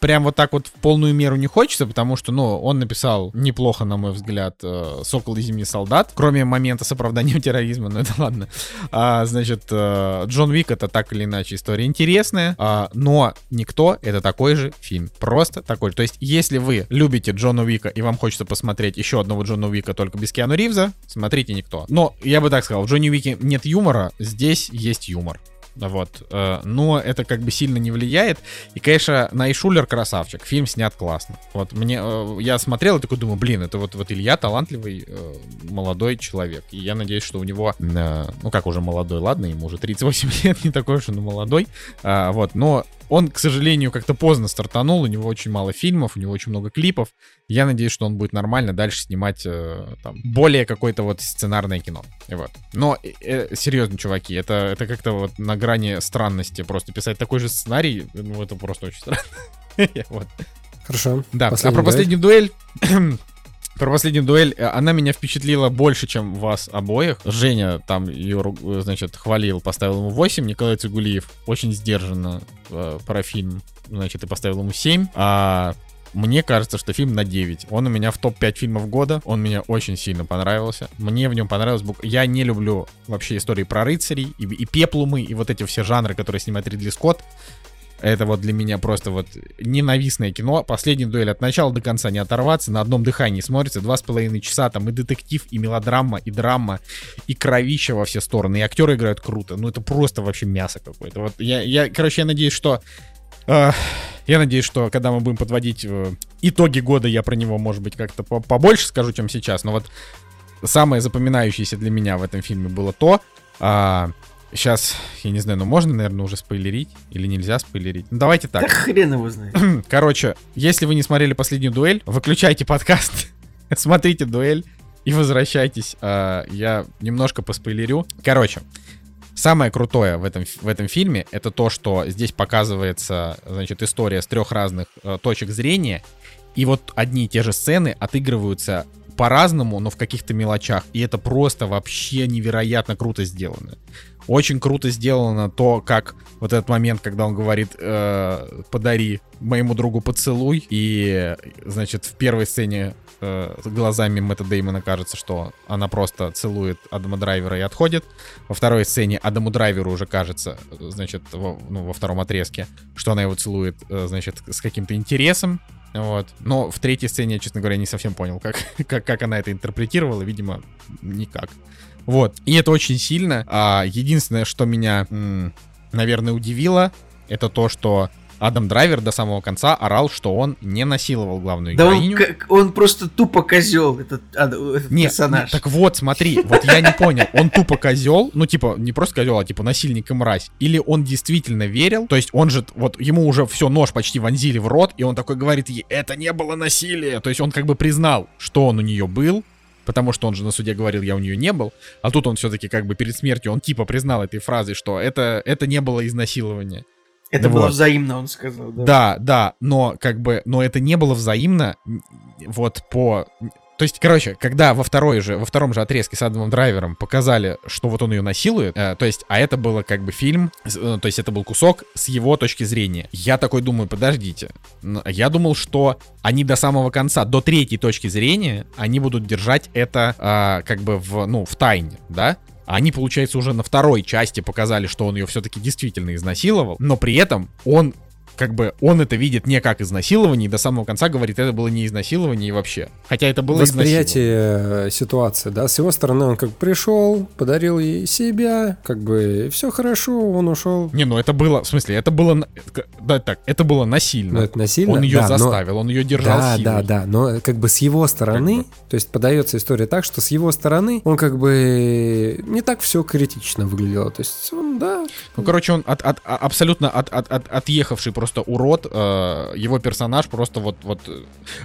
прям вот так вот в полную меру не хочется, потому что, ну, он написал неплохо, на мой взгляд, э, «Сокол и зимний солдат», кроме момента с оправданием терроризма, но это ладно. А, значит, э, Джон Уик — это так или иначе история интересная, а, но «Никто» — это такой же фильм, просто такой же. То есть, если вы любите Джона Уика и вам хочется посмотреть еще одного Джона Уика только без Киану Ривза, смотрите «Никто». Но, я бы так сказал, в Джонни Уике нет юмора, здесь есть юмор. Вот. э, Но это как бы сильно не влияет. И, конечно, Найшулер красавчик. Фильм снят классно. Вот мне... э, Я смотрел и такой думаю, блин, это вот, вот Илья талантливый э, молодой человек. И я надеюсь, что у него... Ну, как уже молодой, ладно, ему уже 38 лет, не такой уж он молодой. Вот, но он, к сожалению, как-то поздно стартанул, у него очень мало фильмов, у него очень много клипов. Я надеюсь, что он будет нормально дальше снимать э, там более какое-то вот сценарное кино. Вот. Но э, э, серьезно, чуваки, это, это как-то вот на грани странности просто писать такой же сценарий, ну это просто очень странно. Вот. Хорошо. Да, а про последнюю дуэль... Про последнюю дуэль, э, она меня впечатлила больше, чем вас обоих. Женя там ее, э, значит, хвалил, поставил ему 8. Николай Цигулиев очень сдержанно э, про фильм, значит, и поставил ему 7. А мне кажется, что фильм на 9. Он у меня в топ-5 фильмов года. Он мне очень сильно понравился. Мне в нем понравилось... Я не люблю вообще истории про рыцарей и, и пеплумы, и вот эти все жанры, которые снимает Ридли Скотт. Это вот для меня просто вот ненавистное кино. Последняя дуэль от начала до конца не оторваться, на одном дыхании смотрится. Два с половиной часа, там и детектив, и мелодрама, и драма, и кровища во все стороны. И актеры играют круто. Ну это просто вообще мясо какое-то. Вот я, я короче, я надеюсь, что... э, я надеюсь, что когда мы будем подводить э, итоги года, я про него, может быть, как-то по- побольше скажу, чем сейчас. Но вот самое запоминающееся для меня в этом фильме было то, а, сейчас, я не знаю, ну можно, наверное, уже спойлерить или нельзя спойлерить? Ну давайте Да так. хрен его знает. Короче, если вы не смотрели последнюю дуэль, выключайте подкаст, смотрите дуэль и возвращайтесь. А, я немножко поспойлерю. Короче, самое крутое в этом, в этом фильме это то, что здесь показывается, значит, история с трех разных э, точек зрения, и вот одни и те же сцены отыгрываются по-разному, но в каких-то мелочах. И это просто вообще невероятно круто сделано. Очень круто сделано то, как вот этот момент, когда он говорит, э, подари моему другу поцелуй, и, значит, в первой сцене э, глазами Мэтта Деймона кажется, что она просто целует Адама Драйвера и отходит. Во второй сцене Адаму Драйверу уже кажется, значит, во, ну, во втором отрезке, что она его целует, э, значит, с каким-то интересом. Вот. Но в третьей сцене честно говоря, не совсем понял, как, как, как она это интерпретировала. Видимо, никак. Вот. И это очень сильно. А, единственное, что меня, наверное, удивило, это то, что Адам Драйвер до самого конца орал, что он не насиловал главную Да он, героиню. как- он просто тупо козел, этот, этот Нет, персонаж. нет, так вот, смотри, вот я не понял, он тупо козел, ну типа не просто козел, а типа насильник и мразь, или он действительно верил, то есть он же, вот ему уже все, нож почти вонзили в рот, и он такой говорит ей, это не было насилие, то есть он как бы признал, что он у нее был, потому что он же на суде говорил, я у нее не был, а тут он все-таки как бы перед смертью, он типа признал этой фразой, что это, это не было изнасилование. Это вот. было взаимно, он сказал. Да. Да, да, но как бы, но это не было взаимно, вот по, То есть, короче, когда во второй же, во втором же отрезке с Адамом Драйвером показали, что вот он ее насилует, э, то есть, а это было как бы фильм, э, то есть это был кусок с его точки зрения. Я такой думаю, подождите, я думал, что они до самого конца, до третьей точки зрения, они будут держать это а, как бы в, ну, в тайне, да? Они, получается, уже на второй части показали, что он ее все-таки действительно изнасиловал, но при этом он как бы он это видит не как изнасилование, и до самого конца говорит, это было не изнасилование вообще. Хотя это было. Восприятие э, ситуации, да, с его стороны он как пришел, подарил ей себя, как бы все хорошо, он ушел. Не, ну это было, в смысле, это было, да, так, это было насильно. Ну, это насильно. он ее да, но- заставил, он ее держал Да, силой. да, да, но как бы с его стороны, Как бы. то есть подается история так, что с его стороны он как бы не так все критично выглядело, то есть он, да, Ну, короче, он от, от- а- абсолютно от, от- от- отъехавший просто урод. э, его персонаж просто вот, вот...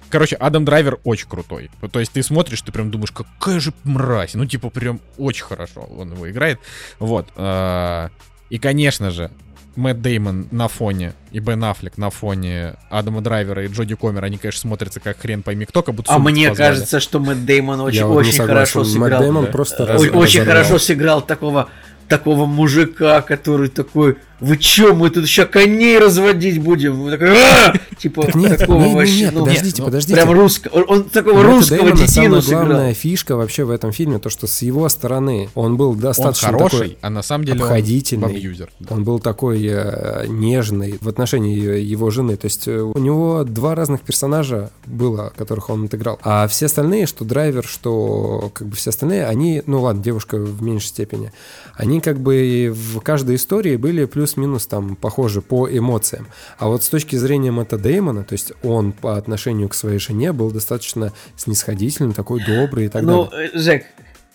Короче, Адам Драйвер очень крутой. То есть ты смотришь, ты прям думаешь, какая же мразь. Ну, типа, прям очень хорошо он его играет. Вот. э, И, конечно же, Мэтт Деймон на фоне и Бен Аффлек на фоне Адама Драйвера и Джоди Комера, они, конечно, смотрятся как хрен пойми кто, как будто А мне позвали. кажется, что Мэтт Деймон очень, я очень хорошо Мэтт сыграл. Дэймон да. просто раз- очень разорвал. хорошо сыграл такого такого мужика, который такой, вы чё, мы тут еще коней разводить будем? Вы такой, «А!» Типа Так нет, такого вообще, не, ну, подождите, ну, подождите. прям русского, он, такого Мэтта русского Дэймона детину самая сыграл. главная фишка вообще в этом фильме, то, что с его стороны он был Он достаточно хороший, такой а на самом деле он обходительный. да. Он был такой э, нежный в отношении его жены. То есть э, у него два разных персонажа было, которых он отыграл. А все остальные, что драйвер, что как бы все остальные, они, ну ладно, девушка в меньшей степени, они как бы в каждой истории были плюс-минус там похожи по эмоциям. А вот с точки зрения Мэтта Деймона, то есть он по отношению к своей жене был достаточно снисходительным, такой добрый и так Ну, далее. э, Жек,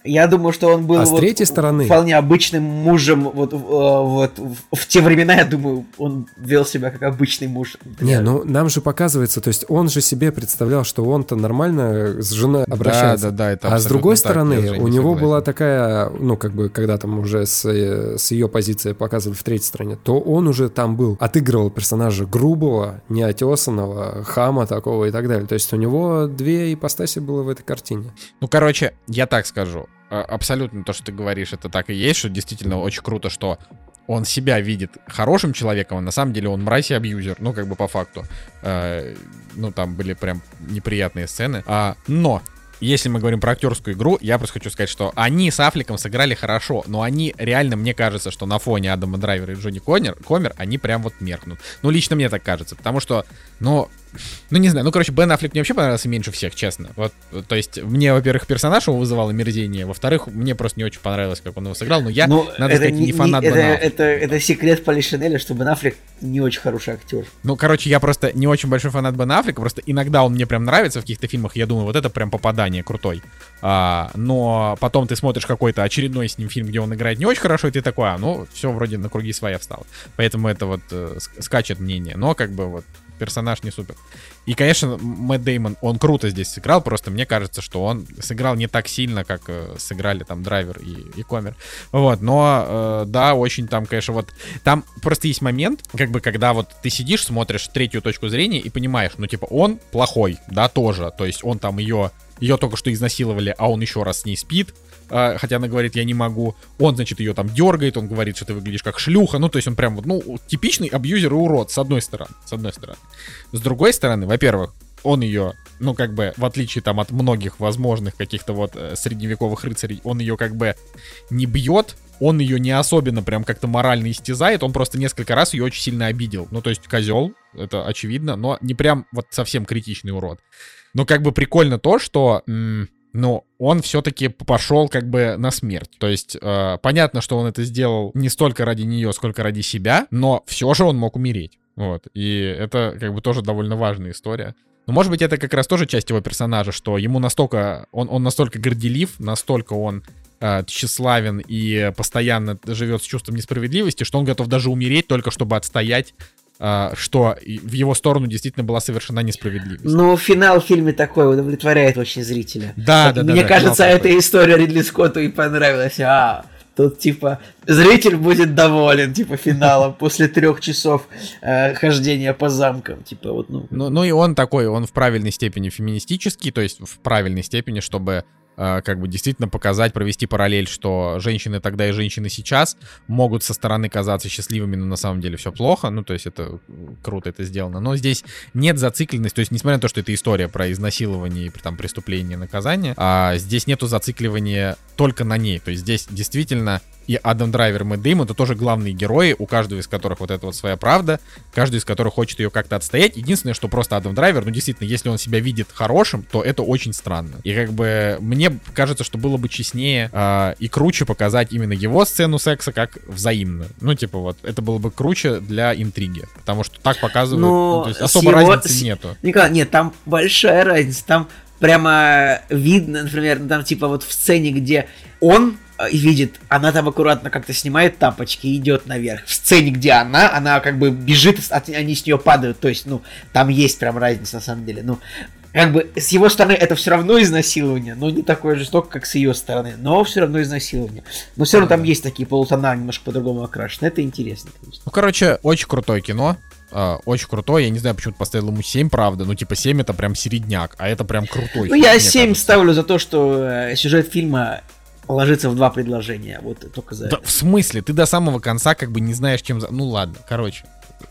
я думаю, что он был А с вот третьей стороны- вполне обычным мужем вот, в- э, вот в, те времена, я думаю, он вел себя как обычный муж. Не, ну нам же показывается, то есть он же себе представлял, что он-то нормально с женой обращается. Да, да, да, это А с другой так, стороны, у него согласен. была такая, ну, как бы, когда там уже с, э, с ее позиции показывали в третьей стране, то он уже там был, отыгрывал персонажа грубого, неотесанного, хама такого и так далее. То есть у него две ипостаси было в этой картине. Ну, короче, я так скажу. А, Абсолютно то, что ты говоришь, это так и есть, что действительно очень круто, что он себя видит хорошим человеком, а на самом деле он мразь и абьюзер, ну, как бы по факту. Э, ну, там были прям неприятные сцены. А, но, если мы говорим про актерскую игру, я просто хочу сказать, что они с Аффлеком сыграли хорошо, но они реально, мне кажется, что на фоне Адама Драйвера и Джонни Коннер, Комер, они прям вот меркнут. Ну, лично мне так кажется, потому что, ну, ну, не знаю, ну, короче, Бен Аффлек мне вообще понравился меньше всех, честно. Вот, то есть, мне, во-первых, персонаж его вызывал омерзение, во-вторых, мне просто не очень понравилось, как он его сыграл, но я, Ну, надо сказать, не, фанат это, Бена Аффлека. это, это секрет Поли Шинеля, что Бен Аффлек не очень хороший актер. Ну, короче, я просто не очень большой фанат Бена Аффлека, просто иногда он мне прям нравится в каких-то фильмах, я думаю, вот это прям попадание крутой. А, но потом ты смотришь какой-то очередной с ним фильм, где он играет не очень хорошо, и ты такой, а, ну, все вроде на круги своя встал. Поэтому это вот э, ск- скачет мнение, но как бы вот персонаж не супер. И, конечно, Мэтт Деймон, он круто здесь сыграл, просто мне кажется, что он сыграл не так сильно, как э, сыграли там Драйвер и, и Комер. Вот, но э, да, очень там, конечно, вот там просто есть момент, как бы, когда вот ты сидишь, смотришь третью точку зрения и понимаешь, ну, типа, он плохой, да, тоже, то есть он там ее, ее только что изнасиловали, а он еще раз с ней спит, а, хотя она говорит, я не могу, он, значит, ее там дергает, он говорит, что ты выглядишь как шлюха, ну, то есть он прям вот, ну, типичный абьюзер и урод, с одной стороны, с одной стороны. С другой стороны, во-первых, он ее, ну, как бы, в отличие там от многих возможных каких-то вот э, средневековых рыцарей, он ее как бы не бьет, он ее не особенно прям как-то морально истязает, он просто несколько раз ее очень сильно обидел. Ну, то есть козел, это очевидно, но не прям вот совсем критичный урод. Но как бы прикольно то, что, м, ну, он все-таки пошел как бы на смерть. То есть э, понятно, что он это сделал не столько ради нее, сколько ради себя, но все же он мог умереть. Вот. И это как бы тоже довольно важная история. Но может быть это как раз тоже часть его персонажа, что ему настолько, он, он настолько горделив, настолько он э, тщеславен и постоянно живет с чувством несправедливости, что он готов даже умереть только чтобы отстоять, что и в его сторону действительно была совершена несправедливость. Ну, финал в фильме такой удовлетворяет очень зрителя. Да, Вот да, да. Мне да, кажется, финал такой. эта история Ридли Скотту и понравилась. А, Тут, типа, зритель будет доволен, типа, финалом после трех часов э, хождения по замкам. Типа, вот, ну. Ну, ну и он такой, он в правильной степени феминистический, то есть в правильной степени, чтобы как бы действительно показать, провести параллель, что женщины тогда и женщины сейчас могут со стороны казаться счастливыми, но на самом деле все плохо. Ну, то есть это круто это сделано. Но здесь нет зацикленности, то есть несмотря на то, что это история про изнасилование и там преступление, наказание, а здесь нету зацикливания только на ней. То есть здесь действительно и Адам Драйвер, Мэтт Дэймон, это тоже главные герои, у каждого из которых вот эта вот своя правда, каждый из которых хочет ее как-то отстоять. Единственное, что просто Адам Драйвер, ну действительно, если он себя видит хорошим, то это очень странно. И как бы мне кажется, что было бы честнее э, и круче показать именно его сцену секса как взаимную. Ну типа вот, это было бы круче для интриги, потому что так показывают, Но ну, то есть особо его- разницы с- нету. Николай, нет, там большая разница. Там прямо видно, например, ну, там типа вот в сцене, где он э, видит, она там аккуратно как-то снимает тапочки и идет наверх. В сцене, где она, она как бы бежит, от- они с нее падают. То есть, ну, там есть прям разница на самом деле. Ну, как бы с его стороны это все равно изнасилование, но не такое жестоко, как с ее стороны, но все равно изнасилование. Но все равно там есть такие полутона немножко по-другому окрашены. Это интересно, конечно. Ну, короче, очень крутое кино. а, очень крутое. Я не знаю, почему ты поставил ему 7, правда. Ну, типа, 7 это прям середняк, а это прям крутой. Ну, фильм, я мне 7 кажется. ставлю за то, что э, сюжет фильма ложится в два предложения. Вот только за Да, это. в смысле? Ты до самого конца как бы не знаешь, чем... за- Ну, ладно, короче,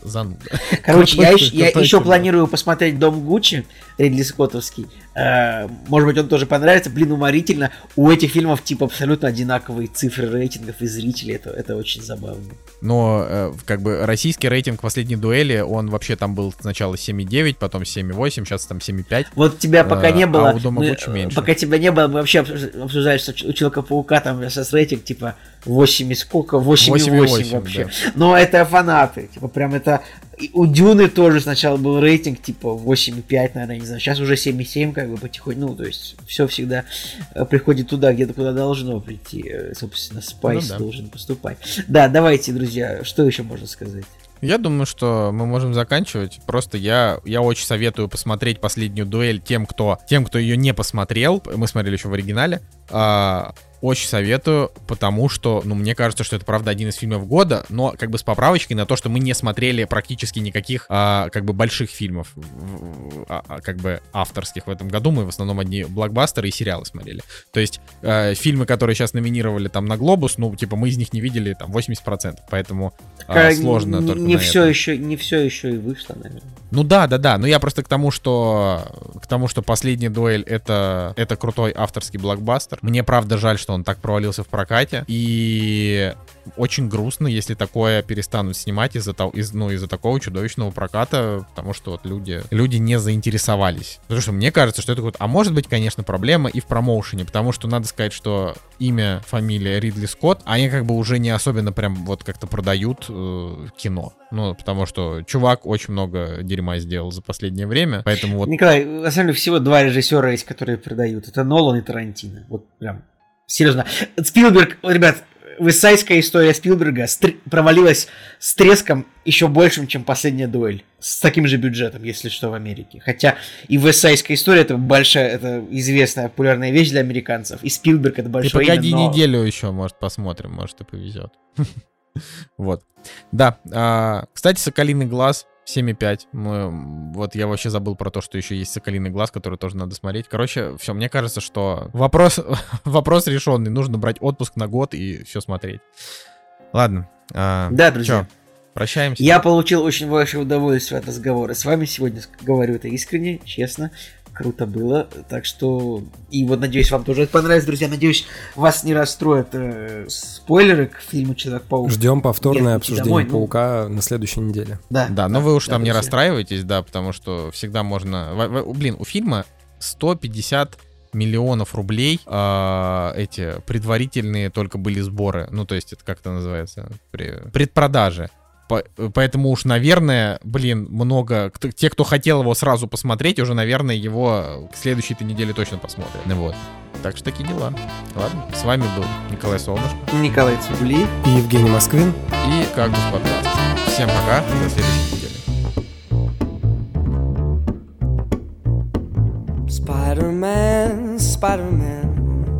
зануда. Короче, я, ещё- я еще планирую посмотреть Дом Гуччи Ридли Скоттовский. Э, может быть, он тоже понравится. Блин, уморительно. У этих фильмов типа абсолютно одинаковые цифры рейтингов и зрителей. Это, это очень забавно. Но э, как бы российский рейтинг последней дуэли, он вообще там был сначала 7,9, потом 7,8, сейчас там 7,5. Вот тебя пока Э, не а было. у Дома мы- Гуччи меньше. Пока тебя не было, мы вообще обсуж- обсуждали, что у Человека-паука там сейчас рейтинг типа 8 и сколько? 8,8 8,8, вообще. да. Но это фанаты. Типа прям это... и У Дюны тоже сначала был рейтинг типа 8,5, наверное, не знаю. Сейчас уже 7,7 как бы потихоньку. Ну, то есть все всегда э, приходит туда, где-то куда должно прийти. Э, Собственно, Спайс Ну да. должен поступать. Да, давайте, друзья, что еще можно сказать? Я думаю, что мы можем заканчивать. Просто я, я очень советую посмотреть последнюю дуэль тем, кто, тем, кто ее не посмотрел. Мы смотрели еще в оригинале. А, очень советую, потому что, ну, мне кажется, что это, правда, один из фильмов года, но как бы с поправочкой на то, что мы не смотрели практически никаких, а, как бы, больших фильмов, а, а, как бы, авторских в этом году. Мы в основном одни блокбастеры и сериалы смотрели. То есть э, фильмы, которые сейчас номинировали там на Глобус, ну, типа, мы из них не видели там 80%, поэтому Э, сложно не, только не все этом. еще, не все еще и вышло, наверное. Ну да, да, да. Но я просто к тому, что к тому, что последняя дуэль это это крутой авторский блокбастер. Мне правда жаль, что он так провалился в прокате. И очень грустно, если такое перестанут снимать из-за из, ну, из-за такого чудовищного проката, потому что вот люди, люди не заинтересовались. Потому что мне кажется, что это вот, а может быть, конечно, проблема и в промоушене, потому что надо сказать, что имя, фамилия Ридли Скотт, они как бы уже не особенно прям вот как-то продают э, кино. Ну, потому что чувак очень много дерьма сделал за последнее время, поэтому вот Николай, на самом деле всего два режиссера есть, которые продают. Это Нолан и Тарантино. Вот прям серьезно. Спилберг, ребят, высайская история Спилберга стр- провалилась с треском еще большим, чем последняя дуэль. С таким же бюджетом, если что, в Америке. Хотя и высайская история это большая, это известная популярная вещь для американцев. И Спилберг это Ты большое погоди имя, но- неделю еще, может, посмотрим, может, и повезет. Вот. Да. а, Кстати, Соколиный глаз 7,5. Мы, вот я вообще забыл про то, что еще есть Соколиный глаз, который тоже надо смотреть. Короче, все, мне кажется, что вопрос, вопрос решенный. Нужно брать отпуск на год и все смотреть. Ладно. а, Да, друзья. чё, прощаемся. Я получил очень большое удовольствие от разговора с вами сегодня. Говорю это искренне, честно. Круто было. Так что... И вот надеюсь, вам тоже это понравится, друзья. Надеюсь, вас не расстроят э, спойлеры к фильму Человек-паук. Ждем повторное Нет, обсуждение домой, ну. Паука на следующей неделе. Да, Да, но вы уж там не друзья. расстраивайтесь, да, потому что всегда можно... Блин, у фильма 150 миллионов рублей а, эти предварительные только были сборы. Ну, то есть это как это называется? При- Предпродажи. По- Поэтому уж, наверное, блин, много... Те, кто хотел его сразу посмотреть, уже, наверное, его к следующей этой неделе точно посмотрят. Ну Вот. Так что такие дела. Ладно, с вами был Николай Солнышко Николай Цугли. И Евгений Москвин. и Кактус подкаст. Всем пока, до следующей недели. Spider Man, Spider Man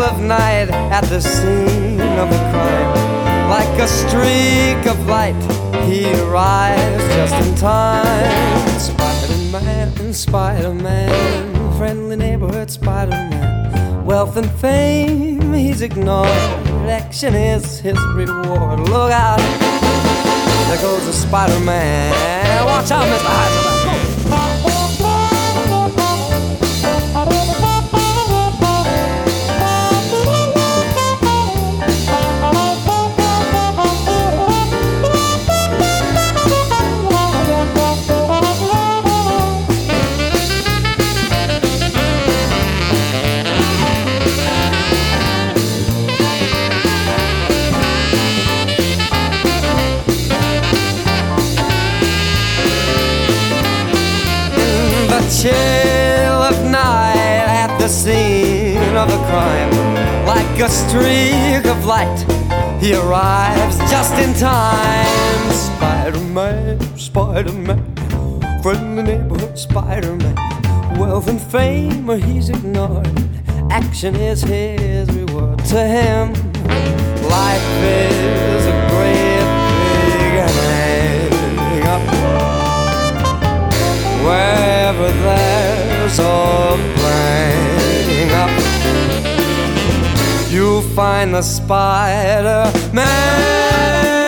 chill of night at the scene of the crime, like a streak of light, he arrives just in time. Spider Man, Spider Man, friendly neighborhood Spider Man. Wealth and fame he's ignored. Action is his reward. Look out, there goes the Spider Man. Watch out, Mr. Heisenberg. Chill of night at the scene of a crime. Like a streak of light, he arrives just in time. Spider Man, Spider Man, friendly neighborhood Spider Man. Wealth and fame, or he's ignored. Action is his reward to him. Life is a great big hang up wherever there's a bang up, you find the Spider Man.